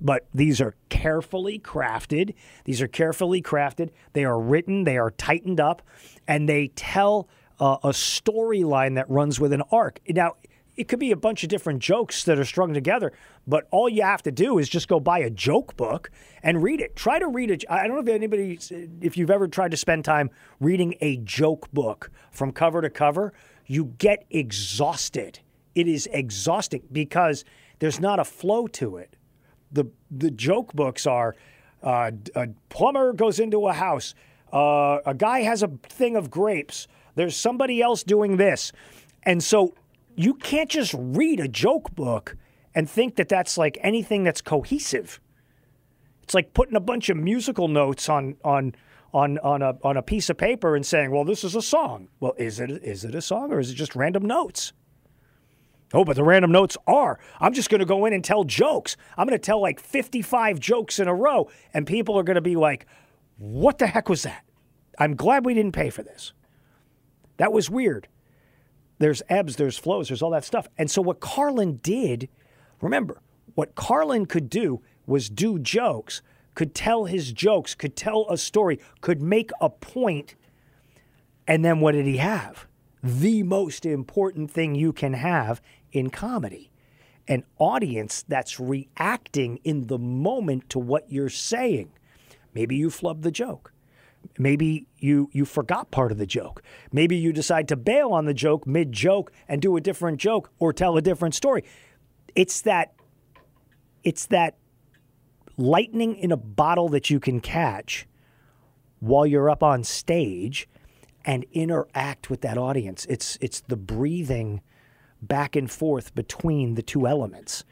But these are carefully crafted. These are carefully crafted. They are written, they are tightened up, and they tell uh, a storyline that runs with an arc. Now, it could be a bunch of different jokes that are strung together, but all you have to do is just go buy a joke book and read it. Try to read it. I don't know if anybody, if you've ever tried to spend time reading a joke book from cover to cover, you get exhausted. It is exhausting because there's not a flow to it. The the joke books are uh, a plumber goes into a house, uh, a guy has a thing of grapes. There's somebody else doing this, and so you can't just read a joke book and think that that's like anything that's cohesive. It's like putting a bunch of musical notes on on on on a on a piece of paper and saying, "Well, this is a song." Well, is it is it a song or is it just random notes? Oh, but the random notes are. I'm just going to go in and tell jokes. I'm going to tell like 55 jokes in a row, and people are going to be like, "What the heck was that?" I'm glad we didn't pay for this. That was weird. There's ebbs, there's flows, there's all that stuff. And so what Carlin did, remember, what Carlin could do was do jokes, could tell his jokes, could tell a story, could make a point. And then what did he have? The most important thing you can have in comedy an audience that's reacting in the moment to what you're saying. Maybe you flubbed the joke. Maybe you you forgot part of the joke. Maybe you decide to bail on the joke mid joke and do a different joke or tell a different story. It's that it's that lightning in a bottle that you can catch while you're up on stage and interact with that audience. It's it's the breathing back and forth between the two elements.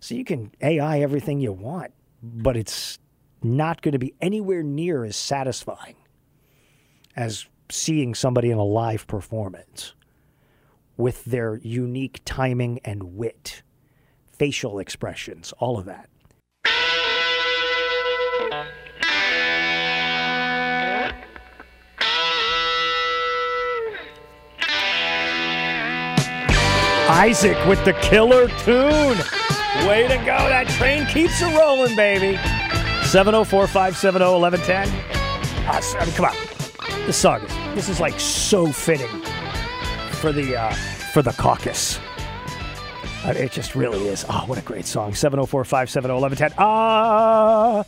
So you can AI everything you want, but it's not going to be anywhere near as satisfying as seeing somebody in a live performance with their unique timing and wit, facial expressions, all of that. Isaac with the killer tune. Way to go. That train keeps a rolling, baby. 704 570 1110. I mean, come on. This song, this is like so fitting for the uh, for the caucus. I mean, it just really is. Oh, what a great song. 704 570 1110. Uh,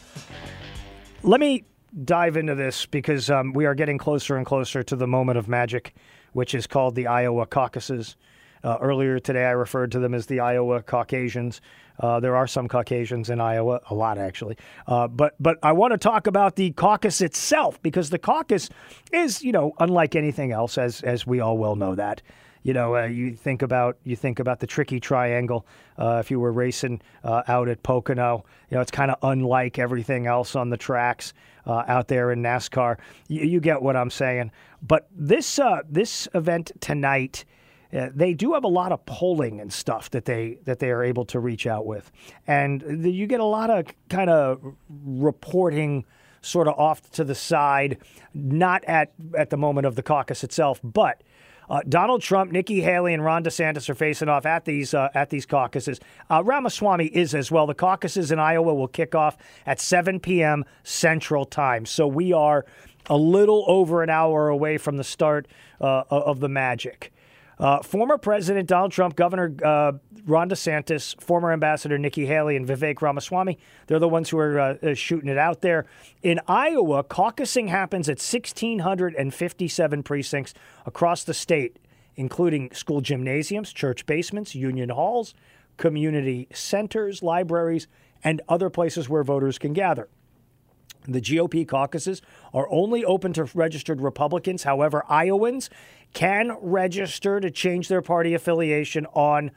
let me dive into this because um, we are getting closer and closer to the moment of magic, which is called the Iowa caucuses. Uh, earlier today, I referred to them as the Iowa Caucasians. Uh, there are some Caucasians in Iowa, a lot actually. Uh, but but I want to talk about the caucus itself because the caucus is, you know, unlike anything else, as as we all well know that. You know, uh, you think about you think about the tricky triangle. Uh, if you were racing uh, out at Pocono, you know it's kind of unlike everything else on the tracks uh, out there in NASCAR. You, you, get what I'm saying. But this this event tonight uh, they do have a lot of polling and stuff that they that they are able to reach out with, and the, you get a lot of kind of reporting sort of off to the side, not at at the moment of the caucus itself, but. Uh, Donald Trump, Nikki Haley, and Ron DeSantis are facing off at these uh, at these caucuses. Uh, Ramaswamy is as well. The caucuses in Iowa will kick off at 7 p.m. Central Time. So we are a little over an hour away from the start uh, of the magic. Uh, former President Donald Trump, Governor uh, Ron DeSantis, former Ambassador Nikki Haley, and Vivek Ramaswamy, they're the ones who are uh, shooting it out there. In Iowa, caucusing happens at 1,657 precincts across the state, including school gymnasiums, church basements, union halls, community centers, libraries, and other places where voters can gather. The GOP caucuses are only open to registered Republicans. However, Iowans can register to change their party affiliation on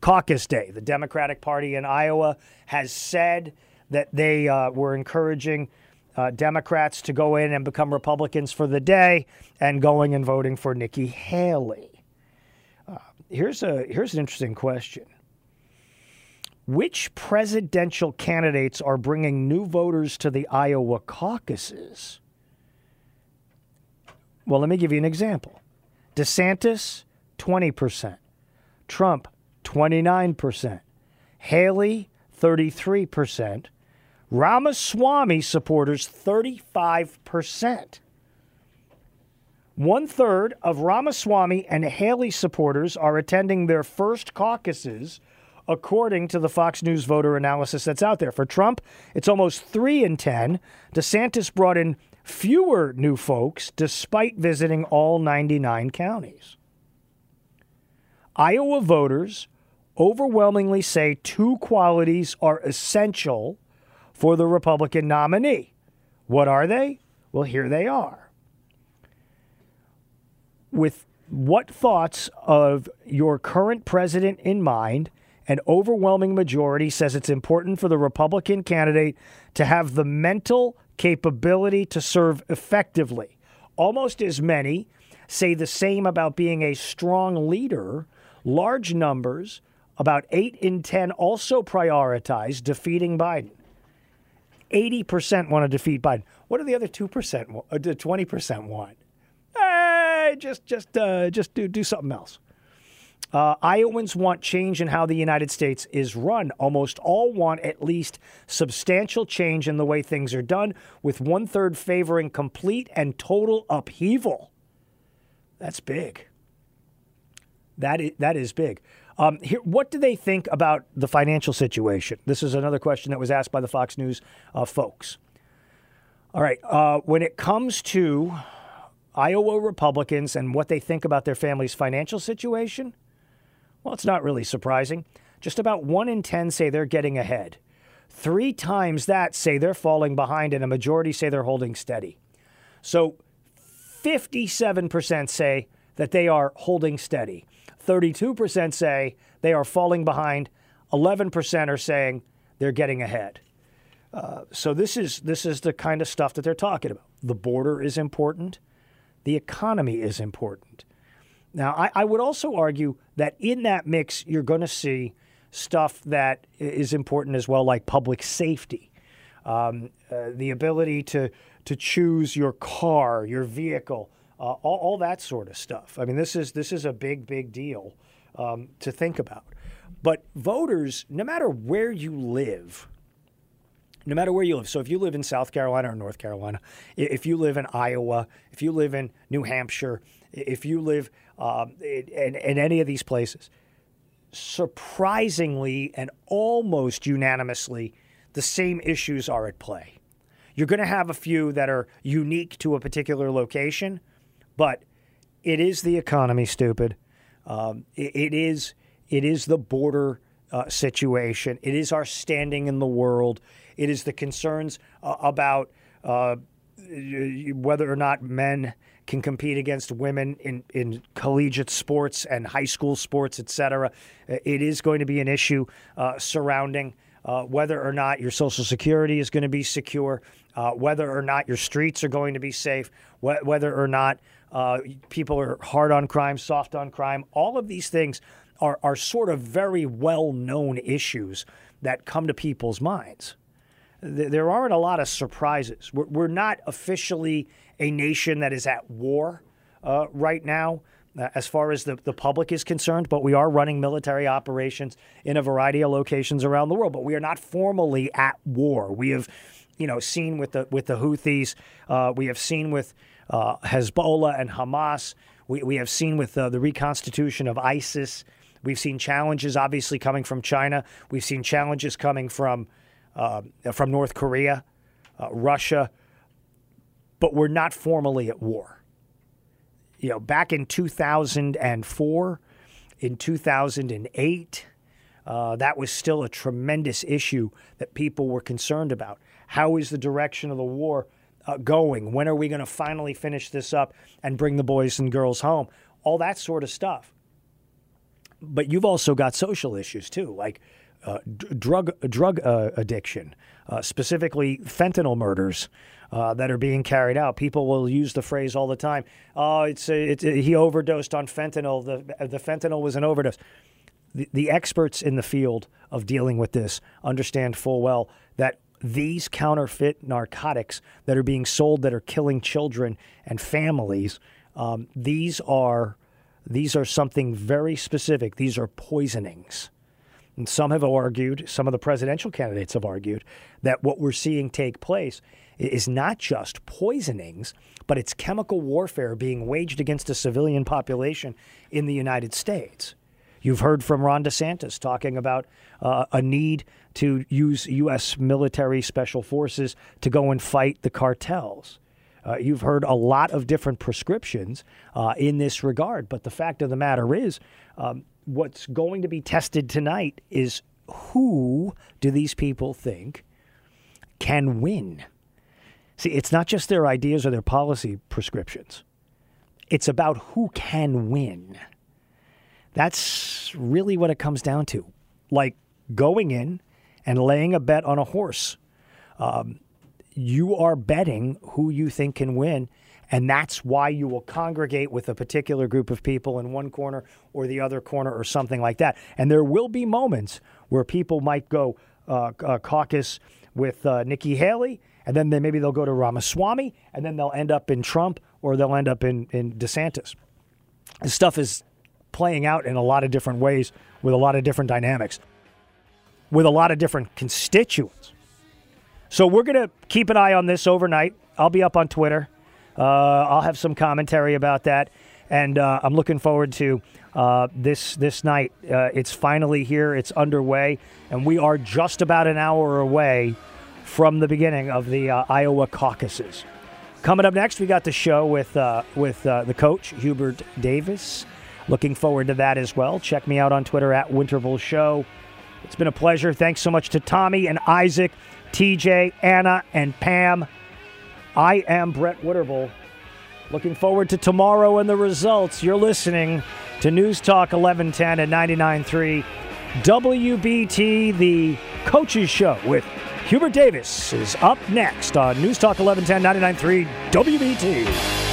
caucus day. The Democratic Party in Iowa has said that they uh, were encouraging uh, Democrats to go in and become Republicans for the day and going and voting for Nikki Haley. Uh, here's a here's an interesting question. Which presidential candidates are bringing new voters to the Iowa caucuses? Well, let me give you an example. DeSantis, 20%. Trump, 29%. Haley, 33%. Ramaswamy supporters, 35%. One third of Ramaswamy and Haley supporters are attending their first caucuses, according to the Fox News voter analysis that's out there. For Trump, it's almost 3 in 10. DeSantis brought in fewer new folks despite visiting all 99 counties. Iowa voters overwhelmingly say two qualities are essential for the Republican nominee. What are they? Well, here they are. With what thoughts of your current president in mind, an overwhelming majority says it's important for the Republican candidate to have the mental capability to serve effectively. Almost as many say the same about being a strong leader. Large numbers, about 8 in 10, also prioritize defeating Biden. 80% want to defeat Biden. What do the other 2%, 20% uh, want? Hey, just, just, uh, just do, do something else. Uh, Iowans want change in how the United States is run. Almost all want at least substantial change in the way things are done, with one third favoring complete and total upheaval. That's big. That is, that is big. Um, here, what do they think about the financial situation? This is another question that was asked by the Fox News uh, folks. All right. Uh, when it comes to Iowa Republicans and what they think about their family's financial situation, well, it's not really surprising. Just about one in 10 say they're getting ahead. Three times that say they're falling behind, and a majority say they're holding steady. So 57% say that they are holding steady. 32% say they are falling behind. 11% are saying they're getting ahead. Uh, so this is this is the kind of stuff that they're talking about. The border is important. The economy is important. Now, I, I would also argue that in that mix, you're going to see stuff that is important as well, like public safety, um, uh, the ability to to choose your car, your vehicle, uh, all, all, that sort of stuff. I mean, this is this is a big, big deal um, to think about. But voters, no matter where you live, no matter where you live. So if you live in South Carolina or North Carolina, if you live in Iowa, if you live in New Hampshire, if you live um, in, in any of these places, surprisingly and almost unanimously, the same issues are at play. You're going to have a few that are unique to a particular location, but it is the economy, stupid. Um, it, it is it is the border uh, situation. It is our standing in the world. It is the concerns uh, about uh, whether or not men can compete against women in, in collegiate sports and high school sports, et cetera. It is going to be an issue uh, surrounding uh, whether or not your Social Security is going to be secure, uh, whether or not your streets are going to be safe, wh- whether or not Uh, people are hard on crime, soft on crime. All of these things are, are sort of very well known issues that come to people's minds. There aren't a lot of surprises. We're not officially a nation that is at war uh, right now. uh, As far as the, the public is concerned, but we are running military operations in a variety of locations around the world. But we are not formally at war. We have, you know, seen with the with the Houthis. Uh, we have seen with uh, Hezbollah and Hamas. We, we have seen with uh, the reconstitution of ISIS. We've seen challenges, obviously, coming from China. We've seen challenges coming from uh, from North Korea, uh, Russia, but we're not formally at war. You know, back in 2004, in 2008, uh, that was still a tremendous issue that people were concerned about. How is the direction of the war uh, going? When are we going to finally finish this up and bring the boys and girls home? All that sort of stuff. But you've also got social issues too, like uh, drug drug uh, addiction, uh, specifically fentanyl murders uh, that are being carried out. People will use the phrase all the time. Oh, it's, a, it's a, he overdosed on fentanyl. The the fentanyl was an overdose. The, the experts in the field of dealing with this understand full well that these counterfeit narcotics that are being sold that are killing children and families, um, these are these are something very specific. These are poisonings. And some have argued, some of the presidential candidates have argued, that what we're seeing take place is not just poisonings, but it's chemical warfare being waged against a civilian population in the United States. You've heard from Ron DeSantis talking about uh, a need to use U.S. military special forces to go and fight the cartels. Uh, you've heard a lot of different prescriptions uh, in this regard, but the fact of the matter is, um, what's going to be tested tonight is who do these people think can win? See, it's not just their ideas or their policy prescriptions, it's about who can win. That's really what it comes down to. Like going in and laying a bet on a horse. Um, you are betting who you think can win. And that's why you will congregate with a particular group of people in one corner or the other corner or something like that. And there will be moments where people might go uh, uh, caucus with uh, Nikki Haley, and then they, maybe they'll go to Ramaswamy, and then they'll end up in Trump or they'll end up in, in DeSantis. This stuff is playing out in a lot of different ways with a lot of different dynamics, with a lot of different constituents. So we're going to keep an eye on this overnight. I'll be up on Twitter. Uh, I'll have some commentary about that, and uh, I'm looking forward to uh, this this night. It's finally here. It's underway, and we are just about an hour away from the beginning of the Iowa caucuses. Coming up next, we got the show with with the coach Hubert Davis. Looking forward to that as well. Check me out on Twitter at Winterble Show. It's been a pleasure. Thanks so much to Tommy and Isaac, TJ, Anna, and Pam. I am Brett Winterble. Looking forward to tomorrow and the results. You're listening to News Talk 1110 and 99.3 WBT, the coaches show with Hubert Davis is up next on News Talk 1110 99.3 WBT.